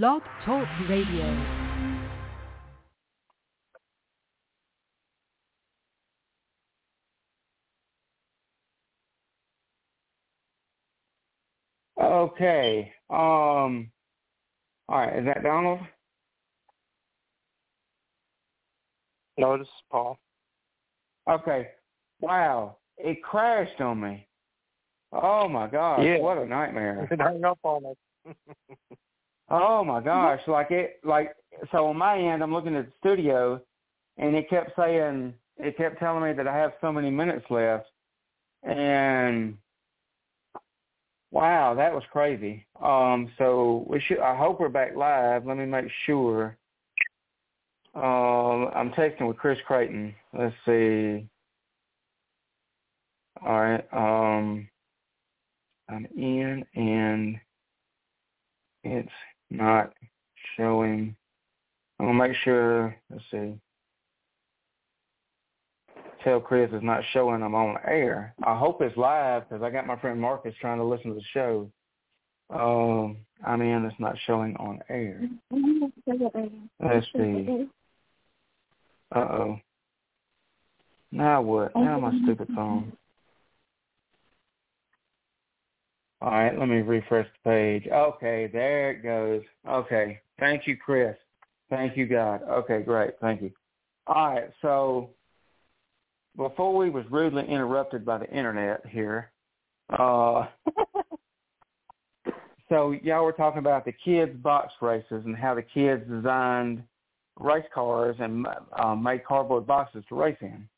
Blog Talk Radio. Okay. Um. All right. Is that Donald? No, this is Paul. Okay. Wow. It crashed on me. Oh my gosh. Yeah. What a nightmare. It hung up on us. Oh my gosh. Like it like so on my end I'm looking at the studio and it kept saying it kept telling me that I have so many minutes left and wow, that was crazy. Um so we should I hope we're back live. Let me make sure. Um I'm texting with Chris Creighton. Let's see. All right. Um I'm in and it's not showing. I'm gonna make sure. Let's see. Tell Chris it's not showing I'm on air. I hope it's live because I got my friend Marcus trying to listen to the show. Um, I mean, it's not showing on air. Let's see. Uh oh. Now what? Now my stupid phone. All right, let me refresh the page. Okay, there it goes. Okay, thank you, Chris. Thank you, God. Okay, great. Thank you. All right, so before we was rudely interrupted by the internet here, uh, so y'all were talking about the kids' box races and how the kids designed race cars and um, made cardboard boxes to race in.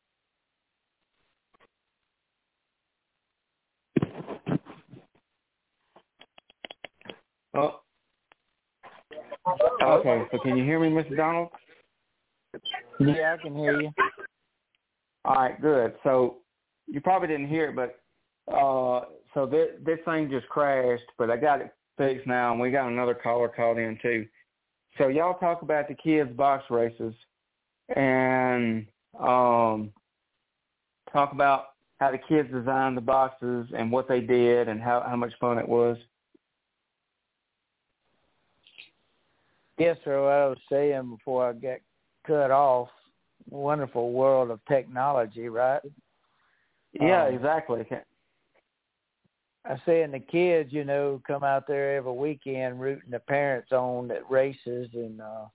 Oh. Okay, so can you hear me, Mr. Donald? Yeah, I can hear you. All right, good. So you probably didn't hear it, but uh, so this, this thing just crashed, but I got it fixed now, and we got another caller called in too. So y'all talk about the kids' box races, and um, talk about how the kids designed the boxes and what they did and how how much fun it was. Yes, sir. What I was saying before I get cut off, wonderful world of technology, right? Yeah, Um, exactly. I saying the kids, you know, come out there every weekend rooting the parents on at races, and uh,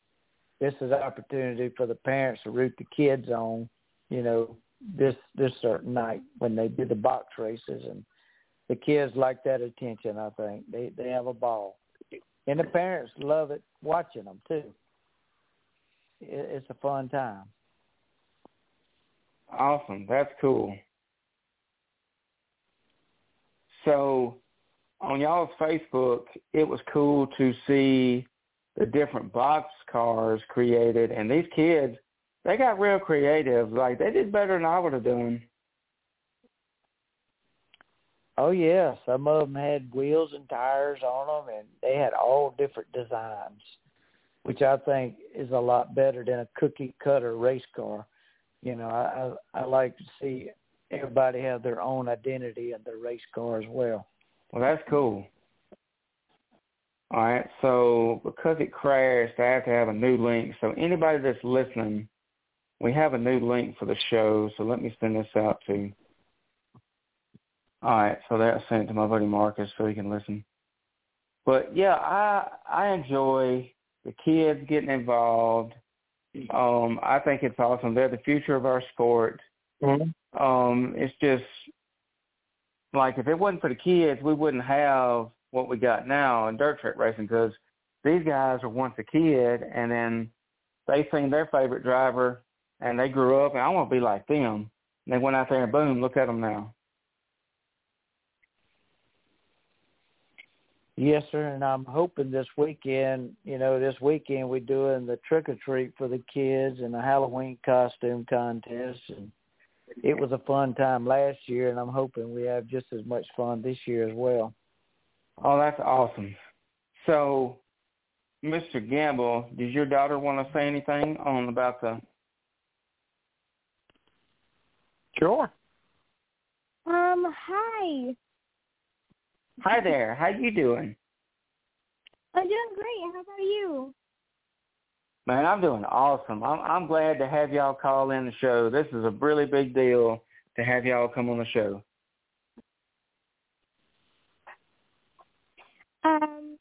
this is an opportunity for the parents to root the kids on, you know, this this certain night when they do the box races, and the kids like that attention. I think they they have a ball, and the parents love it watching them too. It's a fun time. Awesome. That's cool. So on y'all's Facebook, it was cool to see the different box cars created and these kids, they got real creative. Like they did better than I would have done. Oh yeah, some of them had wheels and tires on them, and they had all different designs, which I think is a lot better than a cookie cutter race car. You know, I I, like to see everybody have their own identity in their race car as well. Well, that's cool. All right, so because it crashed, I have to have a new link. So anybody that's listening, we have a new link for the show. So let me send this out to. All right, so that's sent to my buddy Marcus so he can listen. But yeah, I I enjoy the kids getting involved. Um, I think it's awesome. They're the future of our sport. Mm-hmm. Um, it's just like if it wasn't for the kids, we wouldn't have what we got now in dirt track racing because these guys were once a kid and then they seen their favorite driver and they grew up and I want to be like them. And they went out there and boom, look at them now. Yes, sir. And I'm hoping this weekend, you know, this weekend we're doing the trick or treat for the kids and the Halloween costume contest. And it was a fun time last year, and I'm hoping we have just as much fun this year as well. Oh, that's awesome. So, Mr. Gamble, does your daughter want to say anything on about the? Sure. Um, hi. Hi there. How you doing? I'm doing great. How about you? Man, I'm doing awesome. I'm I'm glad to have y'all call in the show. This is a really big deal to have y'all come on the show. Um,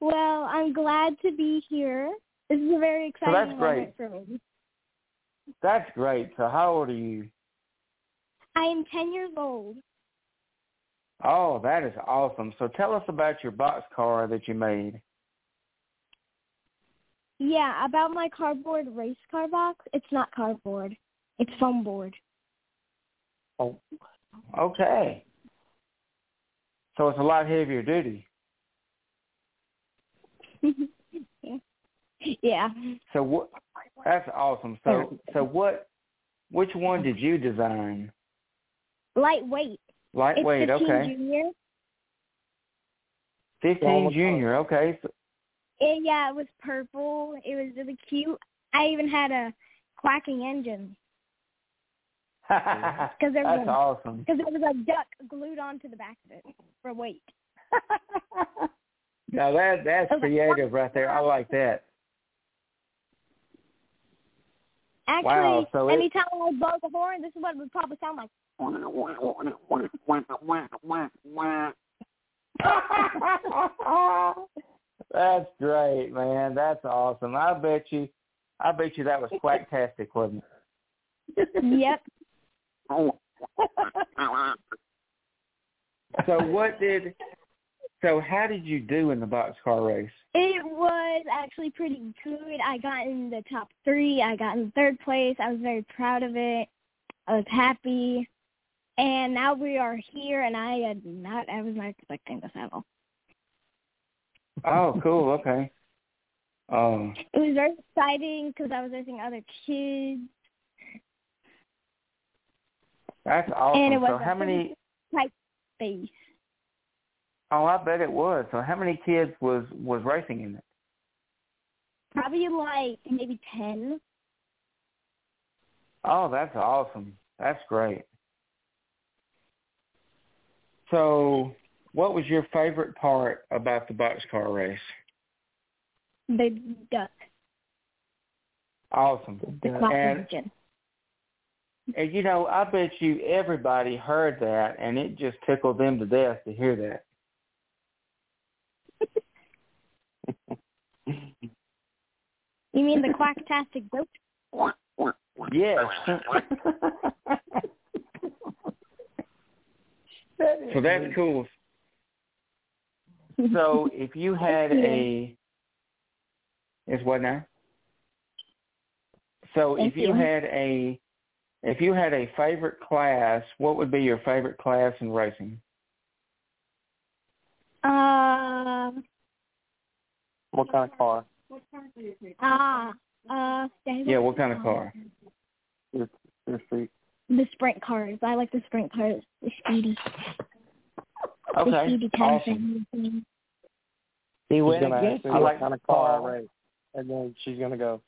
well, I'm glad to be here. This is a very So exciting that's moment great. for me. That's great. So how old are you? I am 10 years old. Oh, that is awesome. So tell us about your box car that you made. Yeah, about my cardboard race car box. It's not cardboard. It's foam board. Oh, Okay. So it's a lot heavier duty. yeah. So what? That's awesome. So so what? Which one did you design? Lightweight. Lightweight. it's the Okay. Junior. Fifteen All Junior. Okay. So, It, yeah, it was purple. It was really cute. I even had a quacking engine that's because there was a, awesome. because there was a duck glued onto the back of it for weight. Now that that's Okay. creative right there. I like that. Actually, Wow, so it- anytime I blow the horn, this is what it would probably sound like. That's great, man. That's awesome. I bet you, I bet you that was quacktastic, wasn't it? Yep. So what did? So how did you do in the boxcar race? It was actually pretty good. I got in the top three. I got in third place. I was very proud of it. I was happy. And now we are here, and I had not, I was not expecting this at all. Oh, cool. Okay. Um. It was very exciting because I was racing other kids, That's awesome. and it was so a how many? tight space. Oh, I bet it was. So how many kids was was racing in it? Probably like maybe ten. Oh, that's awesome. That's great. So, what was your favorite part about the boxcar race? The duck, Awesome. the clock And- engine. And you know, I bet you everybody heard that, and it just tickled them to death to hear that. You mean the quacktastic goat? Yes. so that's cool. So if you had a, is what now? So Thank if you you. had a, if you had a favorite class, what would be your favorite class in racing? Um. what kind of car? Ah. Uh. Yeah, what kind of car? Your, your street. The sprint cars. I like the sprint cars. The speedy. The speedy kind awesome. of thing. He She's went gonna ask me I like kind of car I race, and then she's gonna go,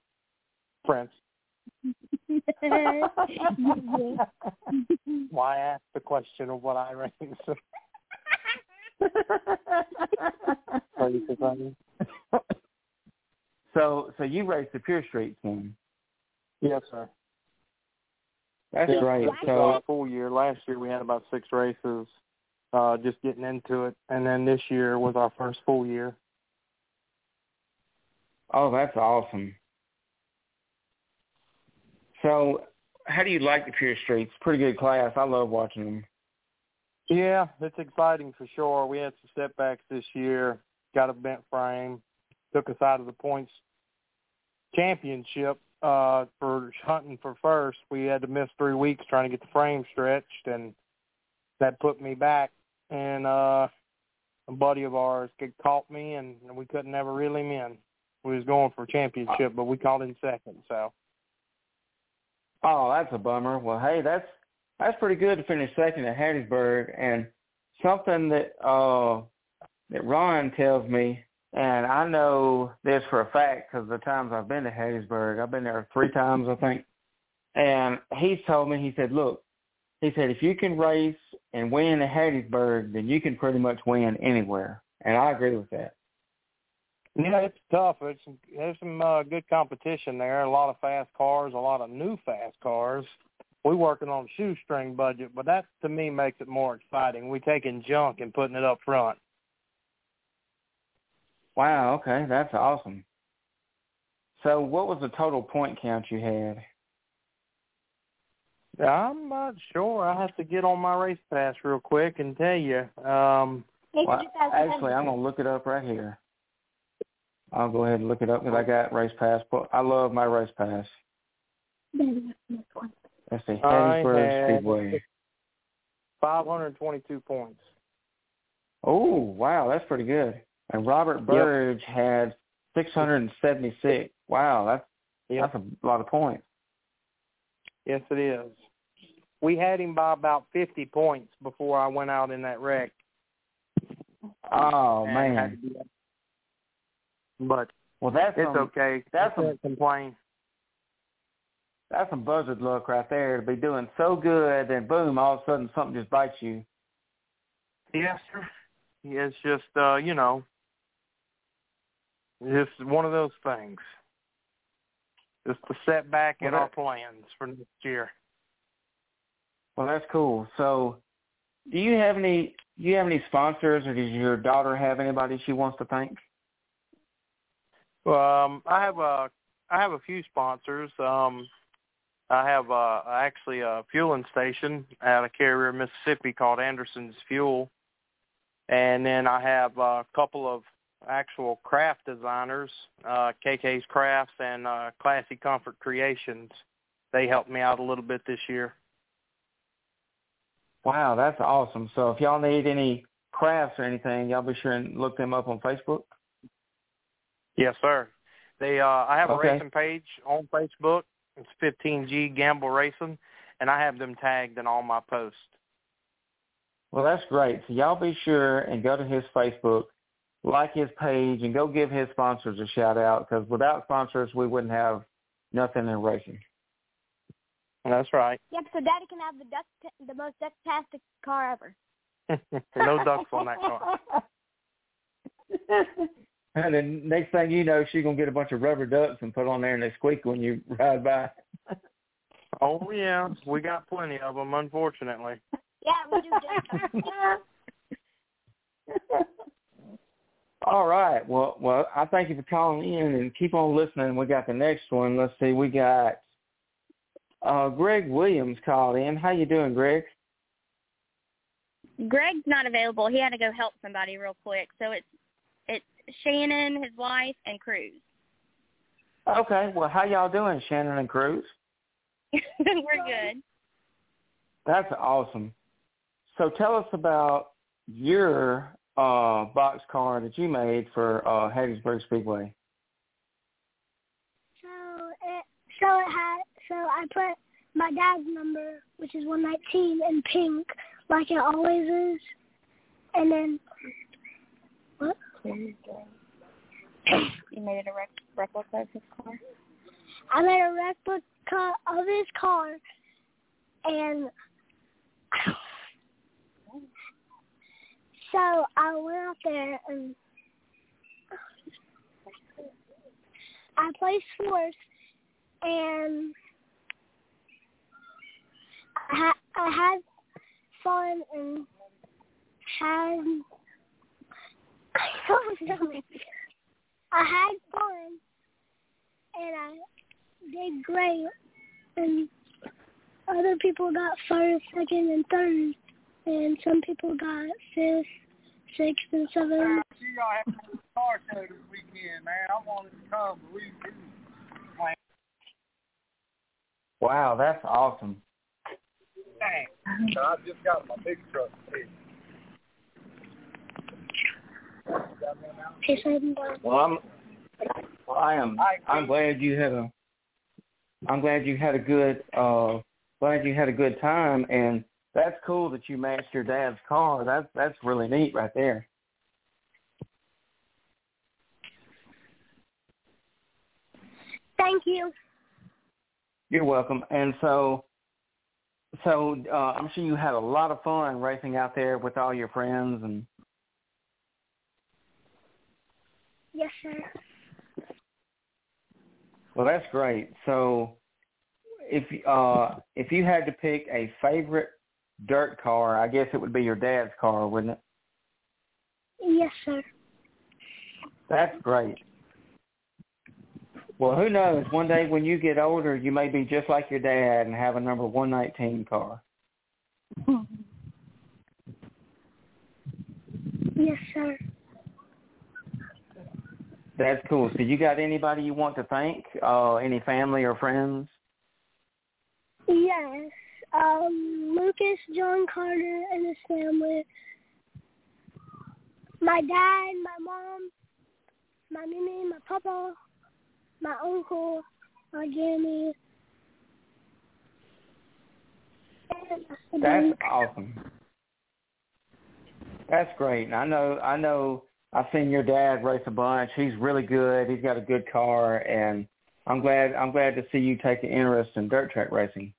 Prince. Why ask the question of what I race? Are you surprised? so, so you raced the Pure Streets one. Yes, sir. That's Yeah, is So, our full year. Last year we had about six races, uh, just getting into it, and then this year was our first full year. oh, that's awesome. So, how do you like the Pure Streets? Pretty good class. I love watching them. Yeah, it's exciting for sure. We had some setbacks this year. Got a bent frame. Took us out of the points championship uh, for hunting for first. We had to miss three weeks trying to get the frame stretched, and that put me back. And uh, a buddy of ours caught me, and we couldn't ever reel him in. We was going for championship, but we caught him second. So Oh, that's a bummer. Well, hey, that's that's pretty good to finish second at Hattiesburg, and something that uh that Ron tells me, and I know this for a fact because the times I've been to Hattiesburg, I've been there three times, I think, and he's told me, he said, look, he said if you can race and win at Hattiesburg, then you can pretty much win anywhere, and I agree with that. Yeah, it's tough. It's there's some uh, good competition there. A lot of fast cars, a lot of new fast cars. We're working on a shoestring budget, but that to me makes it more exciting. We taking junk and putting it up front. Wow. Okay, that's awesome. So, what was the total point count you had? I'm not sure. I have to get on my race pass real quick and tell you. Um, well, actually, I'm gonna look it up right here. I'll go ahead and look it up because I got race pass. But I love my race pass. Let's see, Hattiesburg Speedway. 522 points. Oh, wow, that's pretty good. And Robert Burge yep. had 676. Wow, that's yep. that's a lot of points. Yes, it is. We had him by about 50 points before I went out in that wreck. Oh man! But well, that's it's some, okay. That's some complain. That's some buzzard luck right there to be doing so good, and boom, all of a sudden something just bites you. Yes, sir. It's just uh, you know, just one of those things. Just a setback well, in our plans for next year. Well, that's cool. So, do you have any? Do you have any sponsors, or does your daughter have anybody she wants to thank? Um, I have a I have a few sponsors. Um, I have uh, actually a fueling station out of Carriere, Mississippi called Anderson's Fuel, and then I have a couple of actual craft designers, uh, KK's Crafts and uh, Classy Comfort Creations. They helped me out a little bit this year. Wow, that's awesome. So if y'all need any crafts or anything, y'all be sure and look them up on Facebook. Yes, sir. They uh I have okay. a racing page on Facebook. It's 15G Gamble Racing, and I have them tagged in all my posts. Well, that's great. So y'all be sure and go to his Facebook, like his page, and go give his sponsors a shout out because without sponsors, we wouldn't have nothing in racing. That's right. Yep. So Daddy can have the duck, the most ducktastic car ever. no ducks on that car. And then next thing you know, she's gonna get a bunch of rubber ducks and put on there, and they squeak when you ride by. oh yeah, we got plenty of them, unfortunately. Yeah, we do. All right. Well, well, I thank you for calling in and keep on listening. We got the next one. Let's see. We got uh, Greg Williams called in. How you doing, Greg? Greg's not available. He had to go help somebody real quick. So it's Shannon, his wife, and Cruz. Okay. Well, how y'all doing, Shannon and Cruz? We're good. That's awesome. So tell us about your uh, box car that you made for uh, Hattiesburg Speedway. So it so it had so I put my dad's number, which is one nineteen, in pink, like it always is, and then what? you made it a rec- replica of his car? I made a replica of his car, and so I went out there and I placed fourth, and I, I had fun and had I had fun and I did great and other people got first, second and third and some people got fifth, sixth and seventh. I see y'all having a car show this weekend, man. I wanted to come, but we Wow, that's awesome. Dang. So I just got my big truck. Well, I'm. Well, I am. I'm glad you had a. I'm glad you had a good. uh Glad you had a good time, and that's cool that you matched your dad's car. That's that's really neat right there. Thank you. You're welcome. And so, so uh, I'm sure you had a lot of fun racing out there with all your friends and Yes, sir. Well, that's great. So, if uh if you had to pick a favorite dirt car, I guess it would be your dad's car, wouldn't it? Yes, sir. That's great. Well, who knows? One day when you get older, you may be just like your dad and have a number 119 car. Yes, sir. That's cool. So you got anybody you want to thank? Uh, any family or friends? Yes. Um, Lucas, John Carter, and his family. My dad, my mom, my mimi, my papa, my uncle, my granny. That's awesome. That's great. And I know I know I've seen your dad race a bunch. He's really good. He's got a good car and I'm glad I'm glad to see you take an interest in dirt track racing.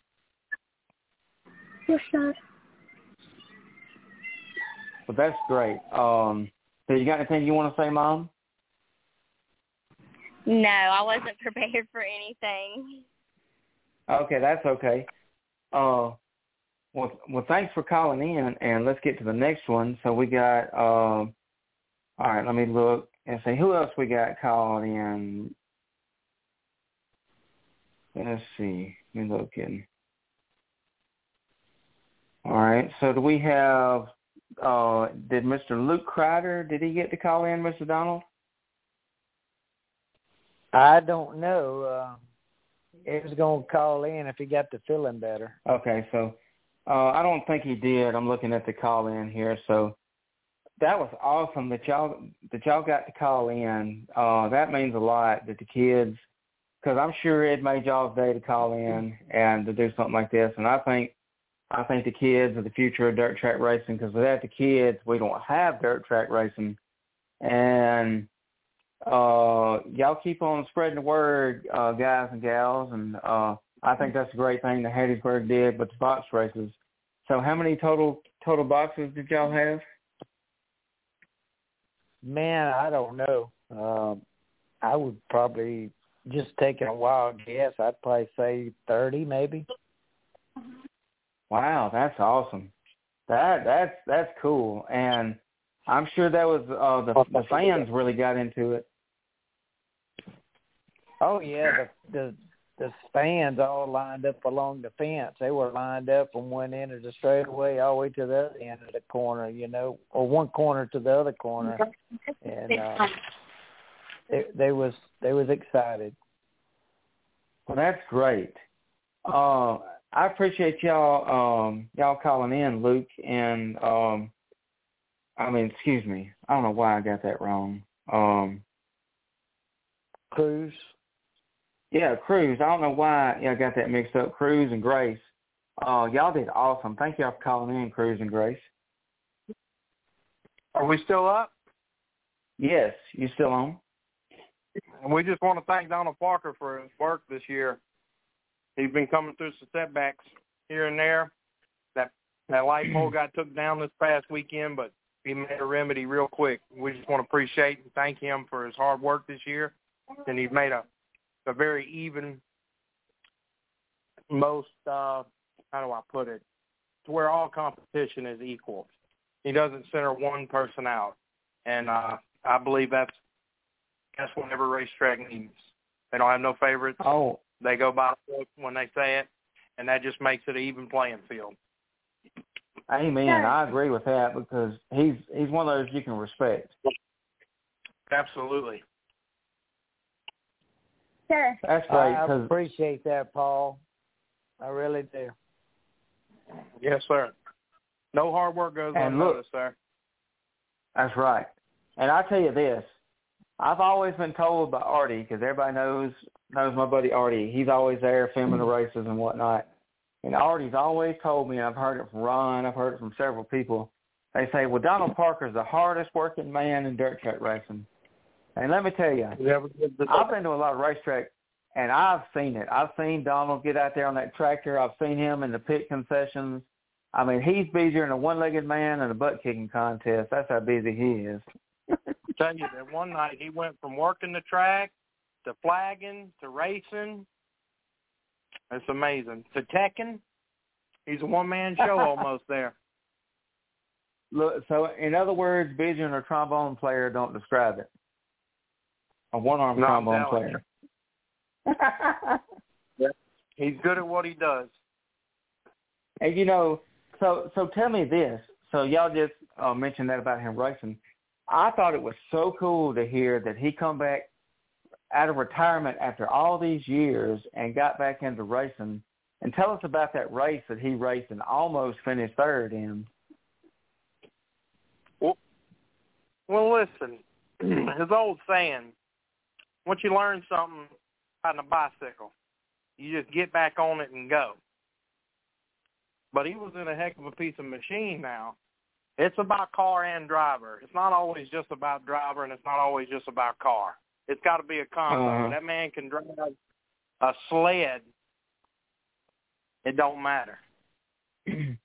Yes, sir. But that's great. Um so you got anything you want to say, Mom? No, I wasn't prepared for anything. Okay, that's okay. Uh well well thanks for calling in and let's get to the next one. So we got um all right, let me look and see who else we got calling in. Let's see. Let me look in. All right. So do we have uh did Mr. Luke Crider did he get to call in, Mr. Donald? I don't know. Uh, he was going to call in if he got to feeling better. Okay, so uh I don't think he did. I'm looking at the call in here. So that was awesome that y'all that y'all got to call in. Uh that means a lot that the kids cuz I'm sure it made y'all's day to call in and to do something like this and I think I think the kids are the future of dirt track racing because without the kids we don't have dirt track racing and uh y'all keep on spreading the word uh guys and gals and uh I think that's a great thing that Hattiesburg did with the box races. So how many total total boxes did y'all have? Man, I don't know. Um, I would probably just taking a wild guess. I'd probably say thirty, maybe. Wow, that's awesome. That that's that's cool, and I'm sure that was uh, the the fans really got into it. Oh yeah, the the the fans all lined up along the fence. They were lined up from one end of the straightaway all the way to the other end of the corner, you know, or one corner to the other corner, and uh, they they was they was excited. Well, that's great. Uh, I appreciate y'all um, y'all calling in, Luke, and um, I mean, excuse me, I don't know why I got that wrong. Um, Cruz. Yeah, Cruz. I don't know why I got that mixed up. Cruz and Grace. Uh, y'all did awesome. Thank y'all for calling in, Cruz and Grace. Are we still up? Yes, you still on? And we just want to thank Donald Parker for his work this year. He's been coming through some setbacks here and there. That that light pole got took down this past weekend, but he made a remedy real quick. We just want to appreciate and thank him for his hard work this year, and he's made a a very even, most uh, how do I put it, to where all competition is equal. He doesn't center one person out, and uh, I believe that's that's what every racetrack needs. They don't have no favorites. Oh, They go by the book when they say it, and that just makes it an even playing field. amen. I agree with that because he's he's one of those you can respect. Absolutely. Sir. That's great I because appreciate that, Paul. I really do. Yes, sir. No hard work goes unnoticed, sir. that's right. And I tell you this, I've always been told by Artie because everybody knows knows my buddy Artie. He's always there filming the mm-hmm. races and whatnot. And Artie's always told me, and I've heard it from Ron, I've heard it from several people. They say, "Well, Donald Parker's the hardest working man in dirt track racing." And let me tell you, I've been to a lot of racetracks, and I've seen it. I've seen Donald get out there on that tractor. I've seen him in the pit concessions. I mean, he's busier than a one-legged man in a butt-kicking contest. That's how busy he is. I tell you that one night he went from working the track to flagging to racing. It's amazing. To teching. He's a one man show almost there. Look, so in other words, vision or trombone player don't describe it. A one arm No, I'm trombone player. He's good at what he does. And you know, so so tell me this. So y'all just uh, mentioned that about him racing. I thought it was so cool to hear that he come back out of retirement after all these years and got back into racing. And tell us about that race that he raced and almost finished third in. Well, well listen, his old saying, once you learn something on a bicycle, you just get back on it and go. But he was in a heck of a piece of machine now. It's about car and driver. It's not always just about driver, and it's not always just about car. It's got to be a combo. Uh-huh. That man can drive a sled. It don't matter.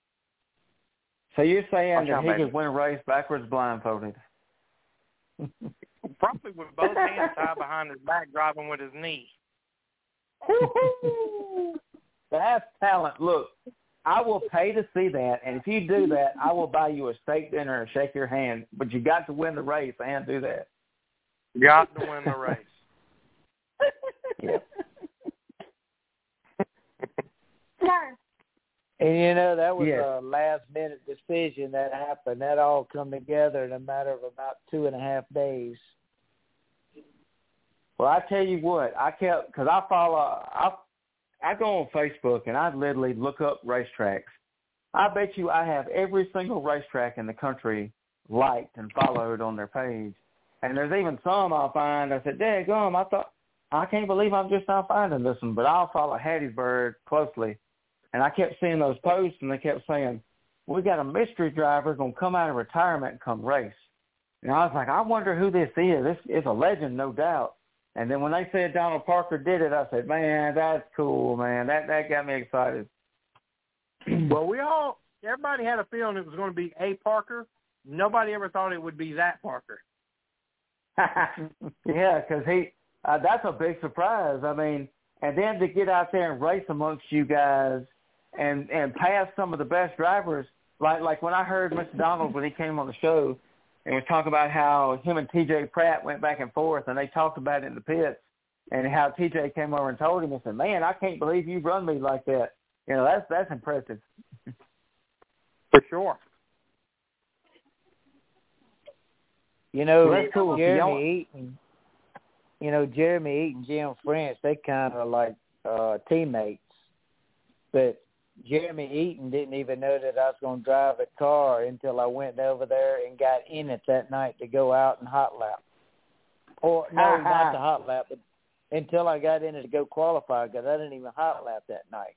So you're saying Watch that out, he baby. could win a race backwards blindfolded? Probably with both hands tied behind his back, driving with his knee. That's talent. Look, I will pay to see that, and if you do that, I will buy you a steak dinner and shake your hand. But you got to win the race and do that. Got to win the race. Yep. And you know that was Yes. a last minute decision that happened. That all come together in a matter of about two and a half days. Well, I tell you what, I kept because I follow. I I go on Facebook and I literally look up racetracks. I bet you I have every single racetrack in the country liked and followed on their page. And there's even some I'll find. I said, "Dad, "Daggum, I thought I can't believe I'm just now finding this one." But I'll follow Hattiesburg closely, and I kept seeing those posts, and they kept saying, "We got a mystery driver going to come out of retirement and come race." And I was like, "I wonder who this is. This is a legend, no doubt." And then when they said Donald Parker did it, I said, "Man, that's cool, man. That that got me excited." Well, we all, everybody had a feeling it was going to be a Parker. Nobody ever thought it would be that Parker. yeah, because he uh, that's a big surprise. I mean, and then to get out there and race amongst you guys and and pass some of the best drivers, like like when I heard Mr. Donald when he came on the show and was talking about how him and T.J. Pratt went back and forth, and they talked about it in the pits, and how T.J. came over and told him and said, "Man, I can't believe you run me like that." You know, that's that's impressive. For sure. You know, Well, that's cool. Jeremy Eaton. You know, Jeremy Eaton, Jim French, they kind of like uh teammates. But Jeremy Eaton didn't even know that I was going to drive a car until I went over there and got in it that night to go out and hot lap. Or no, not the hot lap, but until I got in it to go qualify because I didn't even hot lap that night.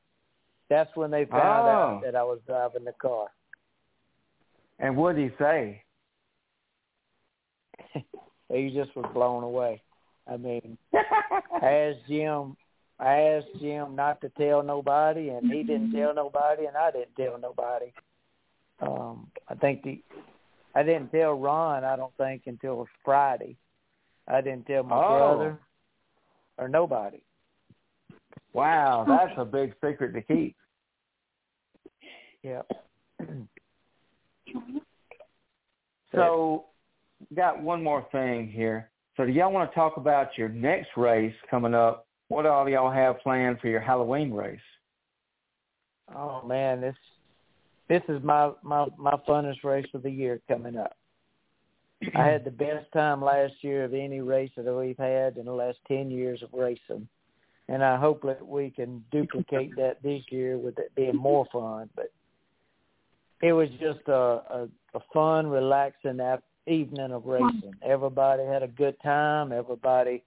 That's when they found Oh. out that I was driving the car. And what did he say? he just was blown away. I mean, I asked Jim, I asked Jim not to tell nobody, and he didn't tell nobody, and I didn't tell nobody. Um, I think the, I didn't tell Ron. I don't think until Friday. I didn't tell my Oh. brother or nobody. Wow, that's a big secret to keep. Yeah. So, got one more thing here. So, do y'all want to talk about your next race coming up? What all y'all have planned for your Halloween race? Oh man, this this is my my my funnest race of the year coming up. I had the best time last year of any race that we've had in the last ten years of racing, and I hope that we can duplicate that this year with it being more fun. But it was just a a, a fun, relaxing ap- evening of racing. Everybody had a good time. Everybody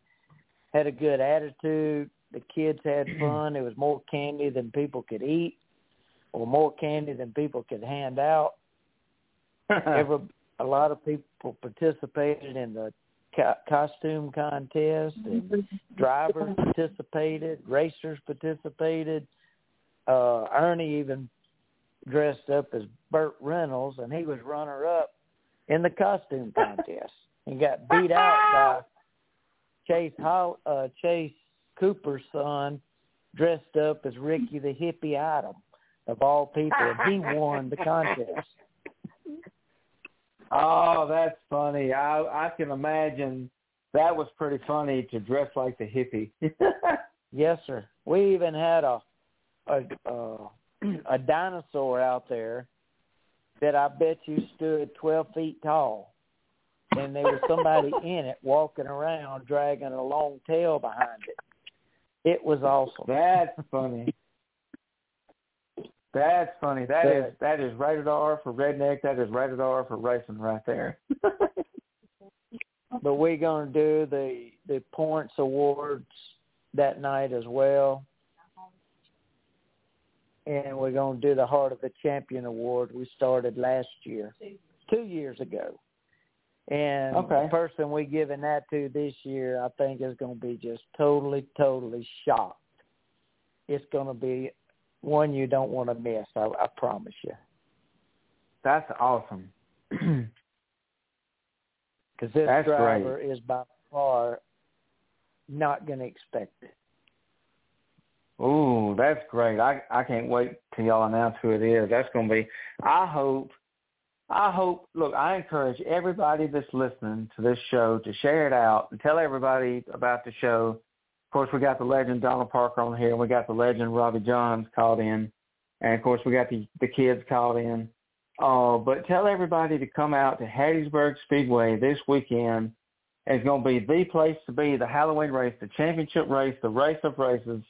had a good attitude. The kids had fun. There was more candy than people could eat, or more candy than people could hand out. Every a lot of people participated in the co- costume contest, and drivers participated, racers participated. Uh, Ernie even dressed up as Burt Reynolds, and he was runner up in the costume contest. and got beat out by Chase Hall, uh, Chase Cooper's son, dressed up as Ricky the hippie Item of all people, and he won the contest. Oh, that's funny. I I can imagine that was pretty funny to dress like the hippie. yes, sir. We even had a a uh, a dinosaur out there that I bet you stood twelve feet tall, and there was somebody in it walking around dragging a long tail behind it. It was awesome. That's funny. That's funny. That is that is rated R for redneck. That is rated R for racing right there. but we're going to do the the points awards that night as well, and we're going to do the Heart of the Champion award we started last year, two years ago. And okay. the person we giving that to this year, I think, is going to be just totally, totally shocked. It's going to be one you don't want to miss. I, I promise you. That's awesome. Because this That's driver great. is by far not going to expect it. Ooh, that's great. I I can't wait till y'all announce who it is. That's to be. I hope. I hope. Look, I encourage everybody that's listening to this show to share it out and tell everybody about the show of course, we got the legend Donald Parker on here, and we got the legend Robbie Johns called in, and of course we got the the kids called in. Uh, but tell everybody to come out to Hattiesburg Speedway this weekend. It's going to be the place to be, the Halloween race, the championship race, the race of races.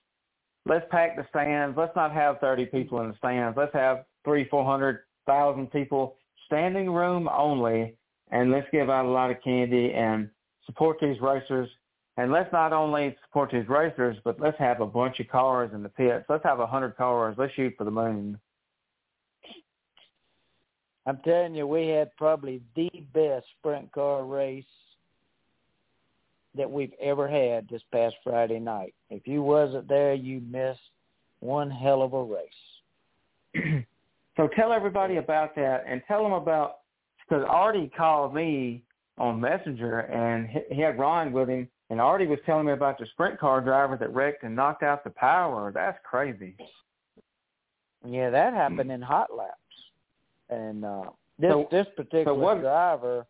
Let's pack the stands. Let's not have 30 people in the stands. Let's have three, 400,000 people, standing room only, and let's give out a lot of candy and support these racers. And let's not only support these racers, but let's have a bunch of cars in the pits. Let's have a hundred cars. Let's shoot for the moon. I'm telling you, we had probably the best sprint car race that we've ever had this past Friday night. If you wasn't there, you missed one hell of a race. so tell everybody about that, and tell them about because Artie called me on Messenger, and he had Ron with him and Artie was telling me about the sprint car driver that wrecked and knocked out the power. That's crazy. Yeah, that happened in hot laps. And uh this so, this particular so what, driver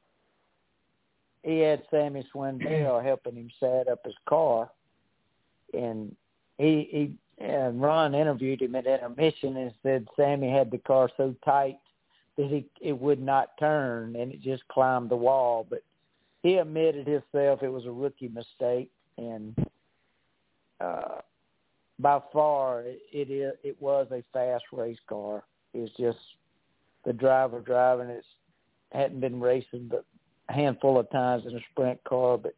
he had Sammy Swindell helping him set up his car and he he and Ron interviewed him at intermission and said Sammy had the car so tight that he it would not turn and it just climbed the wall. But he admitted himself it was a rookie mistake, and uh, by far it, it is it was a fast race car. It was just the driver driving it hadn't been racing but a handful of times in a sprint car, but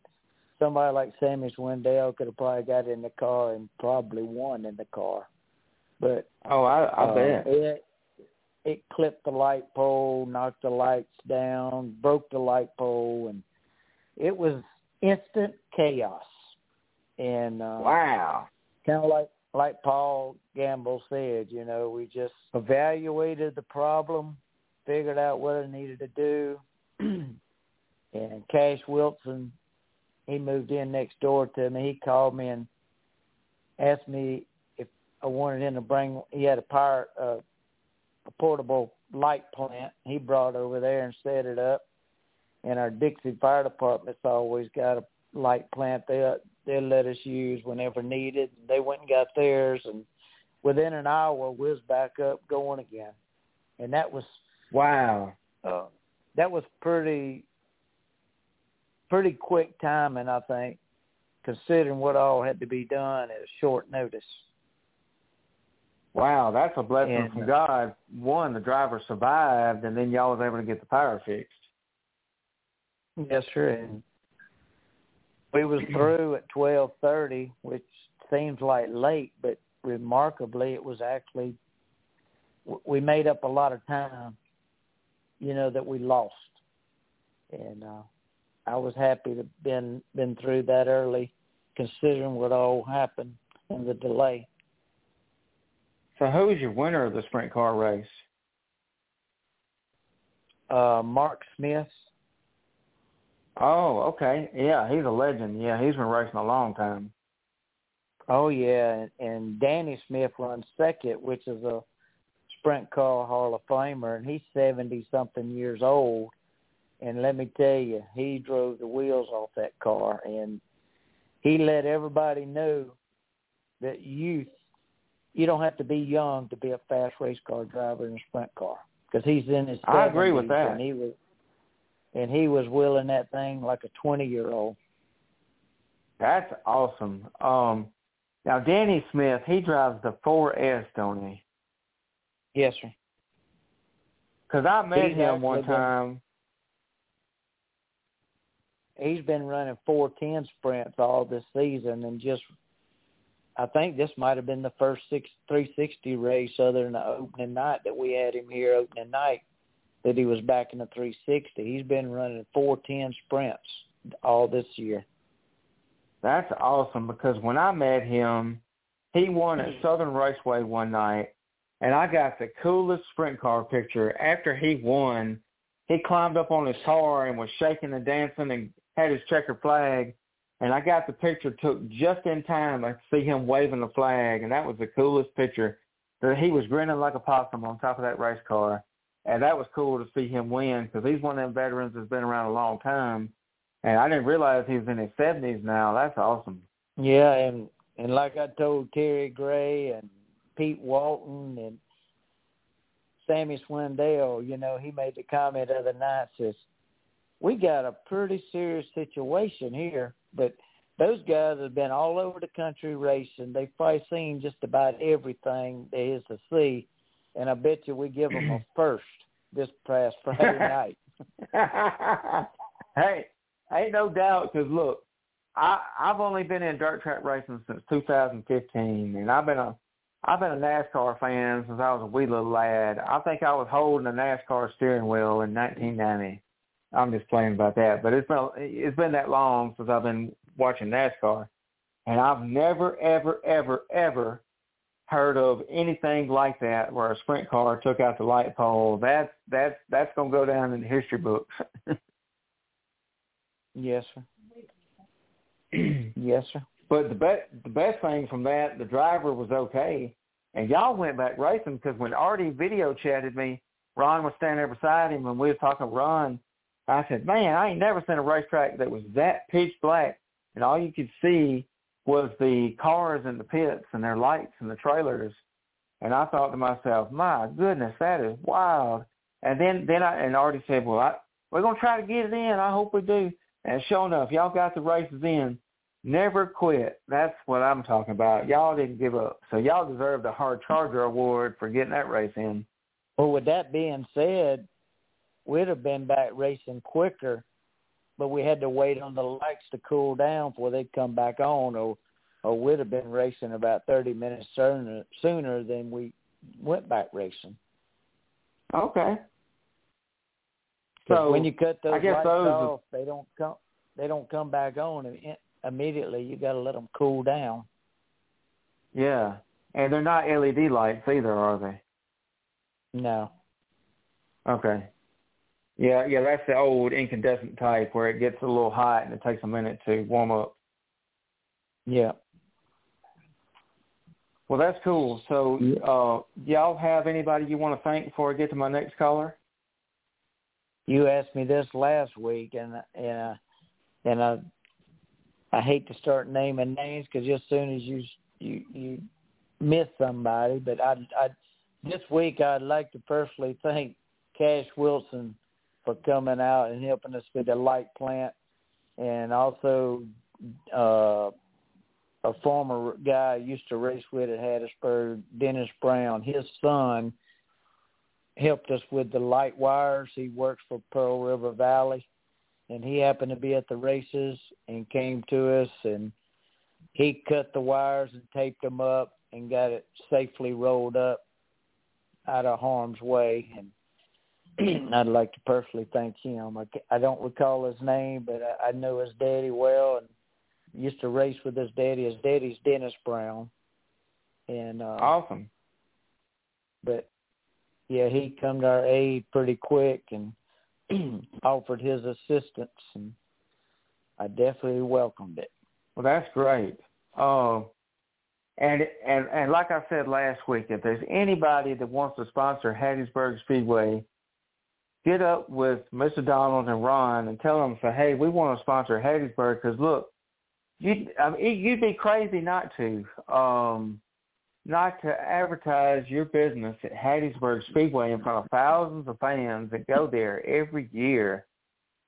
somebody like Sammy Swindell could have probably got in the car and probably won in the car. But oh, I, I uh, bet it it clipped the light pole, knocked the lights down, broke the light pole, and it was instant chaos. And uh, wow, kind of like like Paul Gamble said, you know, we just evaluated the problem, figured out what it needed to do, and Cash Wilson, he moved in next door to me. He called me and asked me if I wanted him to bring. He had a power, uh, a portable light plant. He brought over there and set it up and our Dixie Fire Department's always got a light plant they they let us use whenever needed. They went and got theirs, and within an hour, we was back up going again, and that was wow. Uh, that was pretty pretty quick timing, I think, considering what all had to be done at a short notice. Wow, that's a blessing and, from God. One, the driver survived, and then y'all was able to get the power fixed. Yes, sir. And we was through at twelve thirty, which seems like late, but remarkably, it was actually we made up a lot of time, you know, that we lost, and uh, I was happy to been been through that early, considering what all happened and the delay. So, who's your winner of the sprint car race? Uh, Mark Smith Oh, okay. Yeah, he's a legend. Yeah, he's been racing a long time. Oh yeah, and Danny Smith runs second, which is a sprint car Hall of Famer, and he's seventy something years old. And let me tell you, he drove the wheels off that car, and he let everybody know that youth, you don't have to be young to be a fast race car driver in a sprint car because he's in his. 70s, I agree with that. And he was, and he was wheeling that thing like a twenty-year-old. That's awesome. Um, now Danny Smith, he drives the 4S, don't he? Yes, sir. Because I met He's him one time. He's been running four ten sprints all this season, and just I think this might have been the first six three sixty race other than the opening night that we had him here opening night that he was back in the three sixty. He's been running four ten sprints all this year. That's awesome because when I met him, he won at mm-hmm. Southern Raceway one night, and I got the coolest sprint car picture. After he won, he climbed up on his car and was shaking and dancing and had his checker flag. And I got the picture took just in time to see him waving the flag, and that was the coolest picture. That he was grinning like a possum on top of that race car, and that was cool to see him win because he's one of them veterans that's been around a long time. And I didn't realize he was in his seventies now. That's awesome. Yeah, and and like I told Terry Gray and Pete Walton and Sammy Swindell, you know, he made the comment the other night says, We got a pretty serious situation here, but those guys have been all over the country racing. They've probably seen just about everything there is to see, and I bet you we give them a first this past Friday night. hey, ain't no doubt. Because look, I I've only been in dirt track racing since 2015, and I've been a I've been a NASCAR fan since I was a wee little lad. I think I was holding a NASCAR steering wheel in 1990. I'm just playing about that, but it's been it's been that long since I've been watching NASCAR, and I've never ever ever ever heard of anything like that where a sprint car took out the light pole. That's that's that's gonna go down in the history books. yes, sir. yes, sir. But the best the best thing from that, the driver was okay, and y'all went back racing because when Artie video chatted me, Ron was standing there beside him, and we was talking Ron. I said, "Man, I ain't never seen a racetrack that was that pitch black, and all you could see was the cars in the pits and their lights and the trailers." And I thought to myself, "My goodness, that is wild." And then then I and Artie said, "Well, I, we're gonna try to get it in. I hope we do." And sure enough, y'all got the races in. Never quit. That's what I'm talking about. Y'all didn't give up. So y'all deserve the Hard Charger Award for getting that race in. Well, with that being said, we'd have been back racing quicker, but we had to wait on the lights to cool down before they'd come back on, or or we'd have been racing about 30 minutes sooner, sooner than we went back racing. Okay. So when you cut those I guess lights those off, they don't come they don't come back on immediately. You got to let them cool down. yeah, and they're not LED lights either, are they? No. Okay. Yeah, yeah, that's the old incandescent type where it gets a little hot and it takes a minute to warm up. Yeah. Well, that's cool. So, uh, y'all have anybody you want to thank before I get to my next caller? You asked me this last week, and and uh, and I I hate to start naming names because as soon as you you you miss somebody, but I I this week I'd like to personally thank Cash Wilson for coming out and helping us with the light plant, and also uh, a former guy I used to race with at Hattiesburg, Dennis Brown. His son helped us with the light wires. He works for Pearl River Valley, and he happened to be at the races and came to us and he cut the wires and taped them up and got it safely rolled up out of harm's way. And I'd like to personally thank him. I, ca- I don't recall his name, but I, I know his daddy well and used to race with his daddy. His daddy's Dennis Brown, and uh, Awesome. but yeah, he come to our aid pretty quick and offered his assistance and I definitely welcomed it. Well, that's great. Uh, and and and like I said last week, if there's anybody that wants to sponsor Hattiesburg Speedway, get up with Mr. Donald and Ron and tell them, say, hey, we want to sponsor Hattiesburg because look, you I mean, you'd be crazy not to. Um, not to advertise your business at Hattiesburg Speedway in front of thousands of fans that go there every year.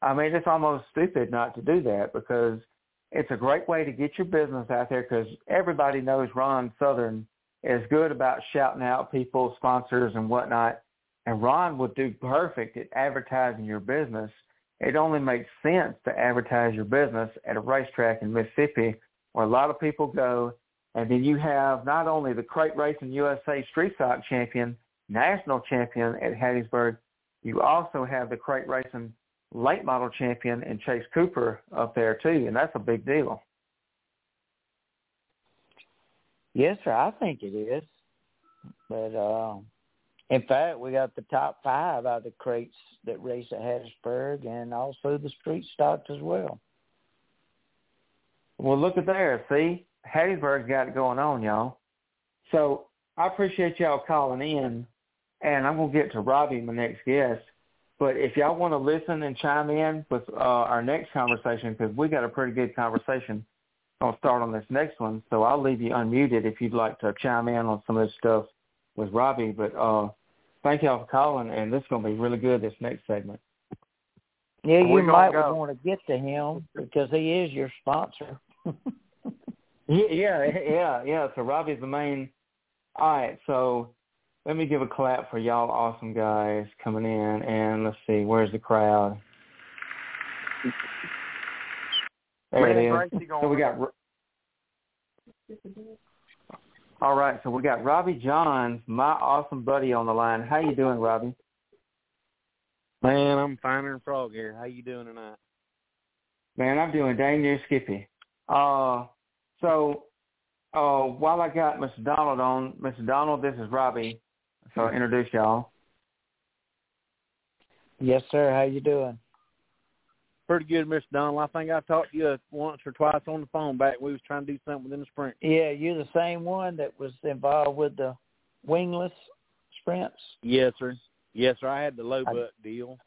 I mean, it's almost stupid not to do that because it's a great way to get your business out there because everybody knows Ron Southern is good about shouting out people, sponsors, and whatnot. And Ron would do perfect at advertising your business. It only makes sense to advertise your business at a racetrack in Mississippi where a lot of people go and then you have not only the Crate Racing USA Street Stock Champion, National Champion at Hattiesburg, you also have the Crate Racing Late Model Champion and Chase Cooper up there too, and that's a big deal. Yes, sir. I think it is. But uh, in fact, we got the top five out of the crates that race at Hattiesburg, and also the street stocks as well. Well, look at there. See, Hattiesburg's got it going on, y'all. So I appreciate y'all calling in, and I'm gonna get to Robbie, my next guest. But if y'all want to listen and chime in with uh, our next conversation, because we got a pretty good conversation, I'll start on this next one. So I'll leave you unmuted if you'd like to chime in on some of this stuff with Robbie. But uh, thank y'all for calling, and this is gonna be really good. This next segment. Yeah, you might want to get to him because he is your sponsor. Yeah, yeah, yeah. So Robbie's the main. All right, so let me give a clap for y'all awesome guys coming in, and let's see, where's the crowd? There it is. So we got. All right, so we got Robbie Johns, my awesome buddy, on the line. How you doing, Robbie? Man, I'm finer than frog here. How you doing tonight? Man, I'm doing dang near Skippy. Uh, so uh, while I got Mr. Donald on, Mr. Donald, this is Robbie. So I'll introduce y'all. Yes, sir. How you doing? Pretty good, Mr. Donald. I think I talked to you once or twice on the phone back. We was trying to do something within the sprint. Yeah, you're the same one that was involved with the wingless sprints. Yes, sir. Yes, sir. I had the low buck deal.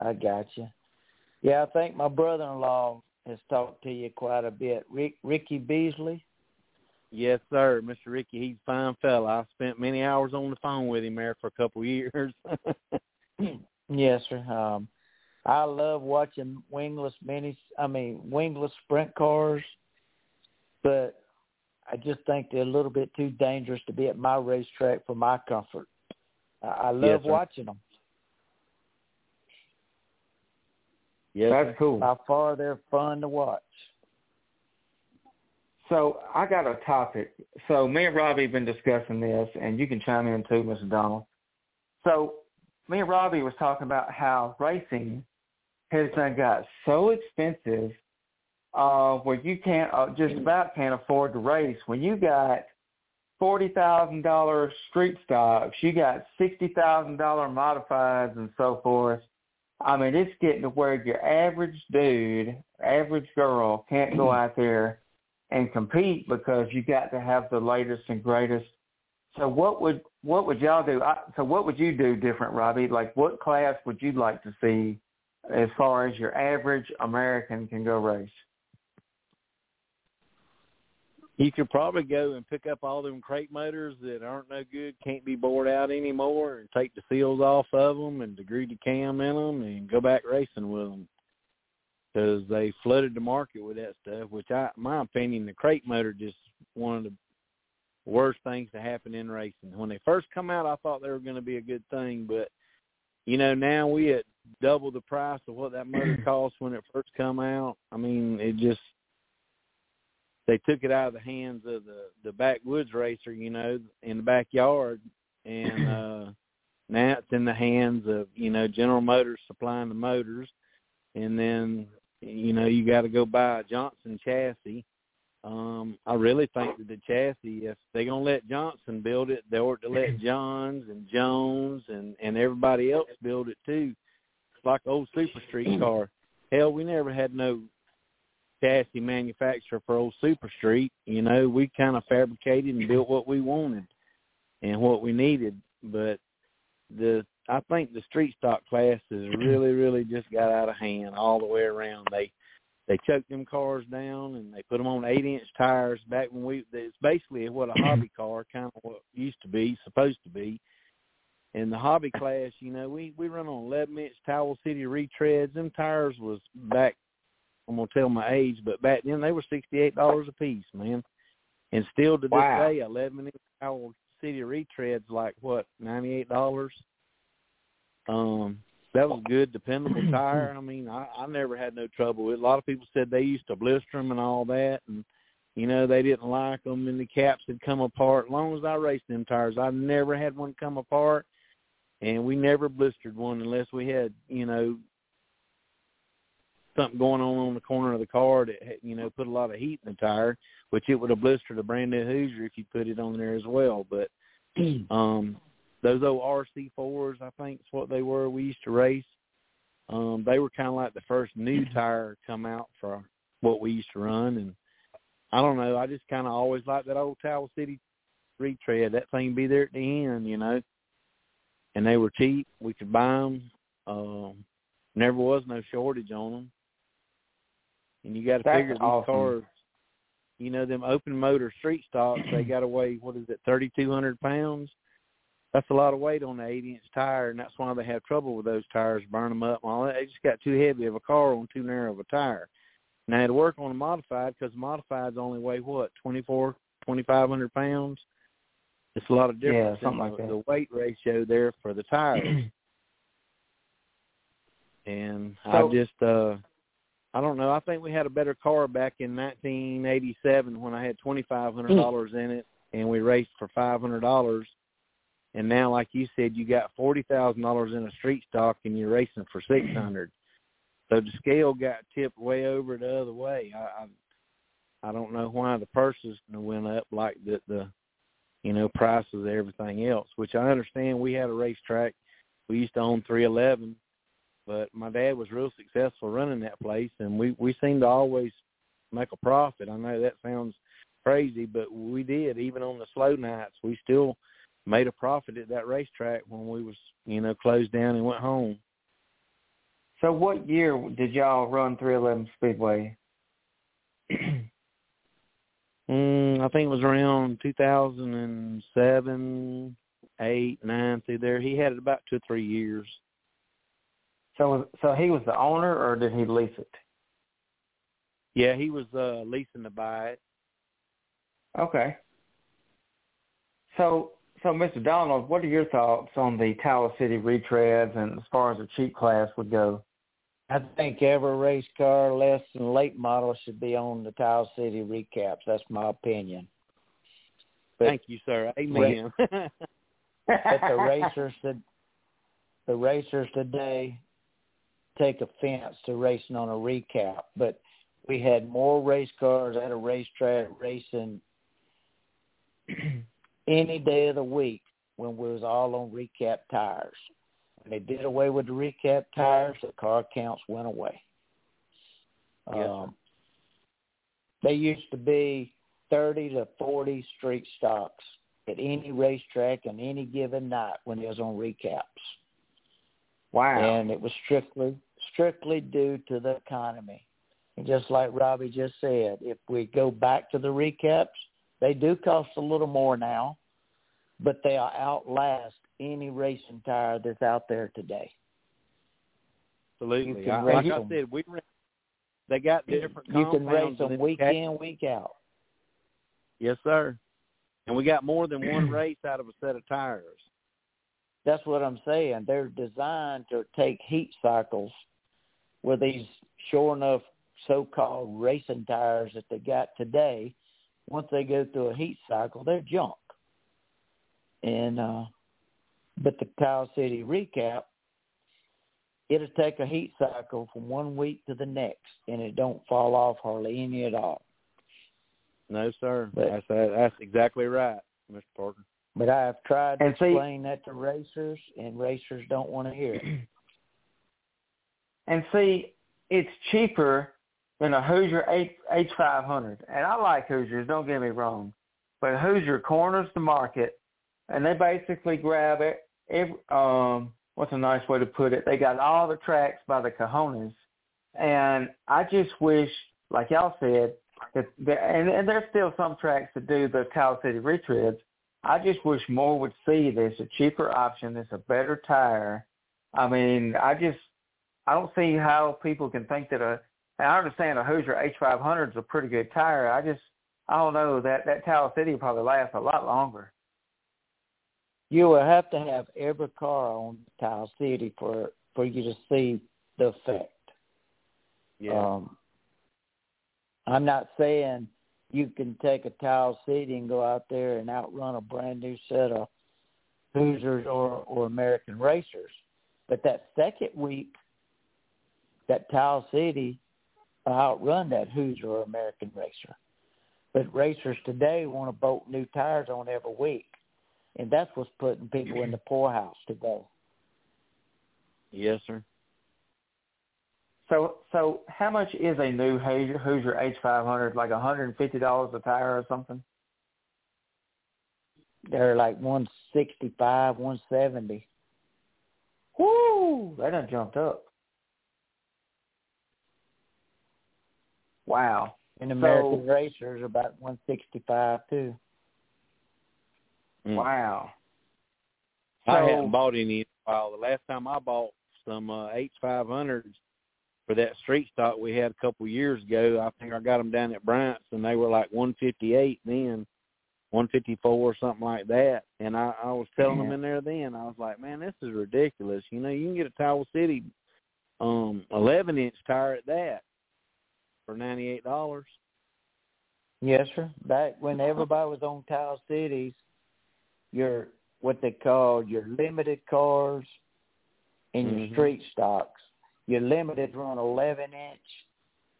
I got you. Yeah, I think my brother-in-law has talked to you quite a bit. Rick, Ricky Beasley. Yes, sir, Mr. Ricky. He's a fine fella. I spent many hours on the phone with him there for a couple of years. yes, sir. Um, I love watching wingless minis. I mean, wingless sprint cars, but I just think they're a little bit too dangerous to be at my racetrack for my comfort. I, I love yes, watching them. Yeah, that's cool. How far they're fun to watch. So I got a topic. So me and Robbie have been discussing this, and you can chime in too, Mr. Donald. So me and Robbie was talking about how racing has done got so expensive uh, where you can't uh, just about can't afford to race. When you got forty thousand dollars street stocks, you got sixty thousand dollar modifieds and so forth. I mean, it's getting to where your average dude, average girl can't go out there and compete because you got to have the latest and greatest. So what would what would y'all do? I, so what would you do different, Robbie? Like what class would you like to see as far as your average American can go race? You could probably go and pick up all them crate motors that aren't no good, can't be bored out anymore, and take the seals off of them and degree the cam in them, and go back racing with them. Because they flooded the market with that stuff, which I, my opinion, the crate motor just one of the worst things to happen in racing. When they first come out, I thought they were going to be a good thing, but you know now we at double the price of what that motor cost when it first come out. I mean, it just they took it out of the hands of the the backwoods racer, you know, in the backyard, and uh now it's in the hands of you know General Motors supplying the motors, and then you know you got to go buy a Johnson chassis. Um, I really think that the chassis, if they're gonna let Johnson build it, they ought to let Johns and Jones and and everybody else build it too. It's like old Super Street car. Hell, we never had no chassis manufacturer for old Super Street. You know, we kind of fabricated and built what we wanted and what we needed. But the I think the street stock class has really, really just got out of hand all the way around. They they choked them cars down and they put them on eight inch tires back when we it's basically what a hobby car kind of what used to be supposed to be. In the hobby class you know we we run on eleven inch towel city retreads. Them tires was back i'm gonna tell my age but back then they were sixty eight dollars a piece man. And still to this wow. day eleven inch towel city retreads like what ninety eight dollars? Um that was good, dependable tire. I mean, I, I never had no trouble with. It. A lot of people said they used to blister them and all that, and you know they didn't like them, and the caps had come apart. As long as I raced them tires, I never had one come apart, and we never blistered one unless we had you know something going on on the corner of the car that you know put a lot of heat in the tire, which it would have blistered a brand new Hoosier if you put it on there as well. But um those old RC fours, I think is what they were. We used to race. Um, they were kind of like the first new tire come out for what we used to run, and I don't know. I just kind of always liked that old Towel City retread. That thing be there at the end, you know. And they were cheap. We could buy them. Um, never was no shortage on them. And you got to figure these awesome. cars. You know them open motor street stocks. They got to weigh what is it, thirty two hundred pounds that's a lot of weight on an eight inch tire, and that's why they have trouble with those tires, burn them up and all that. They just got too heavy of a car on too narrow of a tire. Now to work on a modified because modifieds only weigh what twenty four, twenty five hundred pounds. It's a lot of difference yeah, something in like the, that. the weight ratio there for the tires. and So- I just uh I don't know. I think we had a better car back in 1987 when I had twenty five hundred dollars in it, and we raced for five hundred dollars. And now, like you said, you got forty thousand dollars in a street stock, and you're racing for six hundred. So the scale got tipped way over the other way. I I, I don't know why the purses went up like the the you know prices of everything else. Which I understand. We had a racetrack. We used to own three eleven, but my dad was real successful running that place, and we we seemed to always make a profit. I know that sounds crazy, but we did. Even on the slow nights, we still made a profit at that racetrack when we was you know closed down and went home. So what year did y'all run 311 Speedway? Mm, I think it was around 2007, eight, nine through there. He had it about two or three years. So so he was the owner, or did he lease it? Yeah, he was uh leasing to buy it. Okay. So so Mr. Donald, what are your thoughts on the Towel City retreads and as far as the cheap class would go? I think every race car less than late model should be on the Towel City recaps. That's my opinion. But, Thank you, sir. Amen. but the racers that the racers today take offense to racing on a recap. But we had more race cars at a racetrack racing any day of the week when we was all on recap tires. When they did away with the recap tires, the car counts went away. Yes, um, they used to be 30 to 40 street stocks at any racetrack on any given night when it was on recaps. Wow. And it was strictly strictly due to the economy. And just like Robbie just said, if we go back to the recaps, they do cost a little more now, but they outlast any racing tire that's out there today. Absolutely. I, race like I said, we ran- they got different You can race them week the- in, week out. Yes, sir. And we got more than one race out of a set of tires. That's what I'm saying. They're designed to take heat cycles with these sure enough so-called racing tires that they got today. Once they go through a heat cycle, they're junk. And uh but the Towel City recap, it'll take a heat cycle from one week to the next, and it don't fall off hardly any at all. No, sir. But- that's that's exactly right, Mr. Parker. But I have tried to And see- explain that to racers, and racers don't want to hear it. And see, it's cheaper in a Hoosier H H five hundred, and I like Hoosiers. Don't get me wrong, but Hoosier corners the market, and they basically grab it. Every, um, what's a nice way to put it? They got all the tracks by the cojones, and I just wish, like y'all said, that, that and, and there's still some tracks that do the Towel City retreads. I just wish more would see this a cheaper option. It's a better tire. I mean, I just I don't see how people can think that a I understand a Hoosier H500 is a pretty good tire. I just, I don't know that that Towel City will probably last a lot longer. You will have to have every car on Towel City for for you to see the effect. Yeah. Um, I'm not saying you can take a Towel City and go out there and outrun a brand new set of Hoosiers or or American racers, but that second week, that Towel City outrun that Hoosier or American racer. But racers today want to bolt new tires on every week, and that's what's putting people in the poorhouse today. Yes, sir. So, so how much is a new Hoosier, Hoosier H500? Like $150 a tire or something? They're like 165, 170. Woo! That done jumped up. Wow. And American So- racers about 165 too. Mm. Wow. I So- hadn't bought any in a while. The last time I bought some uh, H500s for that street stock we had a couple years ago, I think I got them down at Bryant's, and they were like 158 then, 154 or something like that. And I, I was telling them in there then, I was like, man, this is ridiculous. You know, you can get a Towel City um 11 inch tire at that for ninety eight dollars. Yes, sir. Back when everybody was on Towel Cities, your what they called your limited cars and your Mhm. street stocks. Your limited run 11 inch.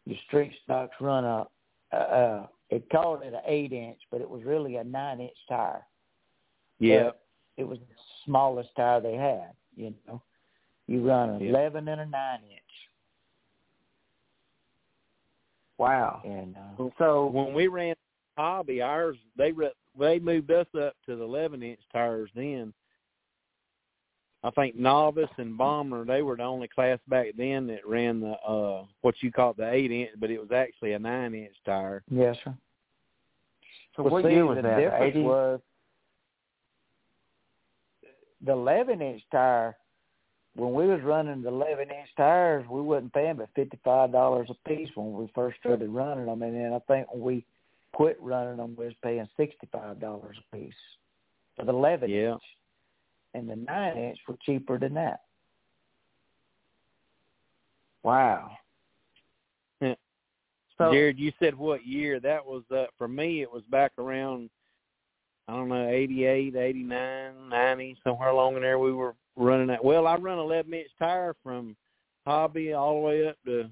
Your street stocks run a, uh, uh, it called it an eight inch, but it was really a nine inch tire. Yeah. But it was the smallest tire they had. You know, you run an Yeah. 11 and a nine inch, Wow. and uh, So, when we ran hobby, ours they re- they moved us up to the 11 inch tires. Then I think novice and bomber they were the only class back then that ran the uh what you call the eight inch, but it was actually a nine inch tire. yes, sir. so Well, what see, year was the that? The difference was the 11 inch tire. When we was running the 11 inch tires, we wasn't paying but fifty-five dollars a piece when we first started running them, and then I think when we quit running them, we was paying sixty-five dollars a piece for the 11 Yeah. inch, and the nine inch were cheaper than that. Wow. So, Jared, you said what year? That was uh for me. It was back around I don't know, eighty eight, eighty nine, ninety, somewhere along in there. We were running that. Well, I run eleven inch tire from Hobby all the way up to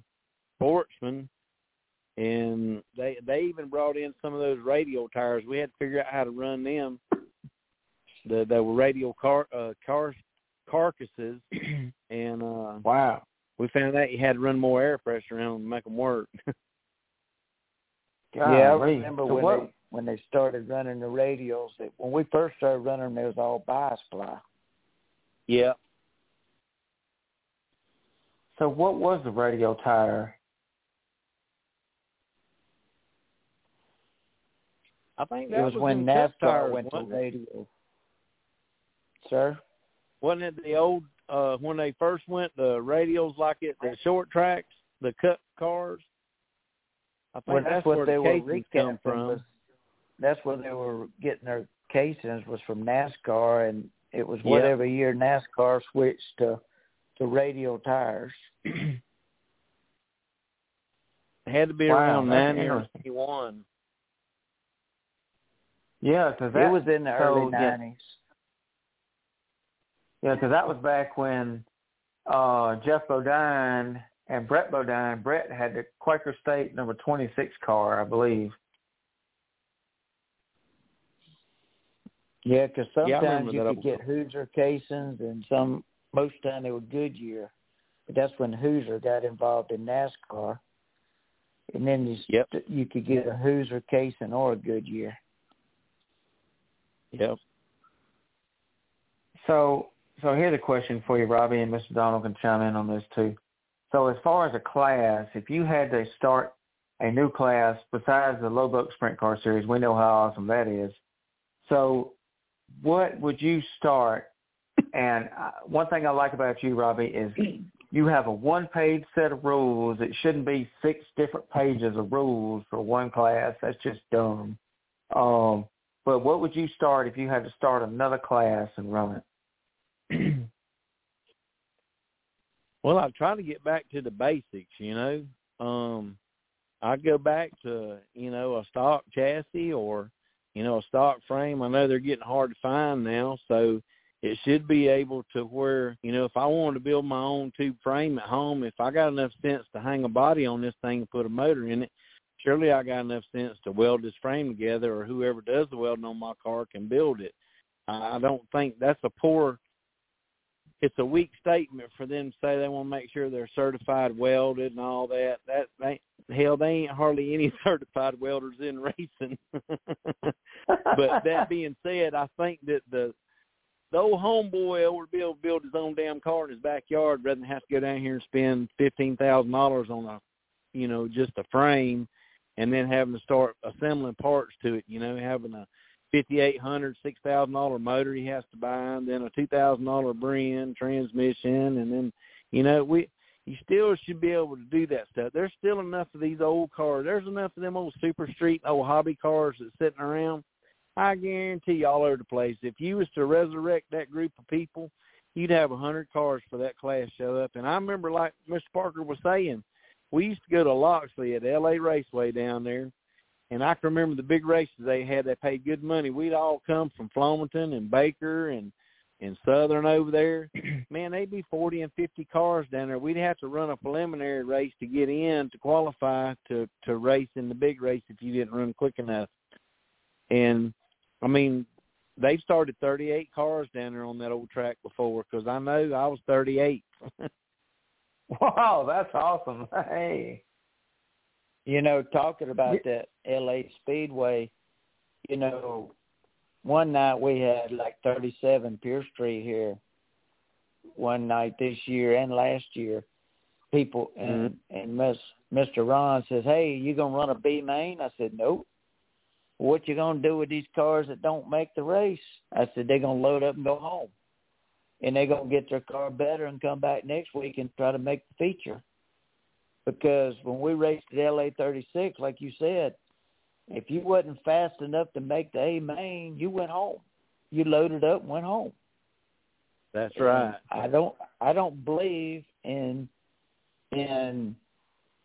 Sportsman, and they they even brought in some of those radial tires. We had to figure out how to run them. The they were radial car uh, car carcasses, and uh wow. we found out you had to run more air pressure around them to make them work. Yeah, I remember So when what- they when they started running the radials. That when we first started running them, it was all bias-ply. Yeah. So what was the radial tire? I think that It was, when NASCAR went to radial. Sir? Wasn't it the old uh when they first went the radials like it the short tracks, the cut cars? I think Well, that's, that's what where they the were casings come from. was that's where they were getting their casings was from NASCAR and it was whatever year NASCAR switched to to radial tires. It had to be Wow, around ninety or ninety one. Yeah, because that it was in the so, early nineties. Yeah, because that was back when uh Geoff Bodine and Brett Bodine. Brett had the Quaker State number twenty six car, I believe. Yeah, because sometimes remember you could get Hoosier casings, and some most time they were Goodyear. But that's when Hoosier got involved in NASCAR, and then you Yep. you could get a Hoosier casing or a Goodyear. Yep. So, so here's a question for you, Robbie, and Mr. Donald can chime in on this too. So, as far as a class, if you had to start a new class besides the low buck sprint car series, we know how awesome that is. So, what would you start? And uh, one thing I like about you, Robbie, is you have a one-page set of rules. It shouldn't be six different pages of rules for one class. That's just dumb. Um, but what would you start if you had to start another class and run it? Well, I try to get back to the basics, you know. Um I go back to, you know, a stock chassis or, you know, a stock frame. I know they're getting hard to find now, so it should be able to where, you know, if I wanted to build my own tube frame at home, if I got enough sense to hang a body on this thing and put a motor in it, surely I got enough sense to weld this frame together or whoever does the welding on my car can build it. I don't think that's a poor it's a weak statement for them to say they want to make sure they're certified welded and all that. That they hell, they ain't hardly any certified welders in racing. but that being said, I think that the the old homeboy would be able to build his own damn car in his backyard rather than have to go down here and spend fifteen thousand dollars on a you know, just a frame and then having to start assembling parts to it, you know, having a fifty eight hundred, six thousand dollar motor he has to buy, and then a two thousand dollar brand transmission, and then you know we you still should be able to do that stuff. There's still enough of these old cars. There's enough of them old super street old hobby cars that's sitting around. I guarantee you all over the place. If you was to resurrect that group of people, you'd have a hundred cars for that class show up. And I remember, like Mr. Parker was saying, we used to go to Loxley at L.A. Raceway down there, and I can remember the big races they had. They paid good money. We'd all come from Flomaton and Baker and and Southern over there. Man, they'd be forty and fifty cars down there. We'd have to run a preliminary race to get in to qualify to to race in the big race if you didn't run quick enough. And I mean, they've started 38 cars down there on that old track before because I know I was 38. wow, that's awesome. Hey. You know, talking about that LA Speedway, you know, one night we had like 37 Pierce Street here. One night this year and last year, people and Mm-hmm. and Miss Mr. Ron says, "Hey, you gonna run a B main?" I said, "Nope." What you gonna do with these cars that don't make the race? I said they're gonna load up and go home, and they're gonna get their car better and come back next week and try to make the feature because when we raced at LA 36, like you said, if you wasn't fast enough to make the A main, you went home. You loaded up and went home. That's And right. I don't I don't believe in in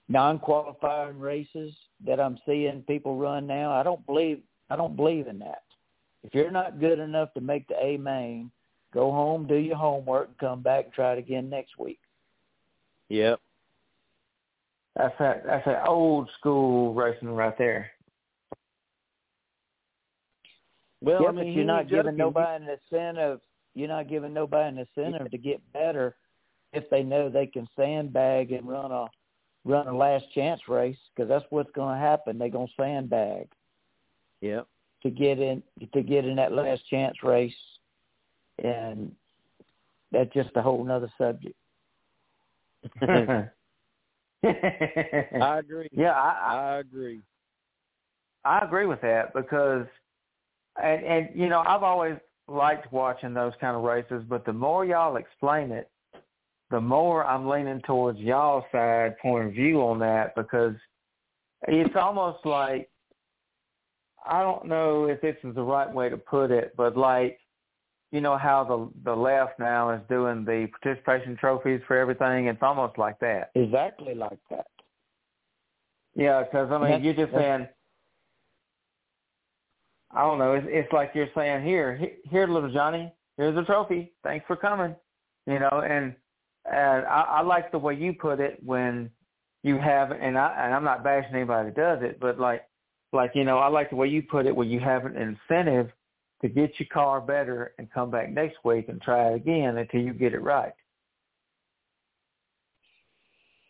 non qualifying races that I'm seeing people run now. I don't believe I don't believe in that. If you're not good enough to make the A main, go home, do your homework, and come back and try it again next week. Yep. That's that. That's that old school racing right there. Well, yeah, I mean, but you're not giving nobody an incentive. You're not giving nobody an incentive to get better if they know they can sandbag and run a run a last chance race because that's what's going to happen. They're going to sandbag Yep. to get in to get in that last chance race, and that's just a whole nother subject. I agree. yeah, I, I agree. I agree with that because, and and you know, I've always liked watching those kind of races, but the more y'all explain it, the more I'm leaning towards y'all side point of view on that because it's almost like I don't know if this is the right way to put it, but like you know how the the left now is doing the participation trophies for everything. It's almost like that. Exactly like that. Yeah, because I mean, That's- you're just saying. I don't know. It's, it's like you're saying here, he- here, little Johnny. Here's a trophy. Thanks for coming. You know, and and I, I like the way you put it when you have, and I and I'm not bashing anybody that does it, but like like you know, I like the way you put it where you have an incentive to get your car better and come back next week and try it again until you get it right.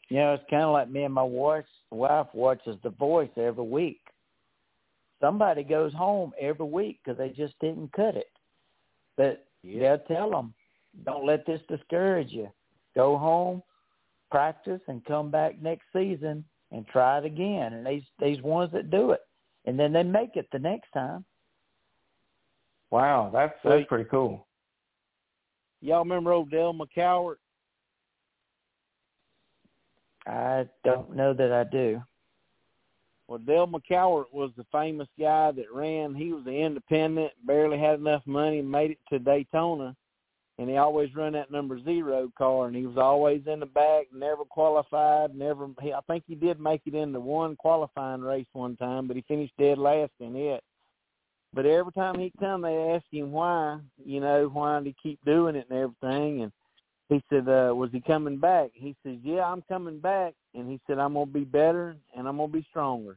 You know, it's kind of like me and my wife wife watches The Voice every week. Somebody goes home every week because they just didn't cut it. But Yeah. they'll tell them, don't let this discourage you. Go home, practice, and come back next season and try it again. And these these ones that do it, and then they make it the next time. Wow, that's So- that's pretty cool. Y'all remember old Delma Cowart? I don't know that I do. Well, Delma Cowart was the famous guy that ran. He was an independent, barely had enough money, made it to Daytona, and he always run that number zero car, and he was always in the back, never qualified, never. He, I think he did make it into one qualifying race one time, but he finished dead last in it. But every time he come, they asked him why, you know, why did he keep doing it and everything, and he said, uh, was he coming back? He says, yeah, I'm coming back. And he said, I'm going to be better and I'm going to be stronger.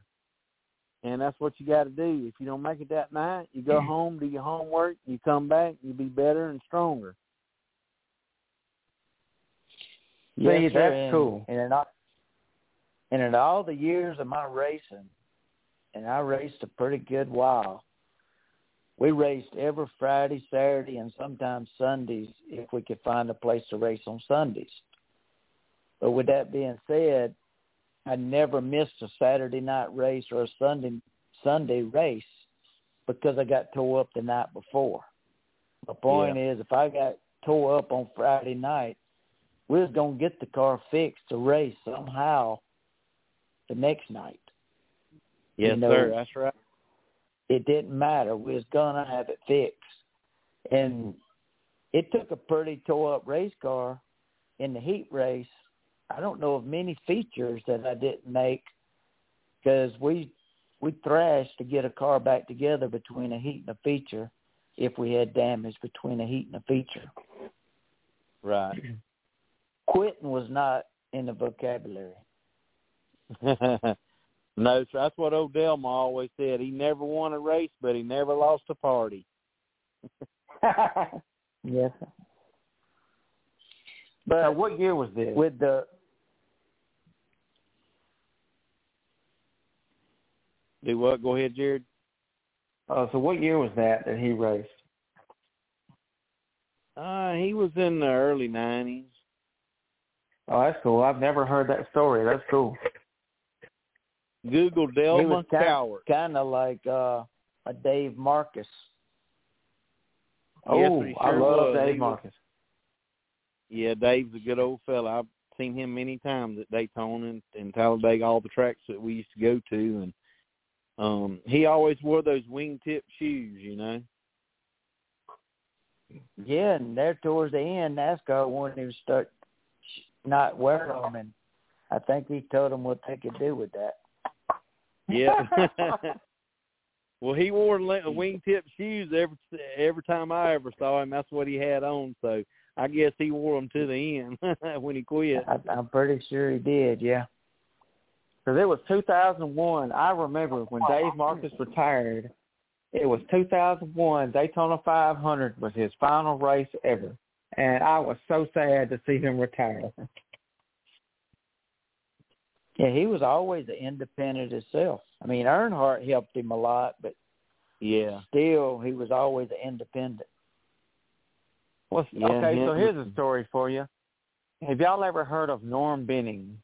And that's what you got to do. If you don't make it that night, you go home, do your homework, you come back, you be better and stronger. Yes, that's and- cool. And in all, and in all the years of my racing, and I raced a pretty good while. We raced every Friday, Saturday, and sometimes Sundays if we could find a place to race on Sundays. But with that being said, I never missed a Saturday night race or a Sunday Sunday race because I got tore up the night before. My point is, if I got tore up on Friday night, we was gonna get the car fixed to race somehow the next night. Yes, You know, sir. That's right. It didn't matter. We was gonna have it fixed, and it took a pretty tore up race car in the heat race. I don't know of many features that I didn't make because we we thrashed to get a car back together between a heat and a feature if we had damage between a heat and a feature. Right. Quitting was not in the vocabulary. no, sir. That's what old Delma always said. He never won a race, but he never lost a party. yes. Sir. But But what year was this? with the Do what? Go ahead, Jared. Uh, so what year was that that he raced? Uh, he was in the early nineties. Oh, that's cool. I've never heard that story. That's cool. Google he Delma kind, Cowart. kind of like uh, a Dave Marcis. Oh, he I love was. Dave He was- Marcis. Yeah, Dave's a good old fella. I've seen him many times at Daytona and, and Talladega, all the tracks that we used to go to, and um he always wore those wingtip shoes, you know. Yeah, and there towards the end, NASCAR wanted him to start not wearing them, and I think he told them what they could do with that. Yeah. well, he wore wingtip shoes every every time I ever saw him. That's what he had on. So I guess he wore them to the end when he quit. I, I'm pretty sure he did. Yeah. Because it was 2001. I remember when Dave Marcis retired. It was 2001. Daytona 500 was his final race ever, and I was so sad to see him retire. Yeah, he was always an independent himself. I mean, Earnhardt helped him a lot, but Yeah. still, he was always an independent. Well, Yeah, okay, yeah. so here's a story for you. Have y'all ever heard of Norm Benning?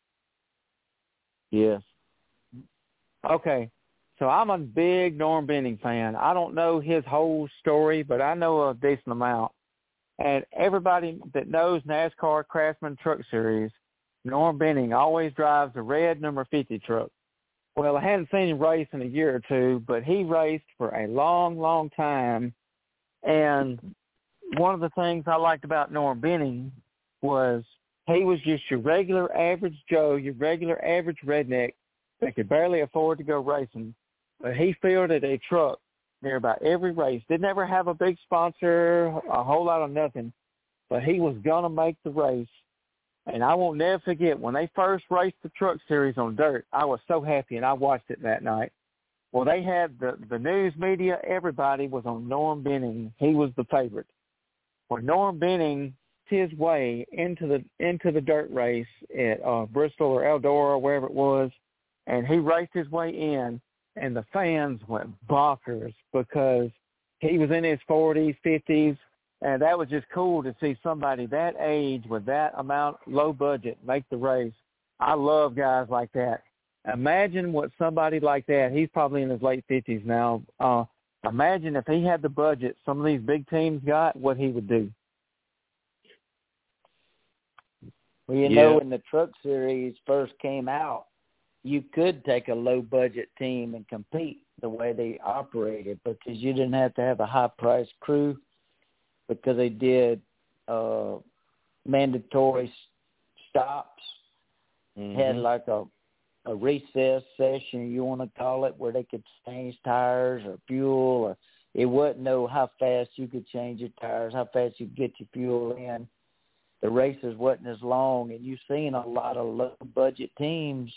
Yes. Okay, so I'm a big Norm Benning fan. I don't know his whole story, but I know a decent amount. And everybody that knows NASCAR Craftsman Truck Series, Norm Benning always drives a red number 50 truck. Well, I hadn't seen him race in a year or two, but he raced for a long, long time. And one of the things I liked about Norm Benning was he was just your regular average Joe, your regular average redneck that could barely afford to go racing. But he fielded a truck near about every race. Didn't ever have a big sponsor, a whole lot of nothing. But he was gonna make the race. And I won't never forget when they first raced the truck series on dirt, I was so happy and I watched it that night. Well they had the the news media, everybody was on Norm Benning. He was the favorite. Well Norm Benning his way into the into the dirt race at uh, Bristol or Eldora or wherever it was, and he raced his way in, and the fans went bonkers because he was in his 40s, 50s, and that was just cool to see somebody that age with that amount low budget make the race. I love guys like that. Imagine what somebody like that. He's probably in his late 50s now. Uh, imagine if he had the budget some of these big teams got, what he would do. Well, you Yeah. know, when the truck series first came out, you could take a low budget team and compete the way they operated because you didn't have to have a high priced crew because they did uh mandatory stops. Had Mhm. like a a recess session you want to call it where they could change tires or fuel or it wasn't know how fast you could change your tires how fast you could get your fuel in. The races wasn't as long and you've seen a lot of low budget teams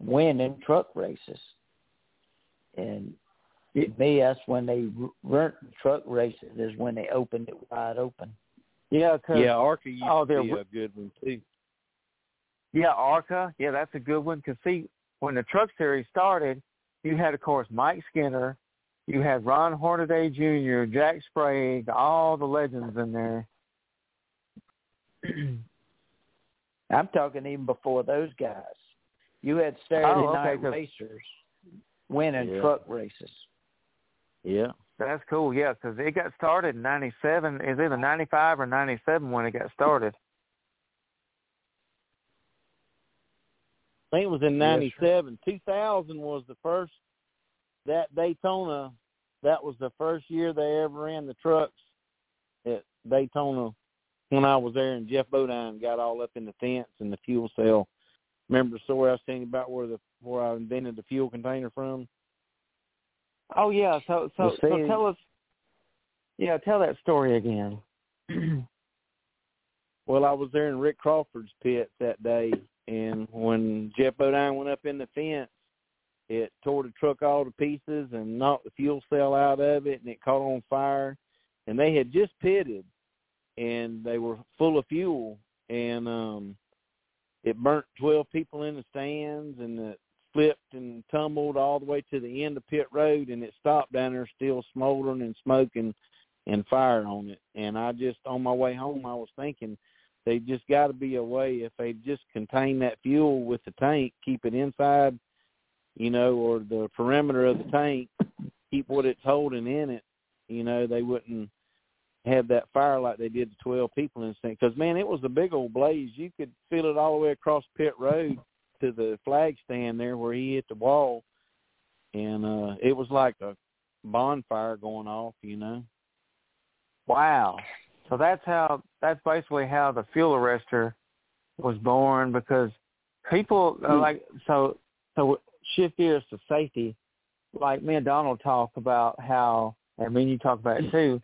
win in truck races. And to me that's when they r- weren't truck races is when they opened it wide open Yeah, cause, Yeah, Arca used Oh, to they're be w- a good one too. Yeah, Arca. Yeah, that's a good one. Because see, when the Truck Series started, you had, of course, Mike Skinner. You had Ron Hornaday Jr., Jack Sprague, all the legends in there. I'm talking even before those guys. You had Saturday Oh, okay, night 'cause- racers winning Yeah. truck races. Yeah. That's cool. Yeah, because it got started in '97. Is either '95 or '97 when it got started. I think it was in Yes, '97. 2000 was the first. That Daytona, that was the first year they ever ran the trucks at Daytona. When I was there, and Geoff Bodine got all up in the fence and the fuel cell. Remember the story I was telling you about where the where I invented the fuel container from? Oh yeah. So so so tell us. Yeah, tell that story again. Well, I was there in Rick Crawford's pits that day, and when Geoff Bodine went up in the fence, it tore the truck all to pieces and knocked the fuel cell out of it, and it caught on fire. And they had just pitted, and they were full of fuel, and um it burnt twelve people in the stands, and it flipped and tumbled all the way to the end of pit road, and it stopped down there, still smoldering and smoking, and fire on it. And I just on my way home, I was thinking they just got to be a way if they just contain that fuel with the tank, keep it inside, you know, or the perimeter of the tank, keep what it's holding in it. You know, they wouldn't have that fire like they did to twelve people in the. Because man, it was a big old blaze. You could feel it all the way across pit road to the flag stand there where he hit the wall, and uh it was like a bonfire going off. You know. Wow. So that's how that's basically how the fuel arrestor was born because people uh, like so so shift gears to safety. Like me and Donald talk about how and me and you talk about it too,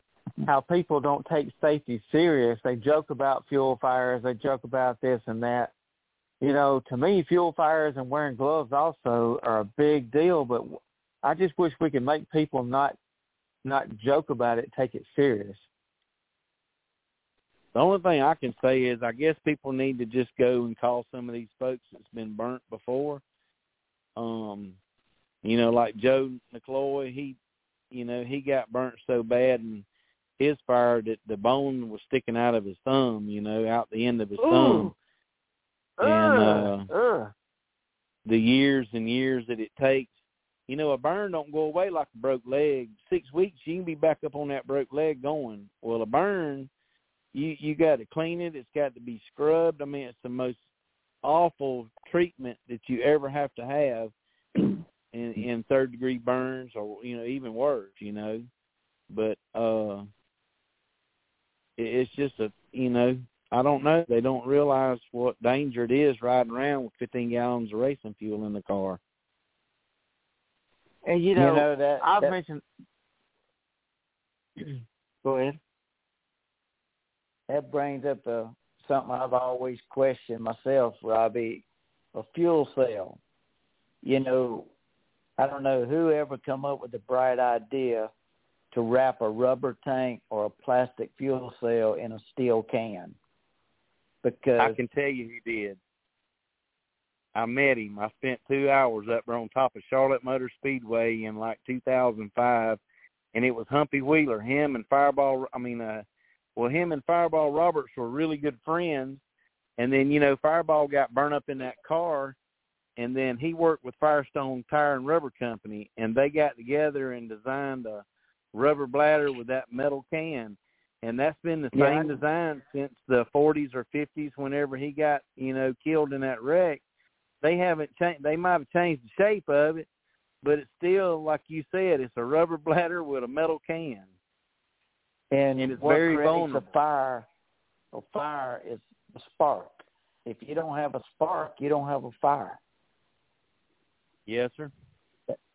how people don't take safety serious. They joke about fuel fires, they joke about this and that. You know, to me fuel fires and wearing gloves also are a big deal, but I just wish we could make people not not joke about it, take it serious. The only thing I can say is I guess people need to just go and call some of these folks that's been burnt before. Um, you know, like Joe McCloy, he you know, he got burnt so bad and his fire that the bone was sticking out of his thumb, you know, out the end of his thumb. And uh Ugh. the years and years that it takes. You know, a burn don't go away like a broke leg. Six weeks you can be back up on that broke leg going. Well a burn you you got to clean it. It's got to be scrubbed. I mean, it's the most awful treatment that you ever have to have in in third degree burns or you know even worse. You know, but uh, it, it's just a you know I don't know. They don't realize what danger it is riding around with 15 gallons of racing fuel in the car. And you know, you know that, I've that mentioned. Go ahead. that brings up uh, something I've always questioned myself, Robbie. A fuel cell. You know, I don't know who ever come up with the bright idea to wrap a rubber tank or a plastic fuel cell in a steel can. Because I can tell you he did. I met him. I spent two hours up there on top of Charlotte Motor Speedway in like 2005, and it was Humpy Wheeler. Him and Fireball. I mean, uh, well, him and Fireball Roberts were really good friends, and then you know Fireball got burned up in that car, and then he worked with Firestone Tire and Rubber Company, and they got together and designed a rubber bladder with that metal can. And that's been the Yeah. same design since the 40s or 50s. Whenever he got, you know, killed in that wreck, they haven't changed. They might have changed the shape of it, but it's still like you said. It's a rubber bladder with a metal can. and, and it's very vulnerable. a fire, a fire is a spark. If you don't have a spark, you don't have a fire. Yes, sir.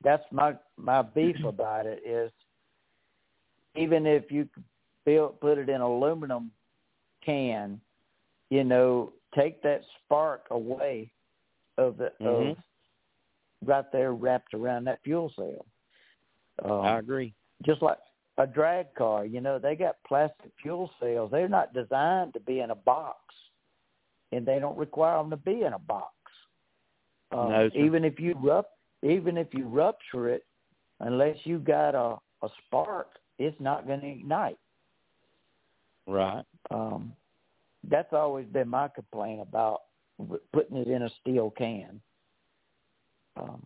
That's my my beef about it is even if you build put it in aluminum can, you know, take that spark away of the Mhm. of right there wrapped around that fuel cell. Um, I agree. just like a drag car, you know, they got plastic fuel cells. They're not designed to be in a box, and they don't require them to be in a box. Um, No, sir. even if you rup- even if you rupture it, unless you got a a spark, it's not going to ignite. Right. Um, that's always been my complaint about putting it in a steel can. Um,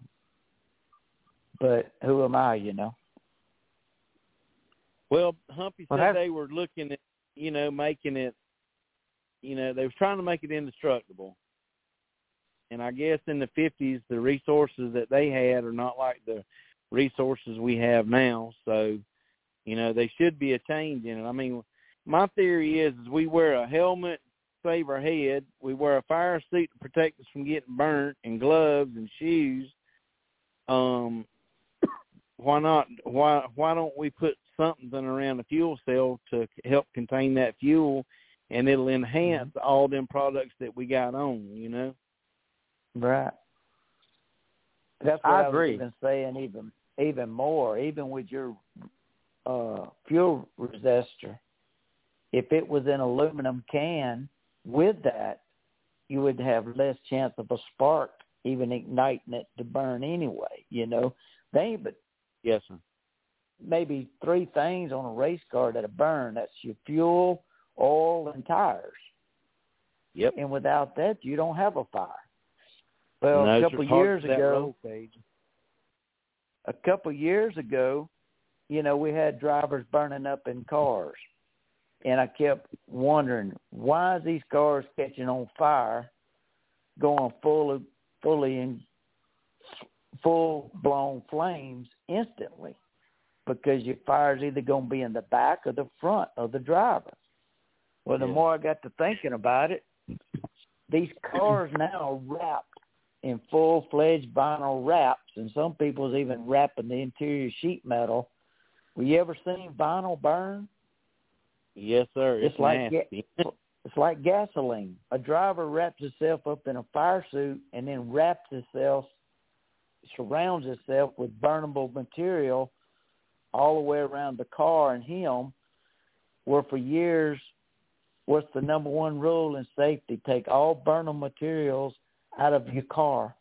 but who am I, you know? Well, Humpy Well, said they were looking at, you know, making it, you know, they were trying to make it indestructible. And I guess in the 50s, the resources that they had are not like the resources we have now. So, you know, they should be a change in it. I mean, my theory is, is we wear a helmet, to save our head. We wear a fire suit to protect us from getting burnt, and gloves and shoes. Um, why not? Why why don't we put something around the fuel cell to help contain that fuel, and it'll enhance all them products that we got on. You know. Right. That's what I I, agree. was even saying even even more, even with your uh fuel arrestor, if it was an aluminum can with that, you would have less chance of a spark even igniting it to burn anyway, you know. They ain't but Yes, sir. maybe three things on a race car that'll burn. That's your fuel, oil and tires. Yep. And without that you don't have a fire. Well, a couple years ago, a couple years ago, you know, we had drivers burning up in cars. And I kept wondering, why is these cars catching on fire, going full fully in full blown flames instantly? Because your fire's either going to be in the back or the front of the driver. Well, the Yeah. more I got to thinking about it, these cars now wrapped in full fledged vinyl wraps, and some people's even wrapping the interior sheet metal. Well, you ever seen vinyl burn? Yes, sir. It's, It's like nasty. It's like gasoline. A driver wraps himself up in a fire suit and then wraps himself, surrounds himself with burnable material all the way around the car and him. Where for years, what's the number one rule in safety? Take all burnable materials out of your car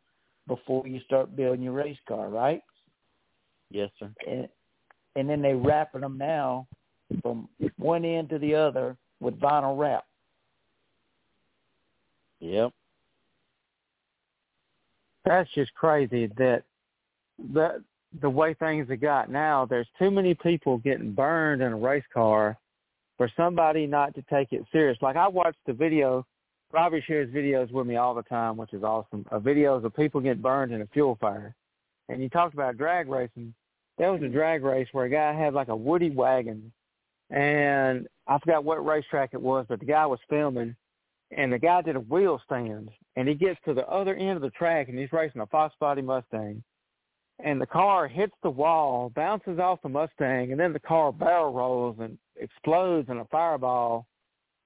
before you start building your race car, right? yes, sir. and, and then they wrapping them now from one end to the other with vinyl wrap. Yep. That's just crazy that the the way things have got now, there's too many people getting burned in a race car for somebody not to take it serious. Like I watched the video, Robbie shares videos with me all the time, which is awesome. Of videos of people getting burned in a fuel fire. And you talked about drag racing. There was a drag race where a guy had like a woody wagon and I forgot what racetrack it was, but the guy was filming and the guy did a wheel stand and he gets to the other end of the track and he's racing a Fox body Mustang and the car hits the wall, bounces off the Mustang, and then the car barrel rolls and explodes in a fireball,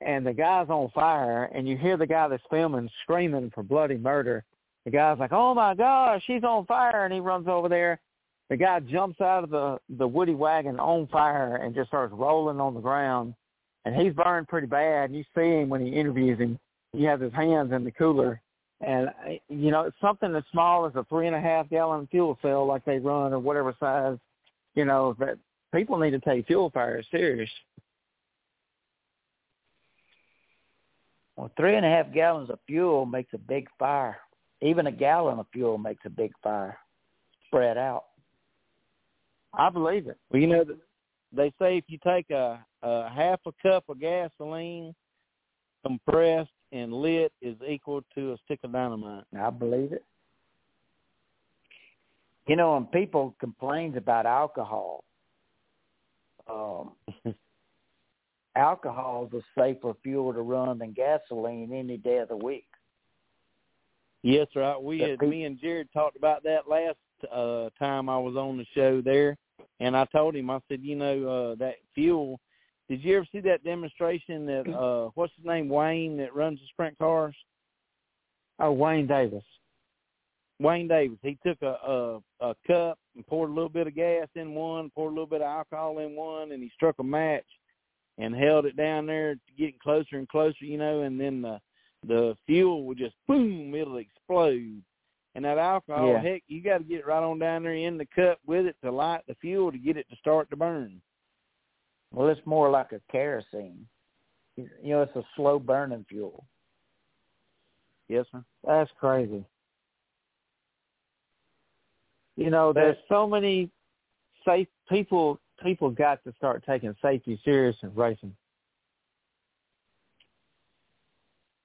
and the guy's on fire, and you hear the guy that's filming screaming for bloody murder. The guy's like, "Oh my gosh, she's on fire!" and he runs over there. The guy jumps out of the the woody wagon on fire and just starts rolling on the ground, and he's burned pretty bad. And you see him when he interviews him, he has his hands in the cooler, and uh, you know, it's something as small as a three and a half gallon fuel cell like they run or whatever size, you know, that people need to take fuel fires serious. Well, three and a half gallons of fuel makes a big fire. Even a gallon of fuel makes a big fire spread out. I believe it. Well, you know, they say if you take a, a half a cup of gasoline compressed and lit is equal to a stick of dynamite. I believe it. You know, when people complain about alcohol, um, alcohol is a safer fuel to run than gasoline any day of the week. Yes, right. We had, me and Jared talked about that last uh time I was on the show there, and I told him I said, you know, uh that fuel. Did you ever see that demonstration that uh what's his name Wayne that runs the sprint cars? Oh, Wayne Davis. Wayne Davis. He took a, a a cup and poured a little bit of gas in one, poured a little bit of alcohol in one, and he struck a match and held it down there, getting closer and closer, you know, and then the the fuel would just boom, it'll explode. And that alcohol, Yeah. heck, you got to get right on down there in the cup with it to light the fuel to get it to start to burn. Well, it's more like a kerosene. You know, it's a slow burning fuel. Yes, sir. That's crazy. You know, there's so many safe people. People got to start taking safety serious in racing.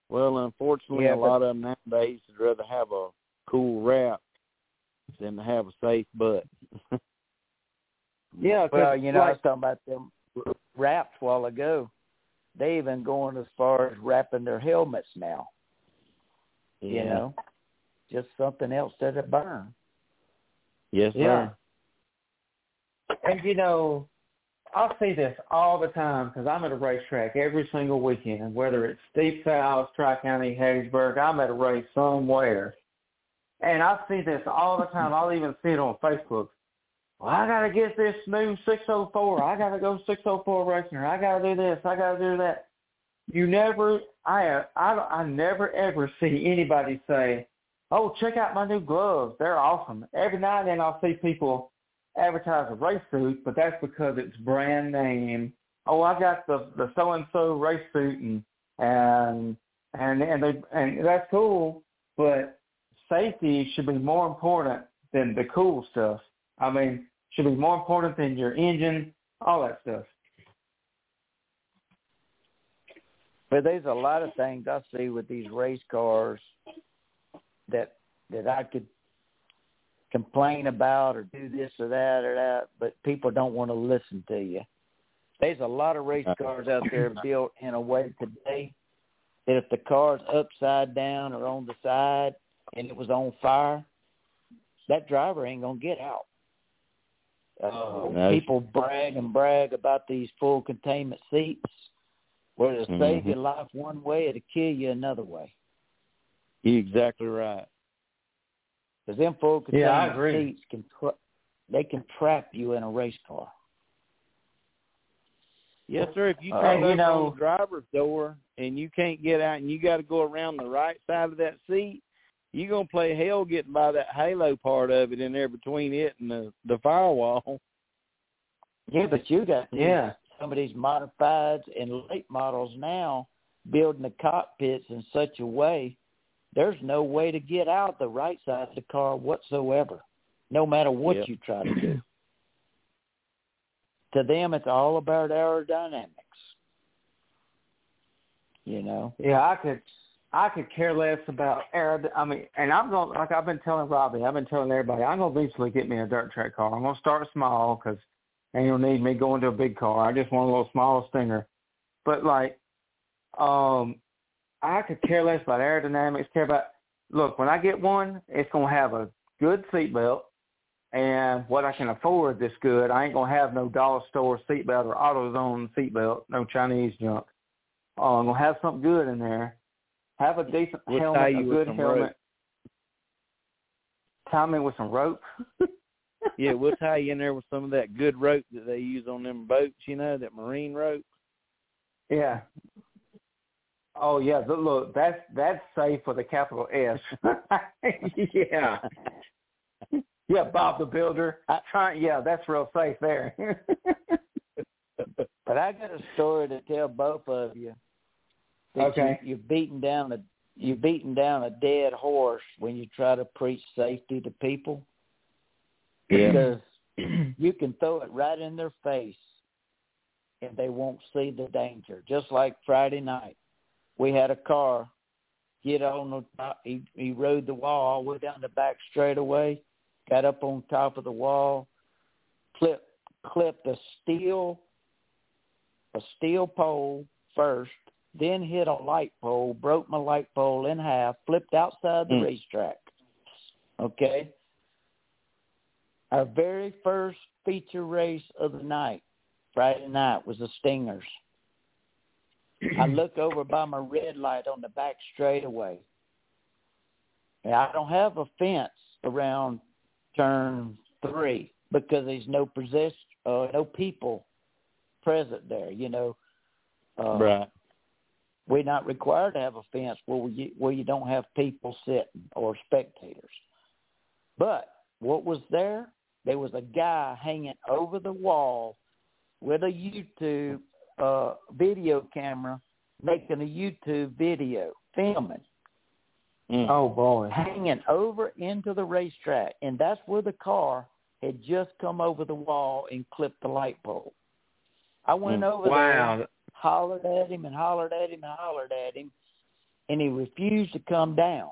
Well, unfortunately, Yeah, a lot of them nowadays would rather have a cool wrap than to have a safe butt. Yeah, 'cause, Well, you know, I was talking about them wraps a while ago. They even going as far as wrapping their helmets now. You know, just something else that it burn. Yes, Yeah. sir. And you know, I see this all the time because I'm at a racetrack every single weekend, whether it's Deep South, Tri County, Hattiesburg. I'm at a race somewhere, and I see this all the time. I'll even see it on Facebook. Well, I gotta get this new 604. I gotta go 604 racing. I gotta do this. I gotta do that. You never, I, I, I never ever see anybody say, "Oh, check out my new gloves. They're awesome." Every now and then I'll see people advertise a race suit, but that's because it's brand name. Oh, I got the the so and so race suit, and and and and they and that's cool, but safety should be more important than the cool stuff. I mean, should be more important than your engine, all that stuff. But there's a lot of things I see with these race cars that that I could complain about or do this or that or that, but people don't want to listen to you. There's a lot of race cars out there built in a way today that if the car's upside down or on the side and it was on fire, that driver ain't gonna get out. Uh, No. people brag and brag about these full containment seats. Where it'll save Mhm. your life one way, it'll kill you another way. You're exactly right. Because them full Yeah, I containment agree. seats can tra- they can trap you in a race car. Yes, sir. If you Uh, you know- on the driver's door and you can't get out and you got to go around the right side of that seat, you're gonna play hell getting by that halo part of it in there between it and the the firewall. Yeah, but you got Yeah. some of these modifieds and late models now building the cockpits in such a way there's no way to get out the right side of the car whatsoever, no matter what Yep. you try to do. to them, it's all about aerodynamics. You know. Yeah, I could I could care less about air. I mean, and I'm to like I've been telling Robbie, I've been telling everybody, I'm to eventually get me a dirt track car. I'm to start small because ain't gonna need me going to a big car. I just want a little small stinger. But like, um, I could care less about aerodynamics. Care about look when I get one, it's to have a good seatbelt. And what I can afford this good, I ain't gonna have no dollar store seatbelt or AutoZone seatbelt, no Chinese junk. Oh, I'm gonna have something good in there. Have a decent We'll helmet, tie a good helmet. rope. Tie me with some rope. yeah, we'll tie you in there with some of that good rope that they use on them boats, you know, that marine rope. Yeah. Oh yeah, look, that's that's safe with a capital S. yeah. Yeah, Bob the Builder. I try, yeah, that's real safe there. but I got a story to tell both of you. Okay. You, you're beating down a you're beating down a dead horse when you try to preach safety to people. Yeah. Because you can throw it right in their face and they won't see the danger. Just like Friday night. We had a car get on the top he he rode the wall all the way down the back straightaway, got up on top of the wall, clipped clipped a steel a steel pole first, then hit a light pole, broke my light pole in half, flipped outside the Mm. racetrack. Okay. Our very first feature race of the night, Friday night, was the Stingers. I look over by my red light on the back straightaway. And I don't have a fence around turn three because there's no possess uh, no people present there. You know, uh, right. We're not required to have a fence where we where you don't have people sitting or spectators. But what was there? There was a guy hanging over the wall with a YouTube uh, video camera making a YouTube video, filming, Mm. oh boy. hanging over into the racetrack, and that's where the car had just come over the wall and clipped the light pole. I went Mm. over there, Wow. Hollered at him and hollered at him and hollered at him, and he refused to come down.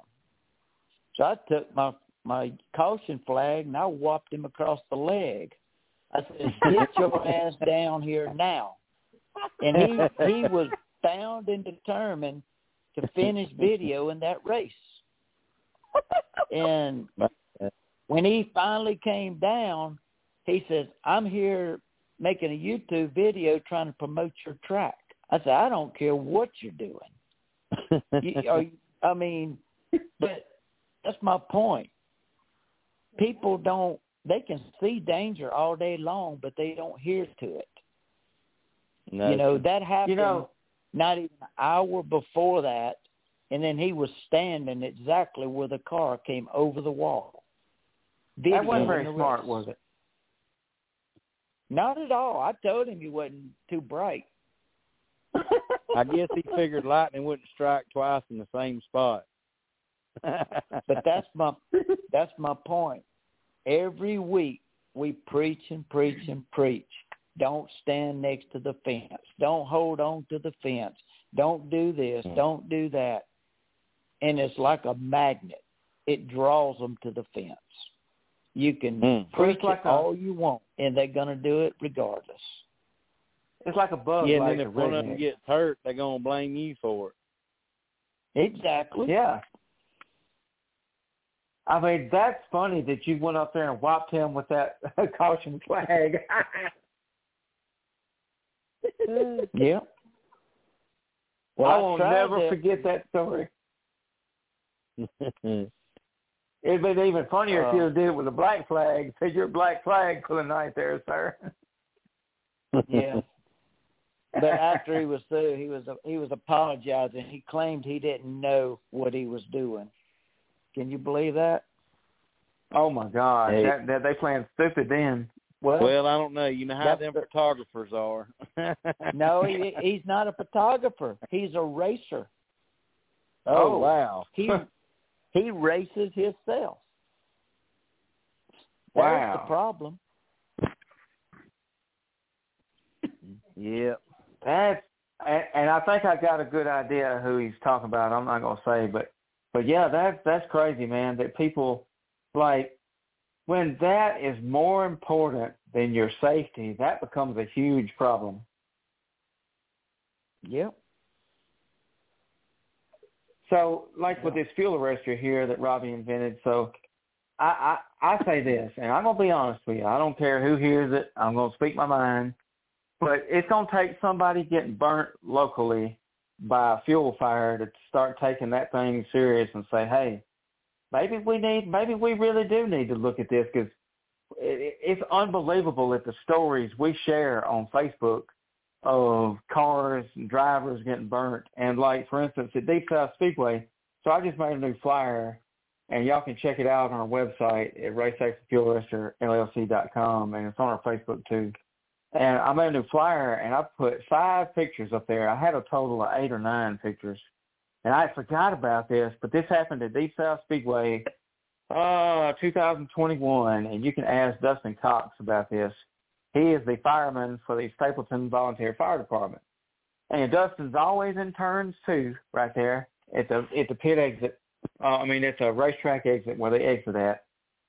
So I took my my caution flag and I whopped him across the leg. I said, "Get your ass down here now!" And he he was bound and determined to finish video in that race. And when he finally came down, he says, "I'm here making a YouTube video trying to promote your track." I said, "I don't care what you're doing. You, are, you- I mean, but that's my point. People don't. They can see danger all day long, but they don't hear to it. No. You know that happened. You know, not even an hour before that, and then he was standing exactly where the car came over the wall. that wasn't very smart, was it? Not at all. I told him he wasn't too bright. I guess he figured lightning wouldn't strike twice in the same spot. But that's my that's my point. Every week we preach and preach and preach. Don't stand next to the fence. Don't hold on to the fence. Don't do this. Mm. Don't do that. And it's like a magnet. It draws them to the fence. You can Mm. preach like it a- all you want, and they're going to do it regardless. It's like a bug. yeah, and then if one of them gets hurt, they're gonna blame you for it. Exactly. Yeah. I mean, that's funny that you went up there and whopped him with that caution flag. Yeah. I will never to- forget that story. it. It'd been even funnier if Uh, you did it with a black flag. Said your black flag for the night there, sir. Yeah. But after he was through, he was he was apologizing. He claimed he didn't know what he was doing. Can you believe that? Oh my God, Hey. that, that they playing stupid then. Well, Well, I don't know. You know how them the- photographers are. no, he, he's not a photographer. He's a racer. Oh, oh. wow. He he races himself. That's Wow. the problem. Yep. That's and, and I think I got a good idea who he's talking about. I'm not gonna say, but but yeah, that's that's crazy, man. That people like when that is more important than your safety, that becomes a huge problem. Yep. So, like with this fuel arrestor here that Robbie invented, so I, I I say this, and I'm gonna be honest with you. I don't care who hears it. I'm gonna speak my mind, but it's gonna take somebody getting burnt locally by a fuel fire to start taking that thing serious and say, hey, maybe we need, maybe we really do need to look at this because it, it's unbelievable at the stories we share on Facebook of cars and drivers getting burnt. And like for instance at Deep South Speedway, so I just made a new flyer and y'all can check it out on our website at raceactionfuelarrestorllc.com and it's on our Facebook too. And I made a new flyer and I put five pictures up there. I had a total of eight or nine pictures. And I forgot about this, but this happened at Deep South Speedway uh 2021 and you can ask Dustin Cox about this. He is the fireman for the Stapleton Volunteer Fire Department. And Dustin's always in turns too, right there at the at the pit exit. Uh, I mean, it's a racetrack exit where they exit at.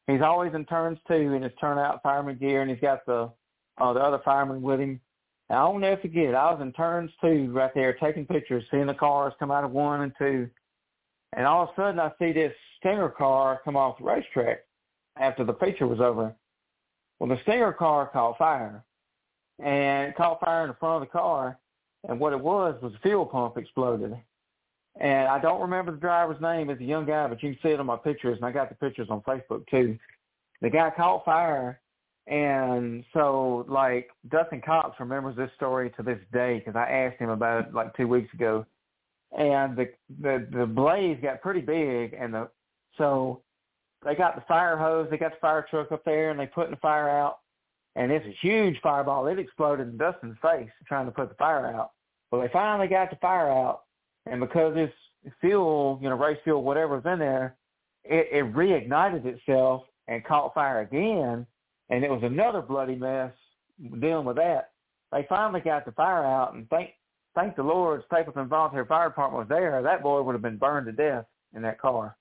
He's always in turns too in his turnout fireman gear, and he's got the uh, the other fireman with him. And I'll never forget, I was in turns two right there taking pictures, seeing the cars come out of one and two. And all of a sudden I see this Stinger car come off the racetrack after the feature was over. Well, the Stinger car caught fire, and it caught fire in the front of the car. And what it was was the fuel pump exploded. And I don't remember the driver's name. It's a young guy, but you can see it on my pictures, and I got the pictures on Facebook too. The guy caught fire, and so like Dustin Cox remembers this story to this day because I asked him about it like two weeks ago. And the the the blaze got pretty big, and the so they got the fire hose, they got the fire truck up there, and they putting the fire out. And it's a huge fireball. It exploded in Dustin's face trying to put the fire out. Well, they finally got the fire out, and because this fuel, you know, race fuel, whatever was in there, it, it reignited itself and caught fire again, and it was another bloody mess dealing with that. They finally got the fire out, and thank thank the Lord, Stapleton Volunteer Fire Department was there. That boy would have been burned to death in that car.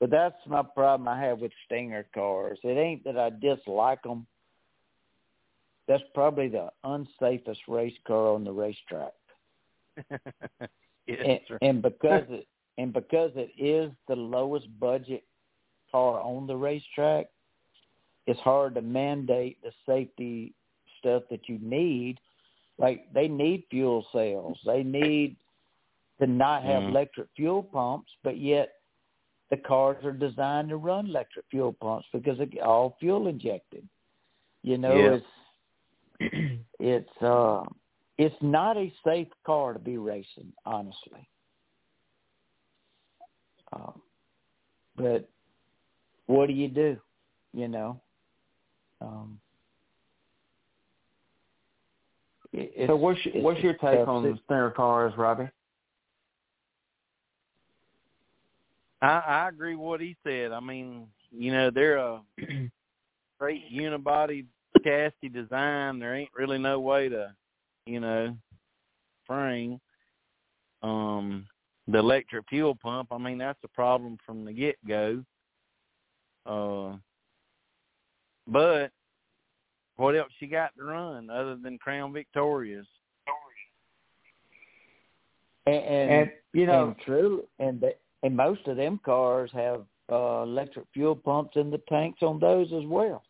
But that's my problem I have with Stinger cars. It ain't that I dislike them. That's probably the unsafest race car on the racetrack. yes, and, and because it and because it is the lowest budget car on the racetrack, it's hard to mandate the safety stuff that you need. Like they need fuel cells. They need to not have mm. electric fuel pumps, but yet the cars are designed to run electric fuel pumps because it's all fuel injected. You know, yeah. it's it's uh it's not a safe car to be racing, honestly. Um, but what do you do? You know. Um, it, so what's your, what's your take on the Stinger cars, Robbie? I, I agree with what he said. I mean, you know, they're a great unibody chassis design. There ain't really no way to, you know, spring. Um, the electric fuel pump. I mean, that's a problem from the get go. Uh, but what else you got to run other than Crown Victorias? And, and, and you know, and true, and they, and most of them cars have uh, electric fuel pumps in the tanks on those as well.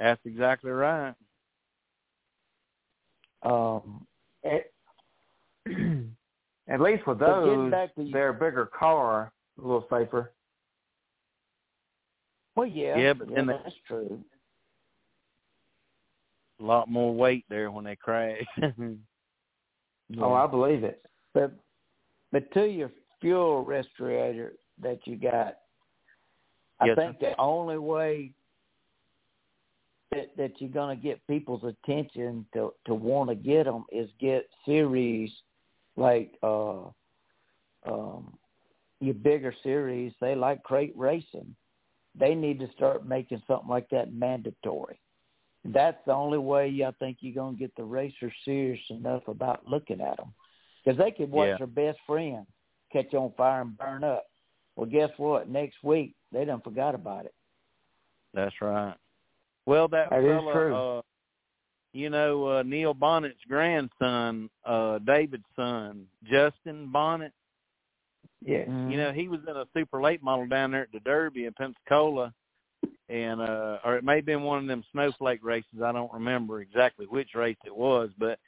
That's exactly right. Um, it, at least with those, to, they're a bigger car, a little safer. Well, yeah, yeah, but yeah, then that's true. A lot more weight there when they crash. yeah. Oh, I believe it. But but to your fuel respirator that you got. I yes, think the only way that that you're going to get people's attention to to want to get them is get series like uh um your bigger series. They like crate racing. They need to start making something like that mandatory. That's the only way I think you're going to get the racers serious enough about looking at them because they could watch yeah. their best friend catch on fire and burn up. Well, guess what? Next week they done forgot about it. That's right. Well, that, that fella, is true. Uh, you know, uh, Neil Bonnett's grandson, uh, David's son, Justin Bonnett. Yeah. Mm-hmm. You know, he was in a super late model down there at the Derby in Pensacola, and uh, or it may have been one of them snowflake races. I don't remember exactly which race it was, but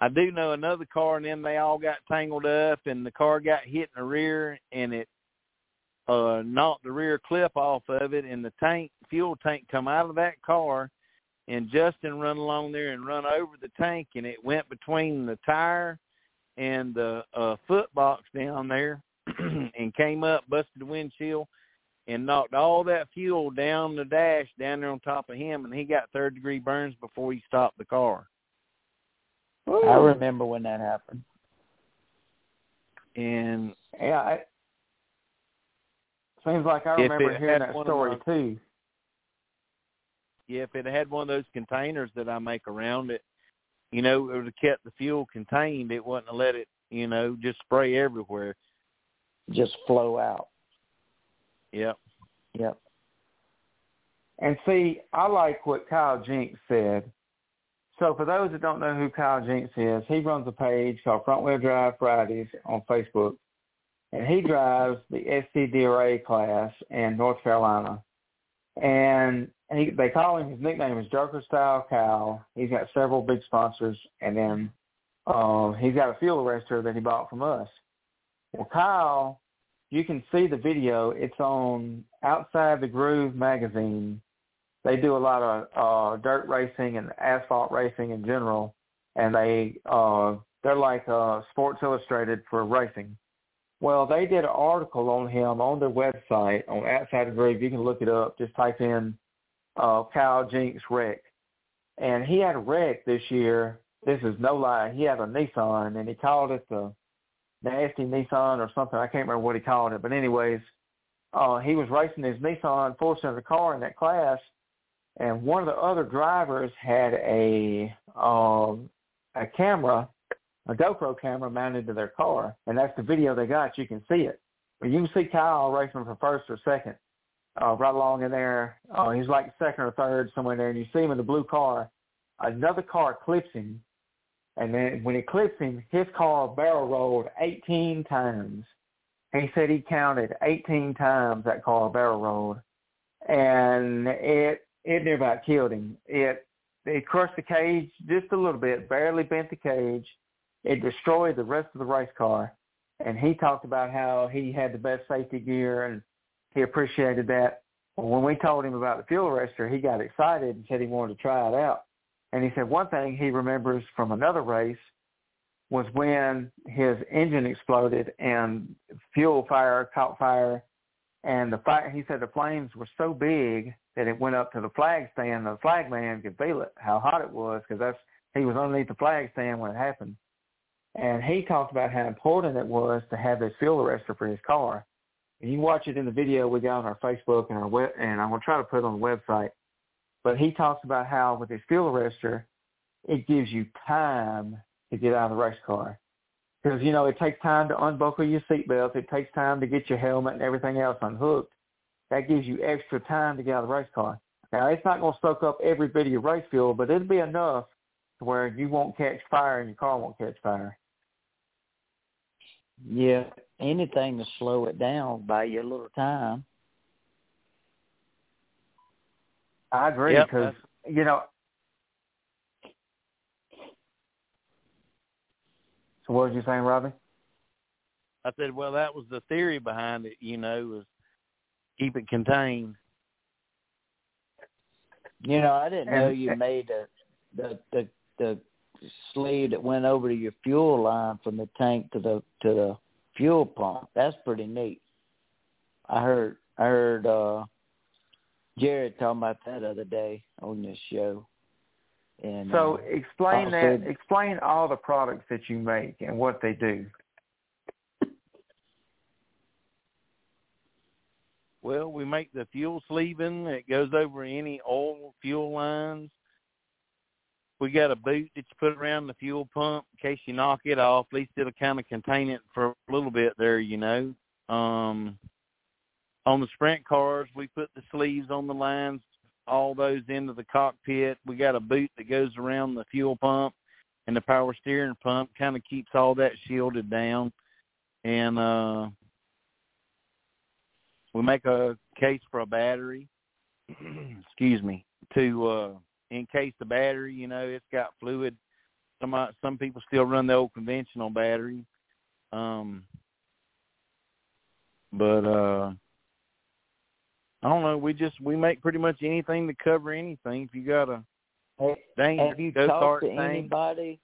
I do know another car, and then they all got tangled up, and the car got hit in the rear, and it uh knocked the rear clip off of it, and the tank fuel tank come out of that car, and Justin run along there and run over the tank, and it went between the tire and the uh, foot box down there, and came up, busted the windshield, and knocked all that fuel down the dash down there on top of him, and he got third degree burns before he stopped the car. I remember when that happened. And Yeah, it seems like I remember hearing that story those- too. yeah, if it had one of those containers that I make around it, you know, it would have kept the fuel contained. It wouldn't have let it, you know, just spray everywhere. Just flow out. Yep. Yep. And see, I like what Kyle Jinks said. So for those that don't know who Kyle Jinks is, he runs a page called Front Wheel Drive Fridays on Facebook. And he drives the SCDRA class in North Carolina. And he, they call him, his nickname is Joker Style Kyle. He's got several big sponsors. And then um, he's got a fuel arrestor that he bought from us. Well, Kyle, you can see the video. It's on Outside the Groove magazine. They do a lot of uh, dirt racing and asphalt racing in general, and they uh, they're like uh, Sports Illustrated for racing. Well, they did an article on him on their website on Outside the Groove. You can look it up. Just type in uh, Kyle Jinks wreck, and he had a wreck this year. This is no lie. He had a Nissan, and he called it the nasty Nissan or something. I can't remember what he called it, but anyways, uh, he was racing his Nissan four cylinder car in that class, and one of the other drivers had a um, a camera, a GoPro camera mounted to their car, and that's the video they got. You can see it. But you can see Kyle racing for first or second, uh, right along in there. Uh, he's like second or third somewhere there, and you see him in the blue car. Another car clips him, and then when he clips him, his car barrel rolled 18 times. He said he counted 18 times that car barrel rolled, and it it near about killed him. It it crushed the cage just a little bit, barely bent the cage. It destroyed the rest of the race car, and he talked about how he had the best safety gear and he appreciated that. When we told him about the fuel arrestor, he got excited and said he wanted to try it out. And he said one thing he remembers from another race was when his engine exploded and fuel fire caught fire and the fire he said the flames were so big that it went up to the flag stand. The flag man could feel it how hot it was because that's he was underneath the flag stand when it happened. And he talked about how important it was to have this fuel arrestor for his car. And you watch it in the video we got on our facebook and our web and i'm to try to put it on the website but he talks about how with his fuel arrestor it gives you time to get out of the race car because you know it takes time to unbuckle your seatbelt. It takes time to get your helmet and everything else unhooked. That gives you extra time to get out of the race car. Now it's not going to soak up every bit of your race fuel, but it'll be enough to where you won't catch fire and your car won't catch fire. Yeah, anything to slow it down, buy you a little time. I agree Yep, because you know. So what was you saying, Robbie? I said, well, that was the theory behind it. You know, was keep it contained. You know, I didn't know you made a, the the the sleeve that went over to your fuel line from the tank to the to the fuel pump. That's pretty neat. I heard I heard uh Jared talking about that other day on this show. And So uh, explain also- that. Explain all the products that you make and what they do. Well, we make the fuel sleeving. It goes over any oil fuel lines. We got a boot that you put around the fuel pump in case you knock it off. At least it'll kind of contain it for a little bit there, you know. Um, on the sprint cars, we put the sleeves on the lines, all those into the cockpit. We got a boot that goes around the fuel pump and the power steering pump, kind of keeps all that shielded down. And uh we make a case for a battery excuse me to uh encase the battery you know it's got fluid some uh, some people still run the old conventional battery um but uh I don't know. We just we make pretty much anything to cover anything. If you got a Hey, have you talked to Thing. anybody?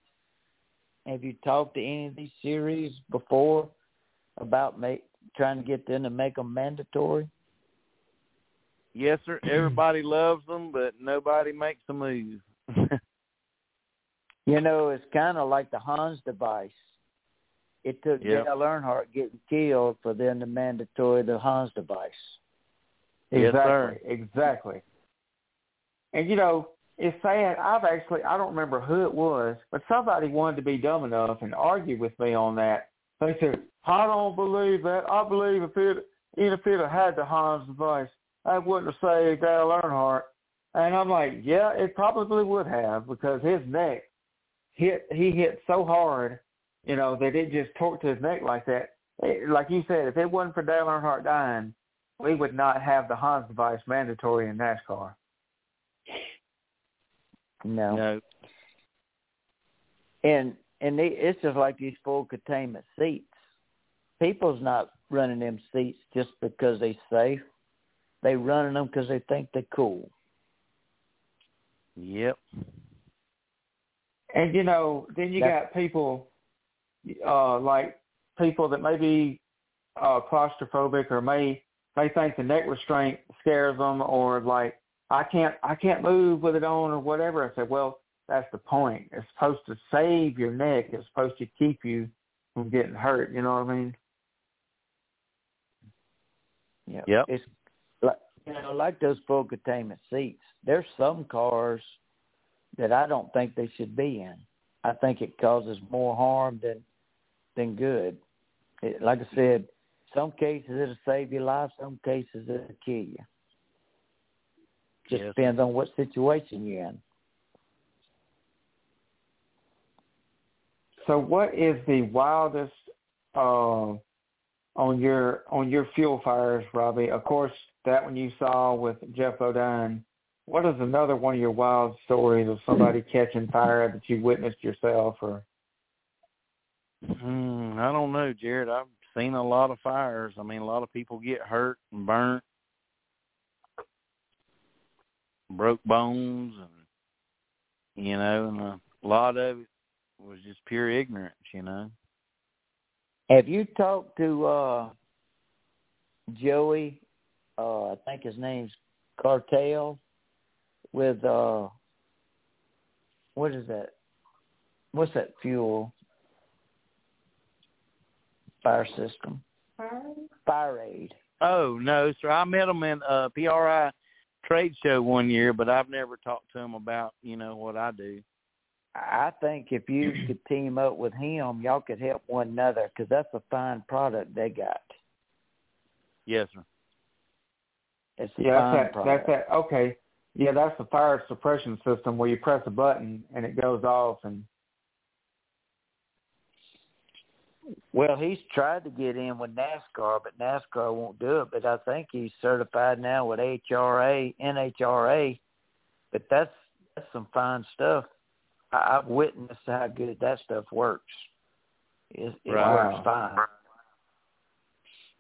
Have you talked to any of these series before about make, trying to get them to make them mandatory? Yes, sir. Everybody loves them, but nobody makes a move. You know, it's kind of like the Hans device. It took Yep. Dale Earnhardt getting killed for them to mandatory the Hans device. Yes, Exactly. sir. Exactly. And you know, it's sad. I've actually I don't remember who it was, but somebody wanted to be dumb enough and argue with me on that. They said, "I don't believe that. I believe if it even if it had the Hans device, that wouldn't have saved Dale Earnhardt." And I'm like, "Yeah, it probably would have because his neck hit. He hit so hard, you know, that it just torqued his neck like that. It, like you said, if it wasn't for Dale Earnhardt dying." We would not have the Hans device mandatory in NASCAR. No. no. And and they, it's just like these full containment seats. People's not running them seats just because they're safe. They running them because they think they're cool. Yep. And you know, then you That- got people uh like people that may be uh claustrophobic or may may think the neck restraint scares them or like I can't I can't move with it on or whatever. I said, well, that's the point. It's supposed to save your neck. It's supposed to keep you from getting hurt. You know what I mean? Yeah. Yep. It's like you know, like those full containment seats. There's some cars that I don't think they should be in. I think it causes more harm than than good. It, like I said, some cases it'll save your life, some cases it'll kill you. Just Yes. depends on what situation you're in. So what is the wildest uh, on your on your fuel fires, Robbie? Of course, that one you saw with Geoff Bodine. What is another one of your wild stories of somebody catching fire that you witnessed yourself? Or Hmm, I don't know, Jared. I've seen a lot of fires. I mean, a lot of people get hurt and burnt, broke bones, and you know, and a lot of it was just pure ignorance. You know. Have you talked to uh Joey, uh I think his name's Cartel with uh what is that? What's that fuel? Fire system. Fire aid. Oh no, sir. I met him in uh, a PRI trade show one year, but I've never talked to him about you know what I do. I think if you could team up with him, y'all could help one another because that's a fine product they got. Yes, sir. It's a yeah, fine that's that. product. That's that. Okay. Yeah, that's the fire suppression system where you press a button and it goes off. And Well, he's tried to get in with NASCAR, but NASCAR won't do it. But I think he's certified now with HRA, NHRA. But that's that's some fine stuff. I, I've witnessed how good that stuff works. It, it Right. works fine.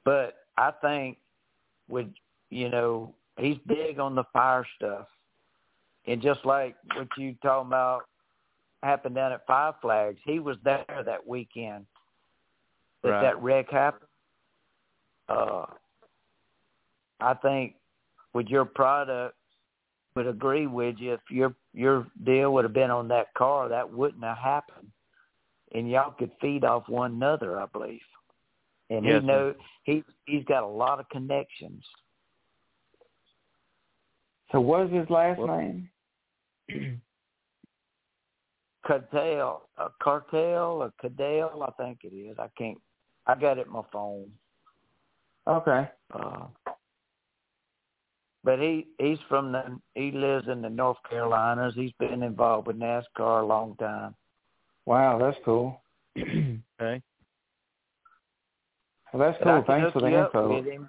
But I think with you know he's big on the fire stuff, and just like what you talking about happened down at Five Flags, he was there that weekend that Right. that wreck happened. Uh, I think with your product would agree with you if your your deal would have been on that car, that wouldn't have happened, and y'all could feed off one another, I believe. And Yes, he sir. know he he's got a lot of connections. so, what is his last Well- name? Cartel, a cartel, or Cadell, I think it is. I can't. I got it in my phone. Okay. Uh, but he he's from the he lives in the North Carolinas. He's been involved with NASCAR a long time. Wow, that's cool. Okay. Well, that's cool. Thanks for the you up info. him,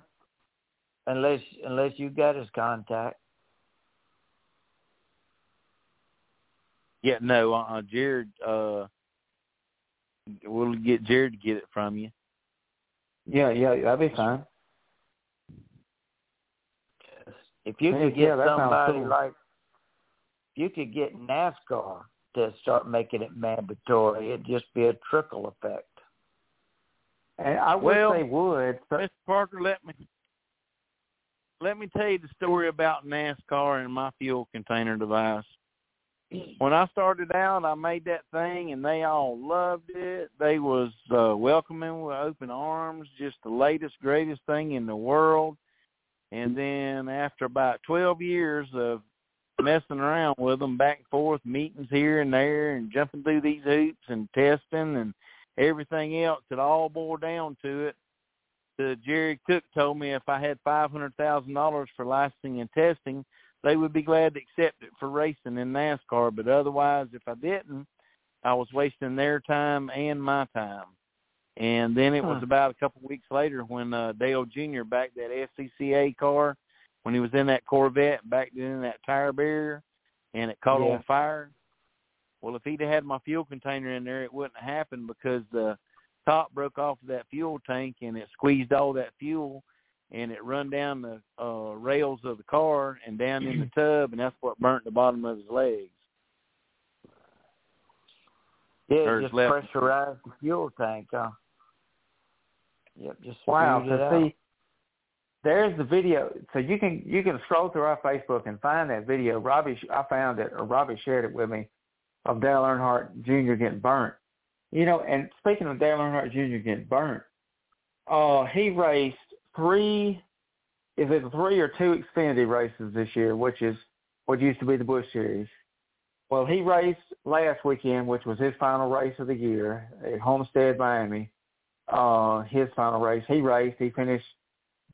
unless unless you got his contact. Yeah, no, uh, uh Jared. Uh, we'll get Jared to get it from you. Yeah, yeah, that'd be fine. If you could get that sounds somebody cool. like, if you could get NASCAR to start making it mandatory. It'd just be a trickle effect. And I wish Well, they would. So, Mr. Parker, let me let me tell you the story about NASCAR and my fuel container device. When I started out, I made that thing, and they all loved it. They was uh, welcoming with open arms, just the latest, greatest thing in the world. And then after about 12 years of messing around with them back and forth, meetings here and there, and jumping through these hoops and testing and everything else, it all boiled down to it. The Jerry Cook told me if I had five hundred thousand dollars for licensing and testing, they would be glad to accept it for racing in NASCAR. But otherwise, if I didn't, I was wasting their time and my time. And then it was about a couple weeks later when uh, Dale Jr. backed that SCCA car when he was in that Corvette, backed it in that tire barrier, and it caught Yeah. on fire. Well, if he'd had my fuel container in there, it wouldn't have happened because the top broke off of that fuel tank and it squeezed all that fuel and it run down the uh rails of the car and down in the tub and that's what burnt the bottom of his legs. Yeah, Or just left. pressurize the fuel tank. Huh? Yep, just wow. it So see, there's the video. So you can you can scroll through our Facebook and find that video. Robbie, I found it, or Robbie shared it with me, of Dale Earnhardt Jr. getting burnt. You know, and speaking of Dale Earnhardt Jr. getting burnt, uh, he raced three, is it three or two Xfinity races this year, which is what used to be the Busch Series. Well, he raced last weekend, which was his final race of the year at Homestead, Miami. Uh, his final race, he raced. He finished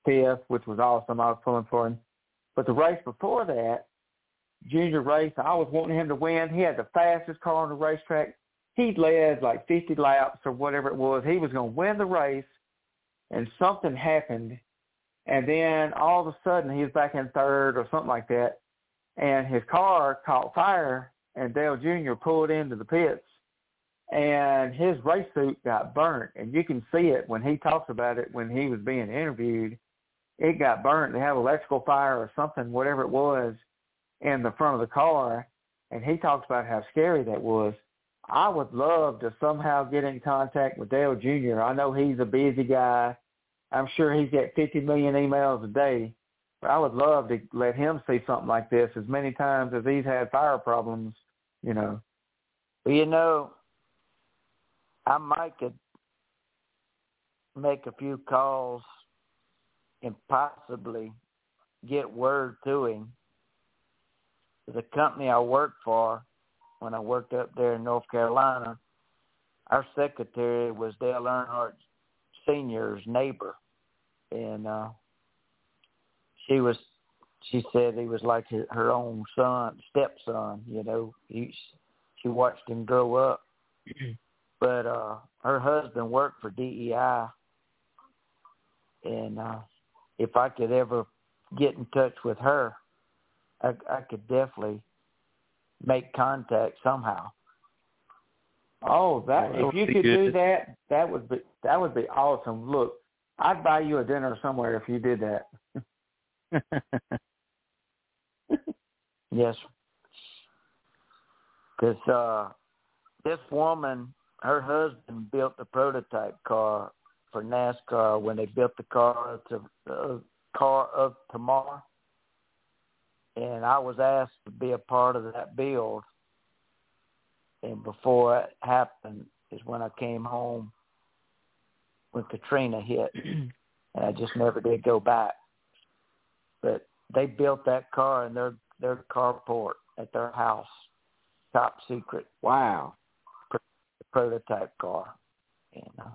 fifth, which was awesome. I was pulling for him. But the race before that, junior race, I was wanting him to win. He had the fastest car on the racetrack. He led like 50 laps or whatever it was. He was going to win the race, and something happened. And then all of a sudden, he was back in third or something like that, and his car caught fire, and Dale Jr. pulled into the pits, and his race suit got burnt. And you can see it when he talks about it when he was being interviewed. It got burnt. They had electrical fire or something, whatever it was, in the front of the car. And he talks about how scary that was. I would love to somehow get in contact with Dale Jr. I know he's a busy guy. I'm sure he's got 50 million emails a day. But I would love to let him see something like this as many times as he's had fire problems, you know. Well, you know, I might could make a few calls and possibly get word to him. The company I work for when I worked up there in North Carolina, our secretary was Dale Earnhardt Senior's neighbor, and uh, she was. She said he was like her, her own son, stepson. You know, he, she watched him grow up. but uh her husband worked for DEI, and uh if I could ever get in touch with her, I, I could definitely make contact somehow. Oh, that Well, if you could do that, that would be that would be awesome. Look, I'd buy you a dinner somewhere if you did that. Yes. Because uh, this woman, her husband built the prototype car for NASCAR when they built the car to uh, car of tomorrow, and I was asked to be a part of that build. And before it happened is when I came home when Katrina hit, and I just never did go back. But they built that car in their their carport at their house, top secret Wow. prototype car. And uh,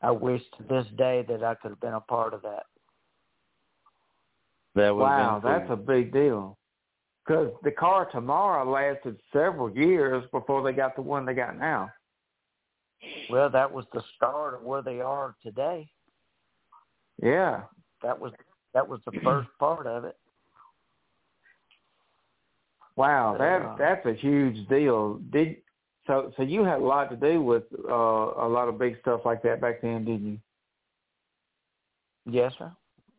I wish to this day that I could have been a part of that. That Wow, that's a big deal. Because the car tomorrow lasted several years before they got the one they got now. Well, that was the start of where they are today. Yeah. That was that was the first part of it. Wow, that uh, that's a huge deal. Did so so you had a lot to do with uh a lot of big stuff like that back then, didn't you? Yes, sir.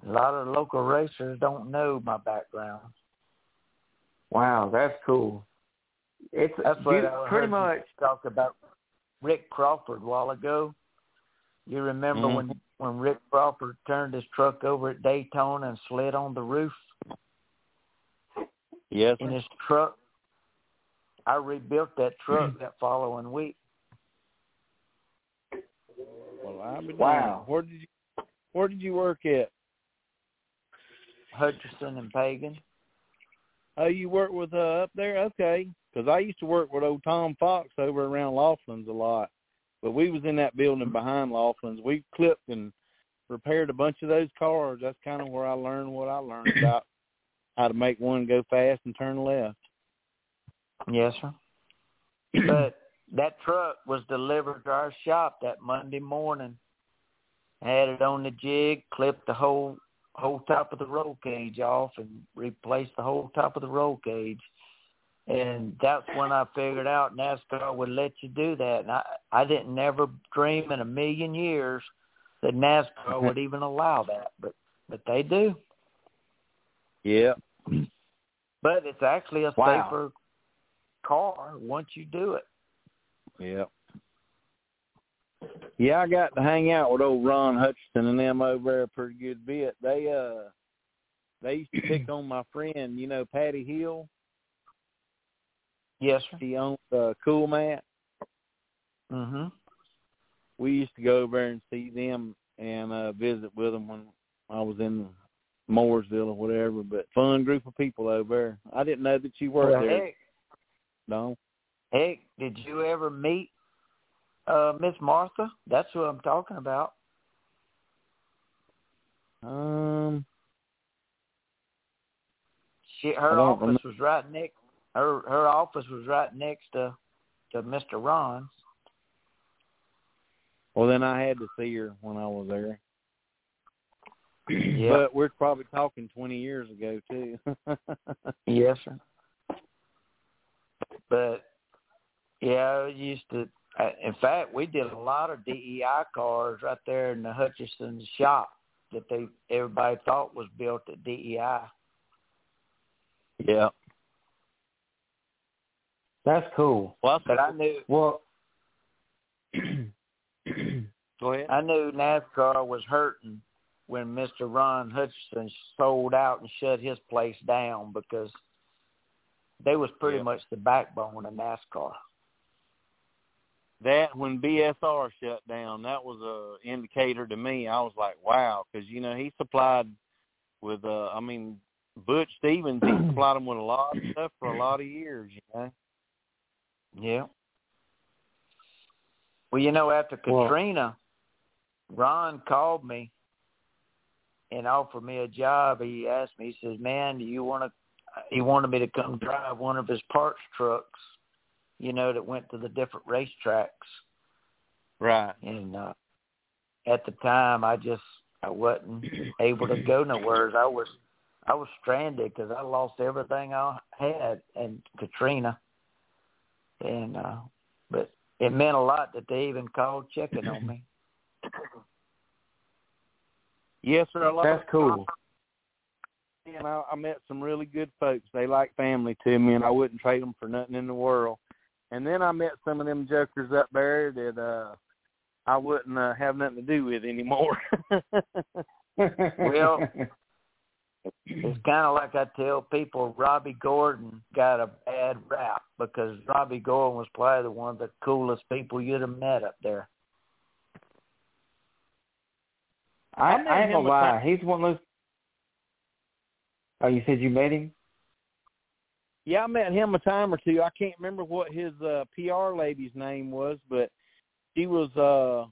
A lot of local racers don't know my background. Wow, that's cool. It's That's what you, I pretty heard much. you talk about Rick Crawford a while ago. You remember Mhm. when when Rick Crawford turned his truck over at Daytona and slid on the roof Yes. in his truck? I rebuilt that truck that following week. Well, I've been Wow. Where did you Where did you work at? Hutcherson and Pagan. Oh, you work with uh, up there? Okay. Because I used to work with old Tom Fox over around Laughlin's a lot. But we was in that building behind Laughlin's. We clipped and repaired a bunch of those cars. That's kind of where I learned what I learned about how to make one go fast and turn left. Yes, sir. but that truck was delivered to our shop that Monday morning. Had it on the jig, clipped the whole whole top of the roll cage off, and replaced the whole top of the roll cage. And that's when I figured out NASCAR would let you do that. And I I didn't never dream in a million years that NASCAR would mm-hmm. even allow that, but but they do. Yeah. But it's actually a Wow. safer car once you do it. Yeah. Yeah, I got to hang out with old Ron Hutcherson and them over there a pretty good bit. They uh they used to pick on my friend, you know, Patty Hill. Yes, sir. She owned uh Cool Mat. Mhm. We used to go over there and see them and uh visit with them when I was in Mooresville or whatever. But fun group of people over there. I didn't know that you worked Well, there. heck, No. heck, did you ever meet uh Miss Martha? That's who I'm talking about. Um. She her office remember. was right next her her office was right next to to Mr. Ron's. Well, then I had to see her when I was there. Yeah. But we're probably talking 20 years ago too. Yes, sir. But yeah, I used to. Uh, In fact, we did a lot of DEI cars right there in the Hutcherson shop that they everybody thought was built at DEI. yeah. That's cool. Well, But I knew Well, go ahead. I knew NASCAR was hurting when Mr. Ron Hutcherson sold out and shut his place down because they was pretty Yeah. much the backbone of NASCAR. That when BSR shut down, that was a indicator to me. I was like, wow, because you know he supplied with. uh I mean, Butch Stevens he supplied him with a lot of stuff for a lot of years. You know. Yeah. Well, you know, after Well- Katrina, Ron called me and offered me a job. He asked me, he says, "Man, do you want to?" He wanted me to come drive one of his parts trucks, you know, that went to the different racetracks. Right. And uh, at the time, I just I wasn't able to go nowhere. I was I was stranded because I lost everything I had in Katrina. And uh, but it meant a lot that they even called checking on me. Yes, sir. I that's cool. and I, I met some really good folks. They like family to me, and I wouldn't trade them for nothing in the world. And then I met some of them jokers up there that uh I wouldn't uh, have nothing to do with anymore. Well, It's kind of like I tell people, Robby Gordon got a bad rap because Robby Gordon was probably the one of the coolest people you'd have met up there. I, I met I ain't him gonna lie. He's one of those. Oh, you said you met him? Yeah, I met him a time or two. I can't remember what his uh PR lady's name was, but she was uh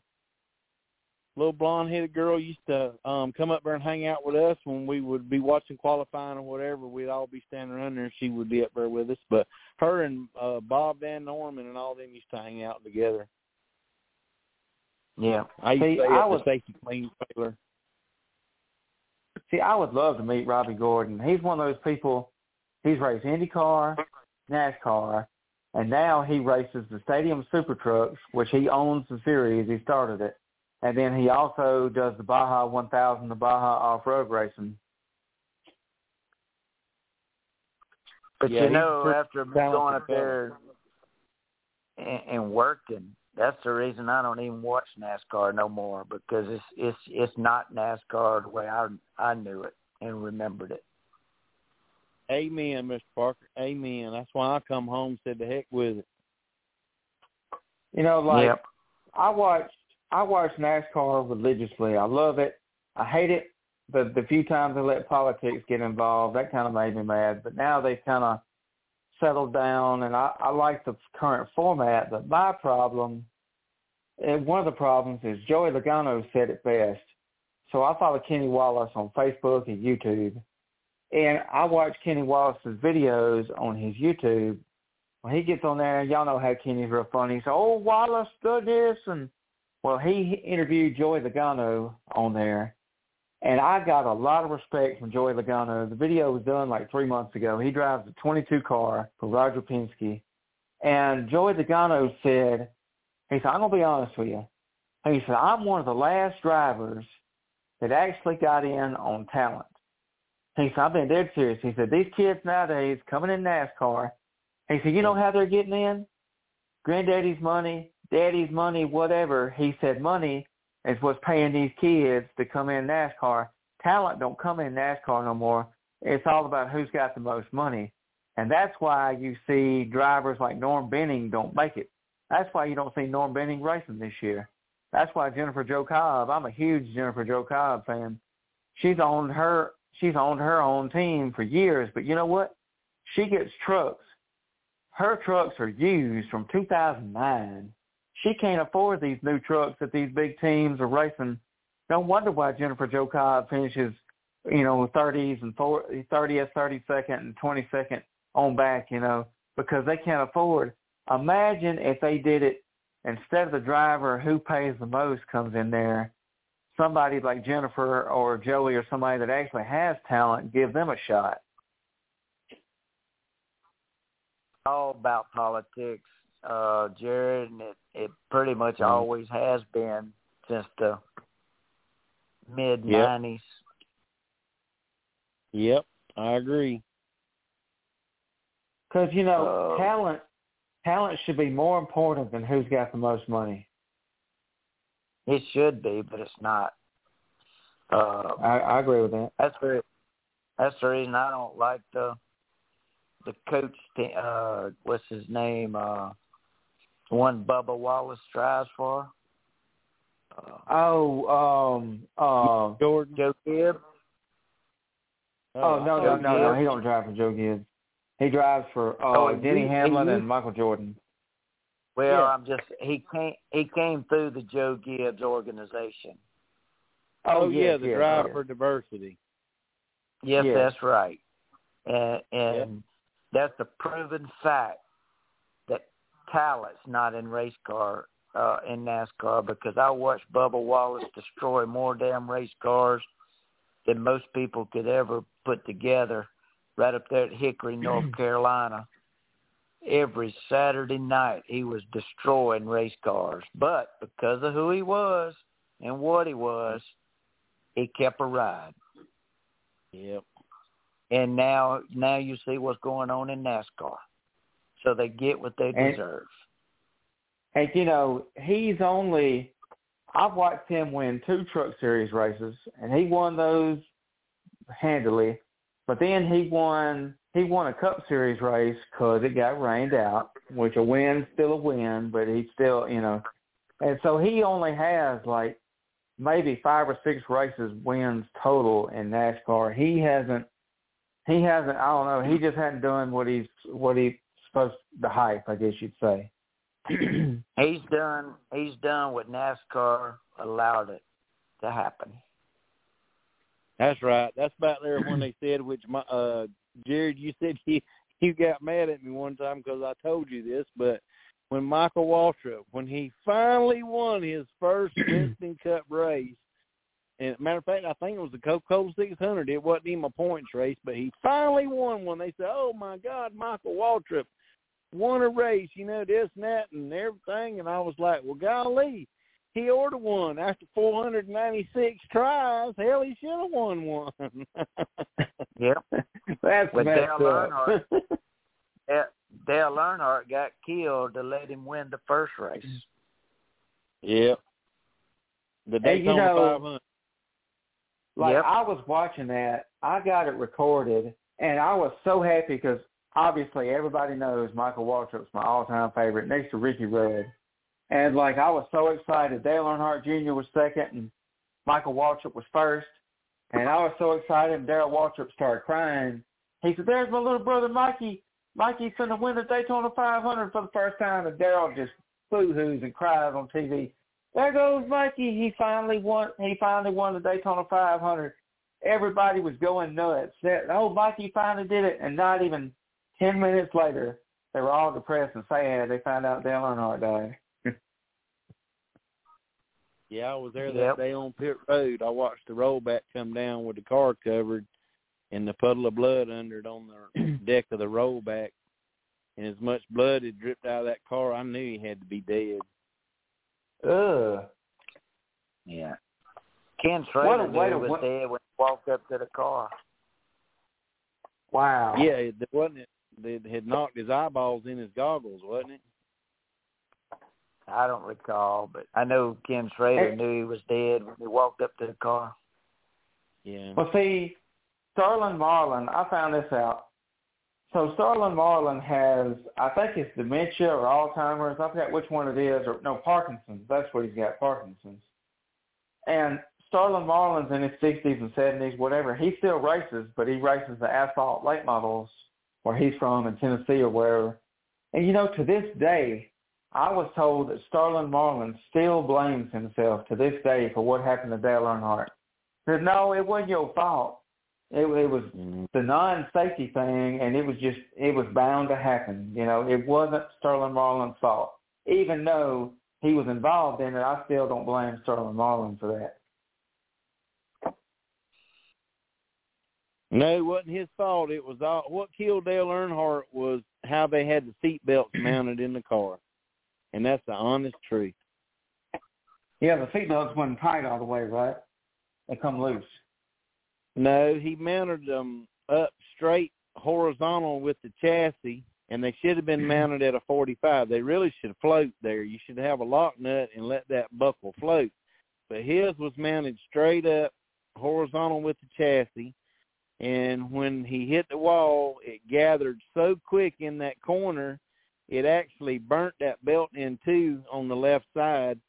little blonde headed girl used to um come up there and hang out with us when we would be watching qualifying or whatever. We'd all be standing around there and she would be up there with us. But her and uh Bob Van Norman and all them used to hang out together. Yeah. I used See, to stay I was- the Safety-Kleen trailer. See, I would love to meet Robby Gordon. He's one of those people. He's raced IndyCar, NASCAR, and now he races the Stadium Super Trucks, which he owns the series. He started it, and then he also does the Baja 1000, the Baja off-road racing. But Yeah, you know, after going up there and, and working, that's the reason I don't even watch NASCAR no more because it's it's it's not NASCAR the way I I knew it and remembered it. Amen, Mr. Parker. Amen. That's why I come home and said the heck with it. You know, like yep. I watch I watch NASCAR religiously. I love it. I hate it the the few times they let politics get involved. That kind of made me mad. But now they've kind of settled down, and I, I like the current format. But my problem, and one of the problems is Joey Logano said it best. So I follow Kenny Wallace on Facebook and YouTube, and I watch Kenny Wallace's videos on his YouTube. When he gets on there, y'all know how Kenny's real funny. He says, "Oh, Wallace did this," and well, he interviewed Joey Logano on there, and I got a lot of respect from Joey Logano. The video was done like three months ago. He drives a 22 car for Roger Penske, and Joey Logano said, he said, "I'm gonna be honest with you." He said, "I'm one of the last drivers that actually got in on talent." He said, "I've been dead serious." He said, "These kids nowadays coming in NASCAR." He said, "You know how they're getting in? Granddaddy's money, daddy's money, whatever." He said, "Money is what's paying these kids to come in NASCAR. Talent don't come in NASCAR no more. It's all about who's got the most money. And that's why you see drivers like Norm Benning don't make it. That's why you don't see Norm Benning racing this year. That's why Jennifer Jo Cobb, I'm a huge Jennifer Jo Cobb fan. She's owned her she's owned her own team for years, but you know what? She gets trucks. Her trucks are used from 2009 she can't afford these new trucks that these big teams are racing. No wonder why Jennifer Jo Cobb finishes, you know, 30s and 40, 30th, 32nd, and 22nd on back, you know, because they can't afford. Imagine if they did it instead of the driver who pays the most comes in there, somebody like Jennifer or Joey or somebody that actually has talent, give them a shot. All about politics uh, Jared, and it, it pretty much Mhm. always has been since the mid nineties. Yep, I agree. Because you know, Uh, talent talent should be more important than who's got the most money. It should be, but it's not. Uh, I, I agree with that. that's the that's the reason I don't like the the coach. te- Uh, what's his name? Uh, the one Bubba Wallace drives for. Uh, Oh, um, uh, Jordan. Joe Gibb. oh no, no, Joe no, no, he don't drive for Joe Gibbs. He drives for uh, Oh, he Denny used- he Hamlin and Michael Jordan. Well, Yeah. I'm just he came he came through the Joe Gibbs organization. Oh, yeah, yes, the yes, drive yes. for diversity. Yes, Yeah. that's right. And and that's a proven fact that talent's not in race car uh in NASCAR because I watched Bubba Wallace destroy more damn race cars than most people could ever put together right up there at Hickory, North Carolina. Every Saturday night he was destroying race cars. But because of who he was and what he was, he kept a ride. Yep. and now now you see what's going on in NASCAR. So they get what they And- deserve. And you know, he's only I've watched him win two Truck Series races, and he won those handily. But then he won he won a Cup Series race because it got rained out, which a win's still a win, but he still you know, and so he only has like maybe five or six races wins total in NASCAR. He hasn't he hasn't I don't know he just hadn't done what he's what he's supposed the hype I guess you'd say. He's done he's done what NASCAR allowed it to happen. That's right. That's about there when they said which my uh Jared, you said you you got mad at me one time because I told you this, but when Michael Waltrip, when he finally won his first Winston Cup race, and matter of fact, I think it was the Coca Cola 600. It wasn't even a points race, but he finally won one. They said, "Oh my God, Michael Waltrip won a race, you know this and that and everything," and I was like, "Well, golly." He ordered one after 496 tries. Hell, he should have won one. yep. That's But messed Dale up. Earnhardt- Dale- Dale Earnhardt got killed to let him win the first race. yep. The Hey, you Daytona know- 500. Like Yep. I was watching that, I got it recorded, and I was so happy because obviously everybody knows Michael Waltrip's my all-time favorite, next to Ricky Rudd. And like I was so excited, Dale Earnhardt Jr. was second, and Michael Waltrip was first, and I was so excited. And Darrell Waltrip started crying. He said, "There's my little brother Mikey. Mikey's to win the Daytona 500 for the first time." And Daryl just boo-hoos and cries on TV. There goes Mikey. He finally won. He finally won the Daytona 500. Everybody was going nuts. That, oh, Mikey finally did it. And not even 10 minutes later, they were all depressed and sad. They found out Dale Earnhardt died. Yeah, I was there that Yep. day on pit road. I watched the rollback come down with the car covered and the puddle of blood under it on the deck of the rollback. And as much blood had dripped out of that car, I knew he had to be dead. Ugh. Yeah. Ken What a Schrader knew way he to was win- dead when he walked up to the car. Wow. Yeah, it wasn't it. They had knocked his eyeballs in his goggles, wasn't it? I don't recall, but I know Ken Schrader knew he was dead when he walked up to the car. Yeah. Well, see, Sterling Marlin, I found this out. So Sterling Marlin has, I think it's dementia or Alzheimer's. I forget which one it is, or no, Parkinson's. That's what he's got, Parkinson's. And Sterling Marlin's in his 60s and 70s, whatever. He still races, but he races the asphalt late models where he's from in Tennessee or wherever. And you know, to this day, I was told that Sterling Marlin still blames himself to this day for what happened to Dale Earnhardt. Said, no, it wasn't your fault. It, it was Mhm. the non-safety thing, and it was just it was bound to happen. You know, it wasn't Sterling Marlin's fault. Even though he was involved in it, I still don't blame Sterling Marlin for that. No, it wasn't his fault. It was all what killed Dale Earnhardt was how they had the seat belts mounted in the car, and that's the honest truth. Yeah, the seatbelts wasn't tight all the way, right? They come loose. No, he mounted them up straight horizontal with the chassis, and they should have been mm-hmm. mounted at a 45. They really should float there. You should have a lock nut and let that buckle float. But his was mounted straight up horizontal with the chassis, and when he hit the wall, it gathered so quick in that corner, it actually burnt that belt in two on the left side,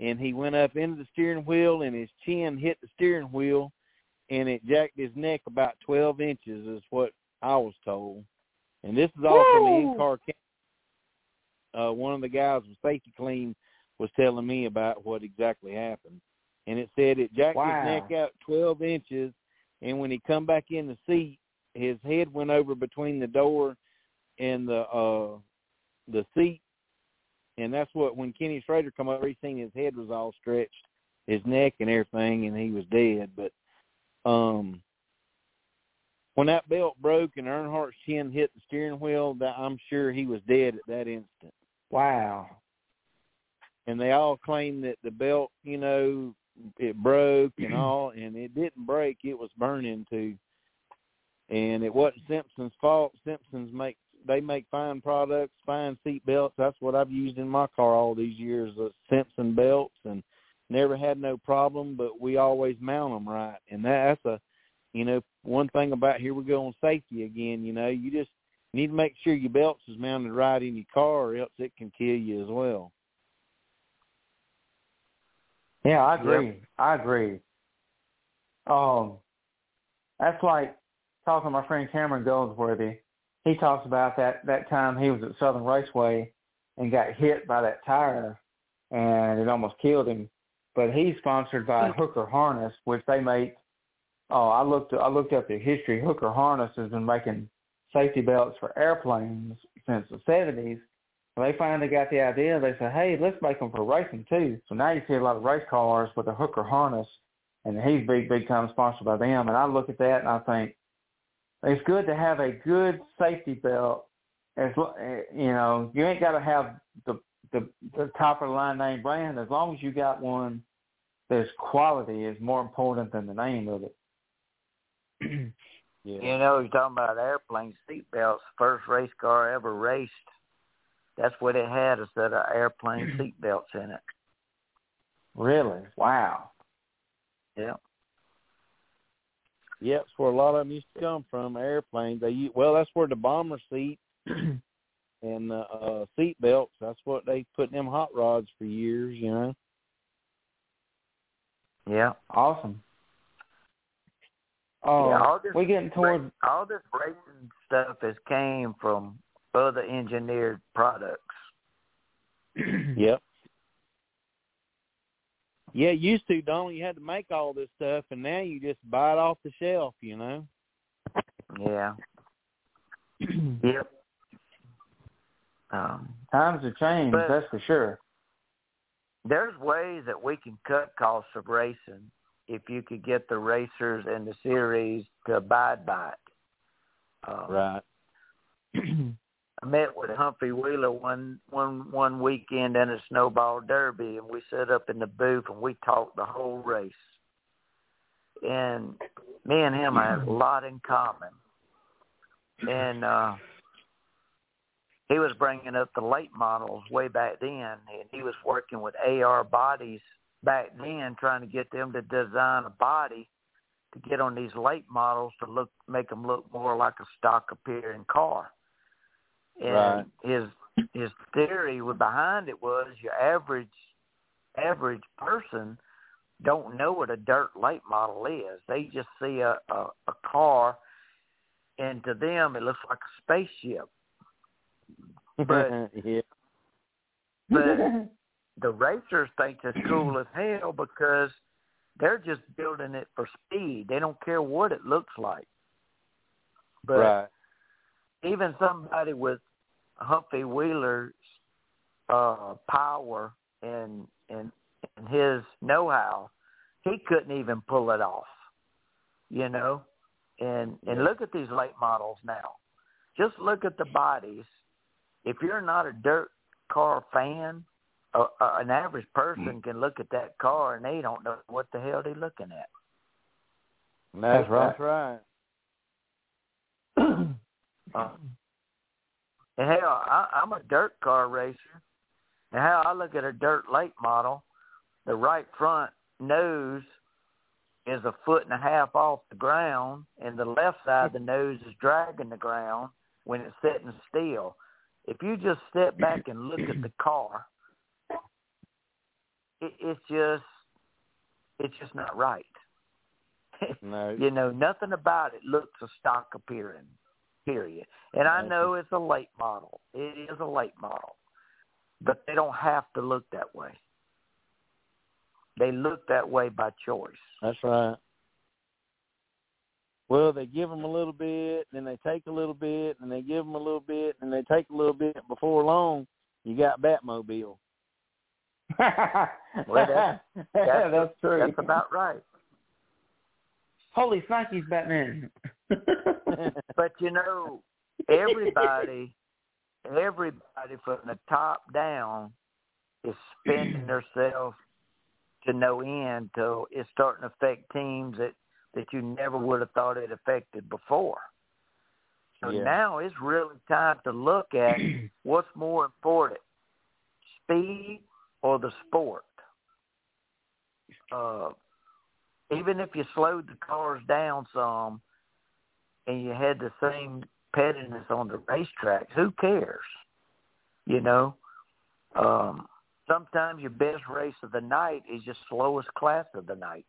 and he went up into the steering wheel, and his chin hit the steering wheel, and it jacked his neck about 12 inches is what I was told. And this is all from the in-car cam. Uh, one of the guys with Safety-Kleen was telling me about what exactly happened. And it said it jacked Wow. his neck out 12 inches, and when he come back in the seat, his head went over between the door and the uh the seat, and that's what when Kenny Schrader come over, he seen his head was all stretched, his neck and everything, and he was dead. But um when that belt broke and Earnhardt's chin hit the steering wheel, that I'm sure he was dead at that instant. Wow. And they all claim that the belt, you know, it broke and all, and it didn't break; it was burning too. And it wasn't Simpson's fault. Simpsons make they make fine products, fine seat belts. That's what I've used in my car all these years, the Simpson belts, and never had no problem. But we always mount them right, and that, that's a, you know, one thing about here we go on safety again. You know, you just need to make sure your belts is mounted right in your car, or else it can kill you as well. Yeah, I agree. I agree. Um, that's like talking to my friend Cameron Goldsworthy. He talks about that that time he was at Southern Raceway and got hit by that tire, and it almost killed him. But he's sponsored by hmm. Hooker Harness, which they make. Oh, I looked I looked up the history. Hooker Harness has been making safety belts for airplanes since the seventies. They finally got the idea. They said, "Hey, let's make them for racing too." So now you see a lot of race cars with a Hooker harness, and he's big, big time sponsored by them. And I look at that and I think it's good to have a good safety belt. As eh, you know, you ain't got to have the the the top of the line name brand. As long as you got one, there's quality is more important than the name of it. yeah. You know, you're talking about airplane seat belts. First race car I ever raced. That's what it had a set of airplane seat belts in it. Really? Wow. Yeah. Yep, that's where a lot of them used to come from. Airplanes. They well, that's where the bomber seat and the uh, seat belts. That's what they put in them hot rods for years. You know. Yeah. Awesome. Oh, yeah, all this, we're getting towards all this racing stuff has came from other engineered products. yep. Yeah, used to, don't you? had to make all this stuff, and now you just buy it off the shelf, you know. Yeah. yep. Um, Times have changed, that's for sure. There's ways that we can cut costs of racing if you could get the racers and the series to abide by it. Um, right. I met with Humpy Wheeler one one one weekend in a snowball derby, and we sat up in the booth and we talked the whole race. And me and him have a lot in common. And uh he was bringing up the late models way back then, and he was working with AR bodies back then, trying to get them to design a body to get on these late models to look make them look more like a stock appearing car. And right. his his theory behind it was your average average person don't know what a dirt late model is. They just see a, a, a car and to them it looks like a spaceship. But yeah. but the racers think it's cool as hell because they're just building it for speed. They don't care what it looks like. But right. even somebody with Humpy Wheeler's uh, power and and and his know-how, he couldn't even pull it off. You know, and and look at these late models now. Just look at the bodies. If you're not a dirt car fan, a, a, an average person can look at that car and they don't know what the hell they're looking at. That's, right. That's right. right. uh, and hell, I, I'm a dirt car racer. And hell, I look at a dirt late model. The right front nose is a foot and a half off the ground, and the left side of the nose is dragging the ground when it's sitting still. If you just step back and look at the car, it, it's just it's just not right. No. you know, nothing about it looks a stock appearing period. And I know it's a late model. It is a late model. But they don't have to look that way. They look that way by choice. That's right. Well, they give them a little bit, then they take a little bit, and they give them a little bit, and they take a little bit. Before long, you got Batmobile. well, that's, that's, that's true. That's about right. Holy Snikey's Batman. but you know, everybody, everybody from the top down is spending themselves to no end. To it's starting to affect teams that that you never would have thought it affected before. So yeah. now it's really time to look at what's more important, speed or the sport. Uh, even if you slowed the cars down some and you had the same pettiness on the racetrack, who cares? You know? Um sometimes your best race of the night is your slowest class of the night.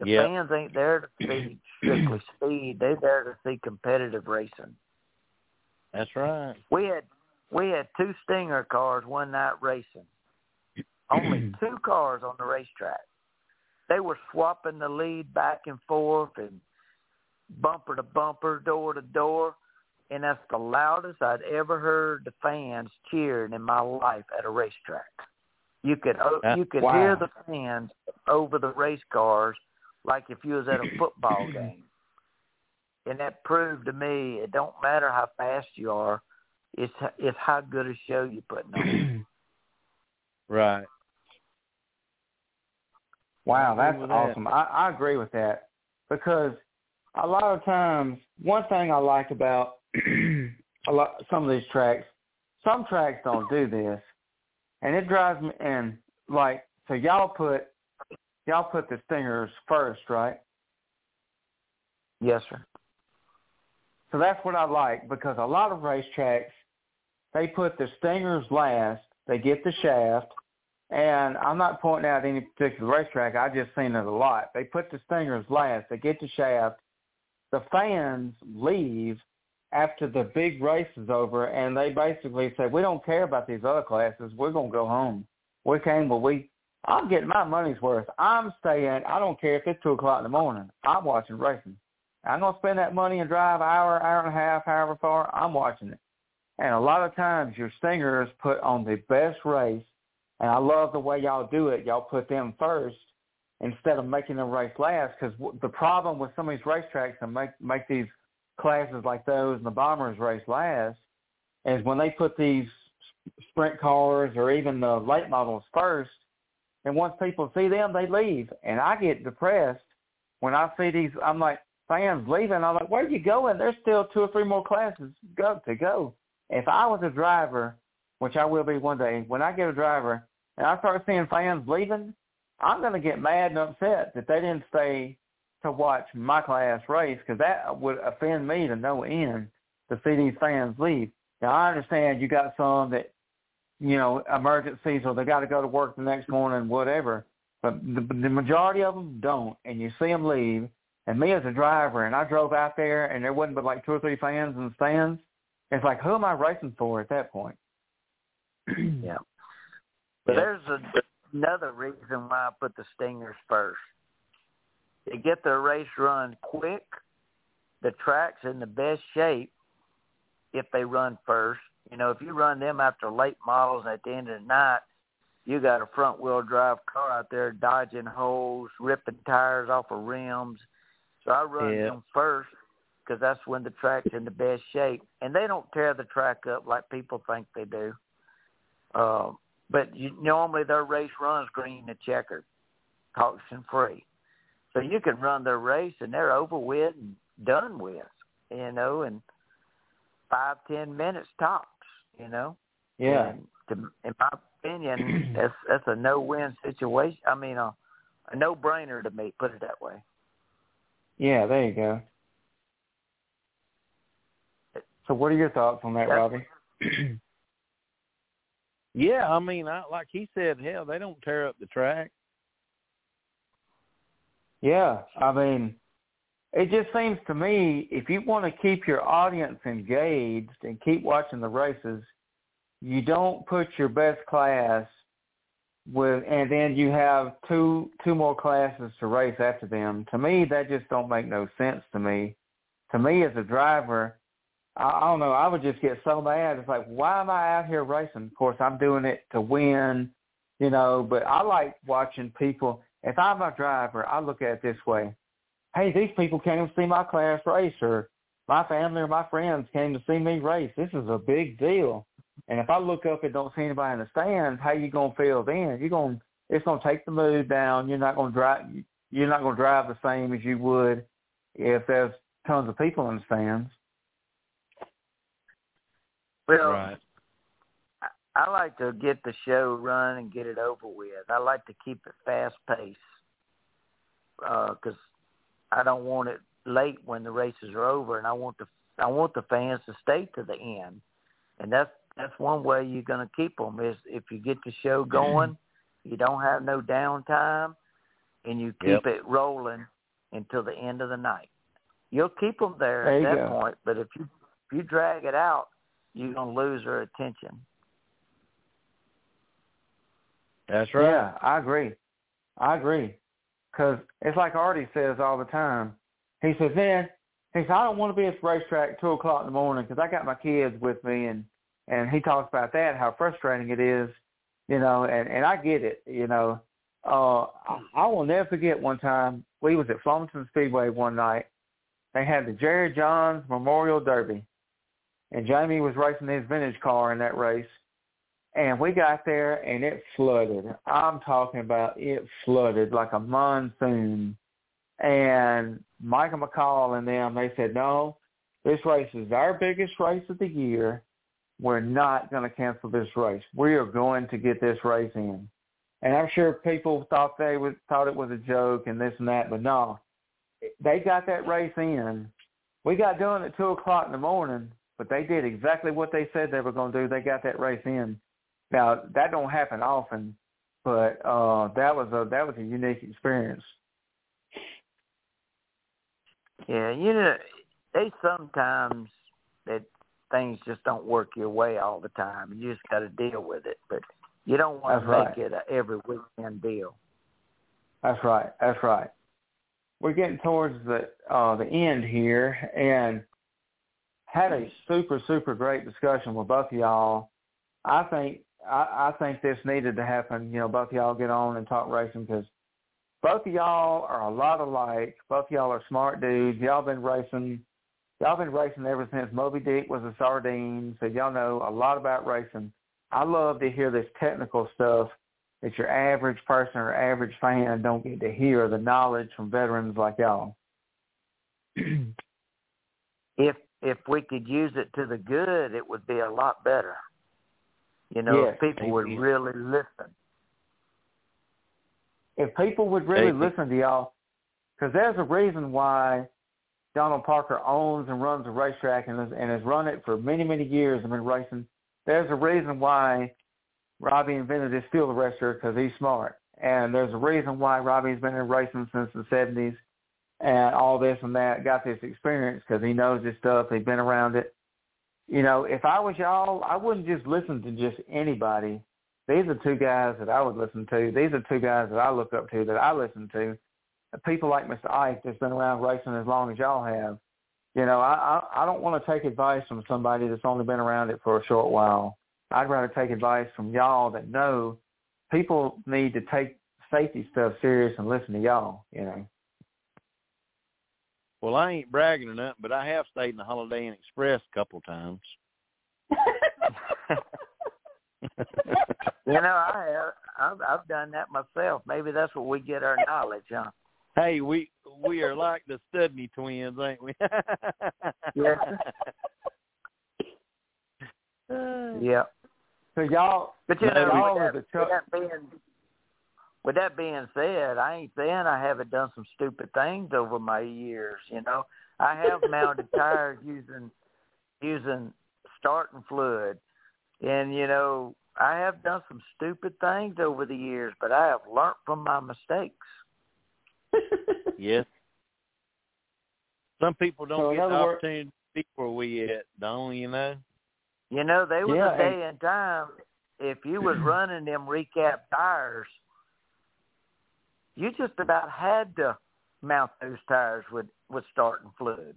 The yep. fans ain't there to see strictly speed. They're there to see competitive racing. That's right. We had we had two Stinger cars one night racing. Only two cars on the racetrack they were swapping the lead back and forth and bumper to bumper, door to door, and that's the loudest I'd ever heard the fans cheering in my life at a racetrack. You could uh, you could wow. hear the fans over the race cars like if you was at a football game. And that proved to me it don't matter how fast you are, It's it's how good a show you put on. right. Wow, that's agree with that. awesome. I, I agree with that because a lot of times, one thing I like about a lot some of these tracks, some tracks don't do this, and it drives me. And like, so y'all put y'all put the stingers first, right? Yes, sir. So that's what I like because a lot of racetracks, they put the stingers last. They get the shaft, and I'm not pointing out any particular racetrack. I just seen it a lot. They put the stingers last. They get the shaft. The fans leave after the big race is over, and they basically say, "We don't care about these other classes. We're gonna go home. We came, but we." I'm getting my money's worth. I'm staying. I don't care if it's two o'clock in the morning. I'm watching racing. I'm gonna spend that money and drive hour, hour and a half, however far. I'm watching it. And a lot of times your stingers put on the best race, and I love the way y'all do it. Y'all put them first instead of making them race last. Because the problem with some of these racetracks and make make these classes like those and the bombers race last is when they put these sprint cars or even the late models first. And once people see them, they leave, and I get depressed when I see these. I'm like, fans leaving. I'm like, where are you going? There's still two or three more classes go to go. If I was a driver, which I will be one day, when I get a driver and I start seeing fans leaving, I'm going to get mad and upset that they didn't stay to watch my class race because that would offend me to no end to see these fans leave. Now I understand you got some that, you know, emergencies or they got to go to work the next morning, whatever. But the, the majority of them don't, and you see them leave, and me as a driver, and I drove out there, and there wasn't but like two or three fans in the stands. It's like, who am I racing for at that point? yeah. But there's a, another reason why I put the Stingers first. To get the race run quick, the track's in the best shape if they run first. You know, if you run them after late models at the end of the night, you got a front wheel drive car out there dodging holes, ripping tires off of rims. So I run Yeah. them first because that's when the track's in the best shape, and they don't tear the track up like people think they do. Uh, but you, normally their race runs green and checkered, caution free, so you can run their race and they're over with and done with, you know, in five ten minutes tops, you know. Yeah. And to, in my opinion, that's that's a no-win situation. I mean, a, a no-brainer to me. Put it that way. Yeah, there you go. So what are your thoughts on that, That's- Robbie? Yeah, I mean, I, like he said, hell, they don't tear up the track. Yeah, I mean, it just seems to me if you want to keep your audience engaged and keep watching the races, you don't put your best class with, and then you have two two more classes to race after them. To me, that just don't make no sense to me. To me, as a driver, I, don't know. I would just get so mad. It's like, why am I out here racing? Of course, I'm doing it to win, you know. But I like watching people. If I'm a driver, I look at it this way: Hey, these people came to see my class race, or my family or my friends came to see me race. This is a big deal. And if I look up and don't see anybody in the stands, how you gonna feel then? You're gonna it's gonna take the mood down. You're not gonna drive. You're not gonna drive the same as you would if there's tons of people in the stands. Well, right. I, I like to get the show run and get it over with. I like to keep it fast paced uh, because I don't want it late when the races are over, and I want the I want the fans to stay to the end, and that's that's one way you're going to keep them is if you get the show mm-hmm. going, you don't have no downtime, and you keep Yep. it rolling until the end of the night. You'll keep them there, There at that go. point, but if you if you drag it out, you're going to lose their attention. That's right. Yeah, I agree. I agree. Because it's like Artie says all the time. He says, man, he says, I don't want to be at the racetrack at 2 o'clock in the morning because I got my kids with me. And, and he talks about that, how frustrating it is, you know, and, and I get it, you know. Uh, I, I will never forget one time we was at Flemington Speedway one night. They had the Jerry Johns Memorial Derby. And Jamie was racing his vintage car in that race. And we got there and it flooded. I'm talking about it flooded like a monsoon. And Michael McCall and them, they said, no, this race is our biggest race of the year. We're not going to cancel this race. We are going to get this race in. And I'm sure people thought they was thought it was a joke and this and that, but no, they got that race in. We got done at two o'clock in the morning, but they did exactly what they said they were going to do. They got that race in. Now that don't happen often, but uh, that was a that was a unique experience. Yeah, you know, they sometimes that things just don't work your way all the time. You just got to deal with it, but you don't want to right. make it a every weekend deal. That's right. That's right. We're getting towards the uh, the end here, and had a super super great discussion with both of y'all. I think I, I think this needed to happen. You know, both of y'all get on and talk racing because both of y'all are a lot alike. Both of y'all are smart dudes. Y'all been racing. Y'all been racing ever since Moby Dick was a sardine, so y'all know a lot about racing. I love to hear this technical stuff that your average person or average fan don't get to hear the knowledge from veterans like y'all. If if we could use it to the good, it would be a lot better. You know, Yes, if people would really listen. If people would really Hey, listen to y'all, because there's a reason why Donald Parker owns and runs a racetrack and has, and has run it for many, many years and been racing. There's a reason why Robbie invented his fuel arrestor because he's smart. And there's a reason why Robbie's been in racing since the 70s and all this and that, got this experience because he knows this stuff. He's been around it. You know, if I was y'all, I wouldn't just listen to just anybody. These are two guys that I would listen to. These are two guys that I look up to, that I listen to. People like Mr. Ike that's been around racing as long as y'all have. You know, I, I I don't want to take advice from somebody that's only been around it for a short while. I'd rather take advice from y'all that know people need to take safety stuff serious and listen to y'all. You know. Well, I ain't bragging or nothing, but I have stayed in the Holiday Inn Express a couple times. You know, I have. I've, I've done that myself. Maybe that's where we get our knowledge, huh? Hey, we we are like the Studney twins, ain't we? Yes. Yeah. So y'all, But you No, know, y'all with are the with Chuck. that being with that being said, I ain't saying I haven't done some stupid things over my years. You know, I have mounted tires using using starting fluid, and you know, I have done some stupid things over the years, but I have learned from my mistakes. yes. Some people don't So get the other wor- opportunity to be where we at, don't you know? You know, there was Yeah, a day and time if you was running them recap tires, you just about had to mount those tires with with starting fluid.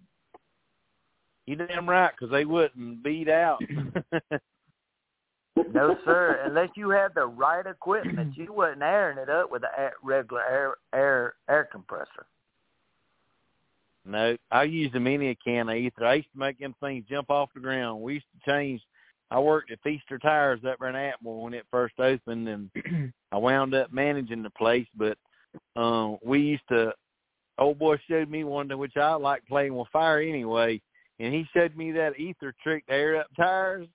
You damn right, because they wouldn't beat out. No, sir. Unless you had the right equipment, you wasn't airing it up with a air, regular air air air compressor. no, I used a mini can of ether. I used to make them things jump off the ground. We used to change. I worked at Feaster Tires up in Atmore when it first opened, and I wound up managing the place. But um, we used to. Old boy showed me one which I like playing with fire anyway, and he showed me that ether trick to air up tires.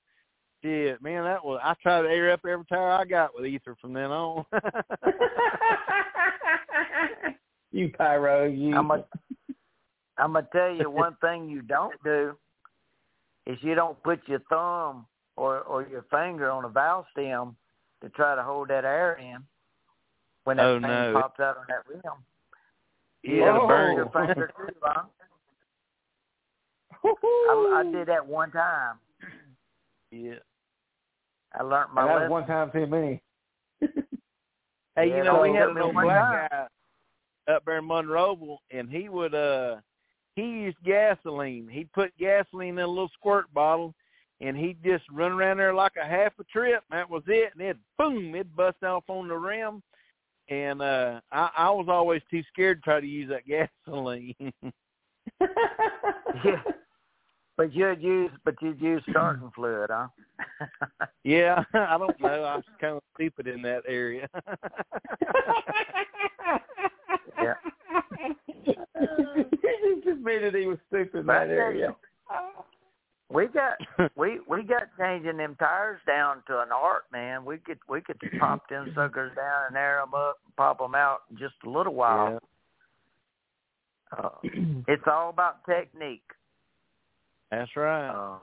Shit, man, that was I try to air up every tire I got with ether from then on. you pyro, you. I'm gonna I'm gonna tell you one thing you don't do is you don't put your thumb or or your finger on a valve stem to try to hold that air in when that Oh, thing no. pops out on that rim. Yeah, Whoa. to your finger too, huh? I, I did that one time. Yeah. I learned And my that was lesson. one time too many. Hey, Yeah, you know, we had took an me old one black guy up there in Monroeville, and he would uh he used gasoline. He'd put gasoline in a little squirt bottle, and he'd just run around there like a half a trip. And that was it, and it boom, it bust off on the rim. And uh I, I was always too scared to try to use that gasoline. Yeah. But you'd use, but you'd use starting fluid, huh? yeah, I don't know. I was kind of stupid in that area. yeah. he just admitted he was stupid in that area. We got we we got changing them tires down to an art, man. We could we could pop them suckers down and air them up, and pop them out in just a little while. Yeah. Uh, it's all about technique. That's right. Uh,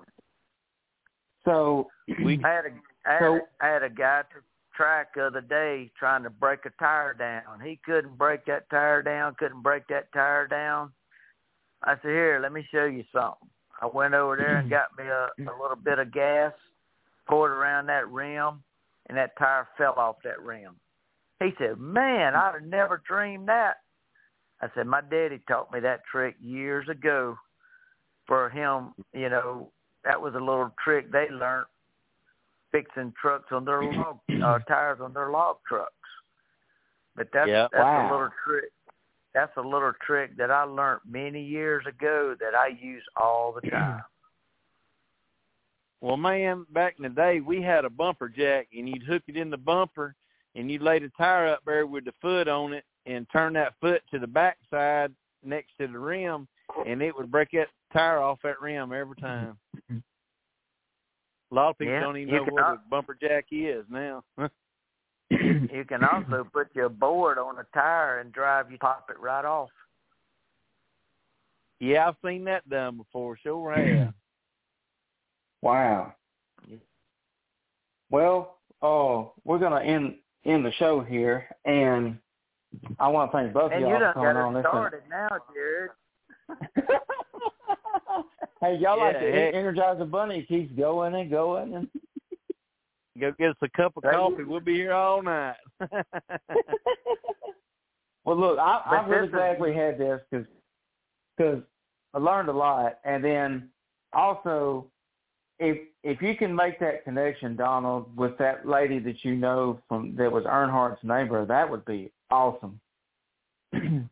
so we I had a I had, So- a, I had a guy to track the other day trying to break a tire down. He couldn't break that tire down. Couldn't break that tire down. I said, "Here, let me show you something." I went over there and got me a, a little bit of gas, poured around that rim, and that tire fell off that rim. He said, "Man, I'd have never dreamed that." I said, "My daddy taught me that trick years ago. For him, you know, that was a little trick they learned fixing trucks on their log uh, tires on their log trucks. But that's Yeah. that's Wow. a little trick. That's a little trick that I learned many years ago that I use all the time. Well, man, back in the day, we had a bumper jack, and you'd hook it in the bumper, and you'd lay the tire up there with the foot on it, and turn that foot to the backside next to the rim, and it would break that tire off that rim every time. A lot of people Yeah, don't even know can what al- a bumper jack is now. you can also put your board on a tire and drive you pop it right off. yeah, I've seen that done before. Sure have. Wow. Well, oh, we're gonna end end the show here, and I want to thank both And of you y'all done for coming got on. it This started now, Jared. hey, y'all like Yeah, the heck. Energizer Bunny keeps going and going and. Go get us a cup of coffee. We'll be here all night. well, look, I, I'm really glad we had this because I learned a lot, and then also if if you can make that connection, Donald, with that lady that you know from that was Earnhardt's neighbor, that would be awesome.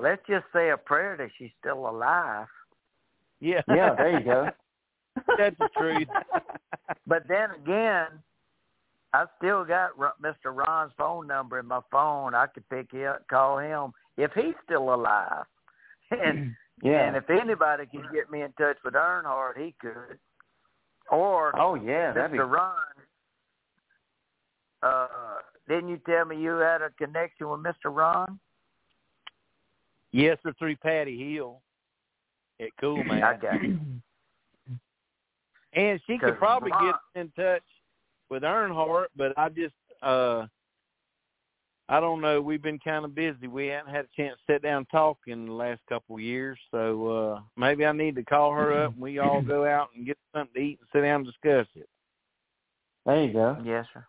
Let's just say a prayer that she's still alive. yeah. yeah, there you go. That's the truth. But then again, I still got Ro- Mr. Ron's phone number in my phone. I could pick him, call him if he's still alive. And Yeah. and if anybody could get me in touch with Earnhardt, he could. Or oh yeah, that'd be Mr. Ron. Uh, didn't you tell me you had a connection with Mr. Ron? Yes, sir, through Patty Hill at Cool Man. I got you. And she could probably Ron- get in touch with Earnhardt, but I just uh I don't know. We've been kind of busy. We haven't had a chance to sit down and talk in the last couple of years. So uh maybe I need to call her up and we all go out and get something to eat and sit down and discuss it. there you go. Yes, sir.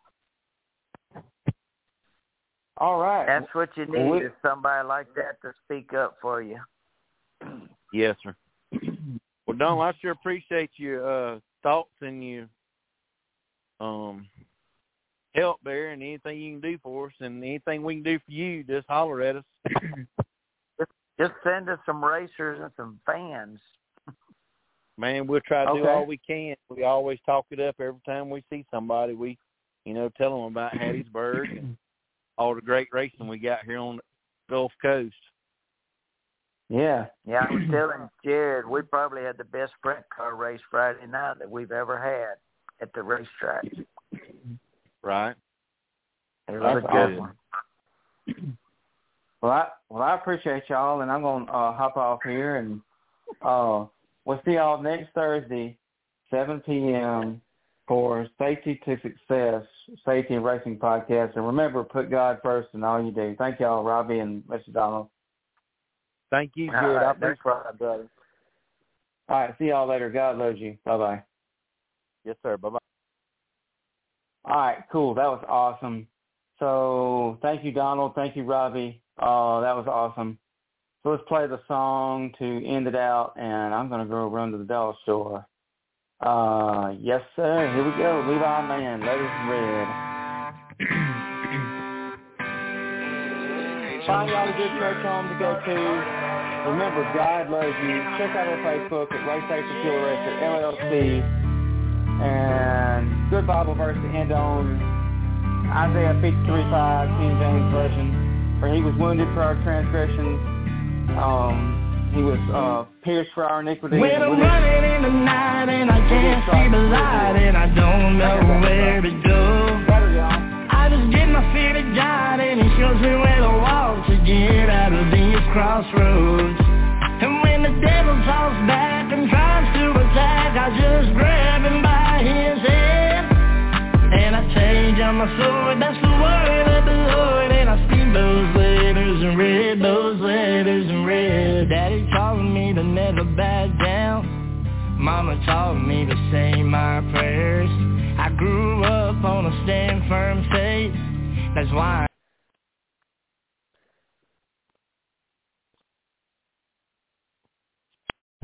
All right. That's what you need we- is somebody like that to speak up for you. Yes, sir. Well, Don, I sure appreciate you uh thoughts and your um help there and anything you can do for us and anything we can do for you, just holler at us. Just send us some racers and some fans. Man, we'll try to do all we can. We always talk it up every time we see somebody. We, you know, tell them about Hattiesburg and all the great racing we got here on the Gulf Coast. Yeah. Yeah, I was telling Jared we probably had the best sprint car race Friday night that we've ever had at the racetrack. It Right? was That's a good awesome. one. Well, I well I appreciate y'all, and I'm gonna uh, hop off here, and uh, we'll see y'all next Thursday, 7 p.m. for Safety to Success, Safety and Racing Podcast. And remember, put God first in all you do. Thank y'all, Robbie and Mr. Donald. Thank you, All Jared. I right, no problem. brother. All right, see y'all later. God loves you. Bye bye. Yes, sir. Bye bye. All right, cool. That was awesome. So thank you, Donald. Thank you, Robbie. Oh, that was awesome. So let's play the song to end it out, and I'm gonna go run to the dollar store. Uh, yes, sir. Here we go. Levi Man, Letters in Red. Find y'all a good church home to go to. Remember, God loves you. Check out our Facebook at Race Action Fuel Arrestor LLC. And good Bible verse to end on Isaiah 53:5, King James Version. For he was wounded for our transgressions. Um, he was uh, pierced for our iniquities. When I'm running in the night and I can't see the light and I don't know where to go. I just get my feet a guide shows me where to walk to get out of these crossroads. And when the devil talks back and tries to attack, I just grab him by his head. And I change on my sword, that's the word of the Lord. And I see those letters and read those letters and read. Daddy taught me to never back down. Mama taught me to say my prayers. I grew up on a stand firm faith. That's why.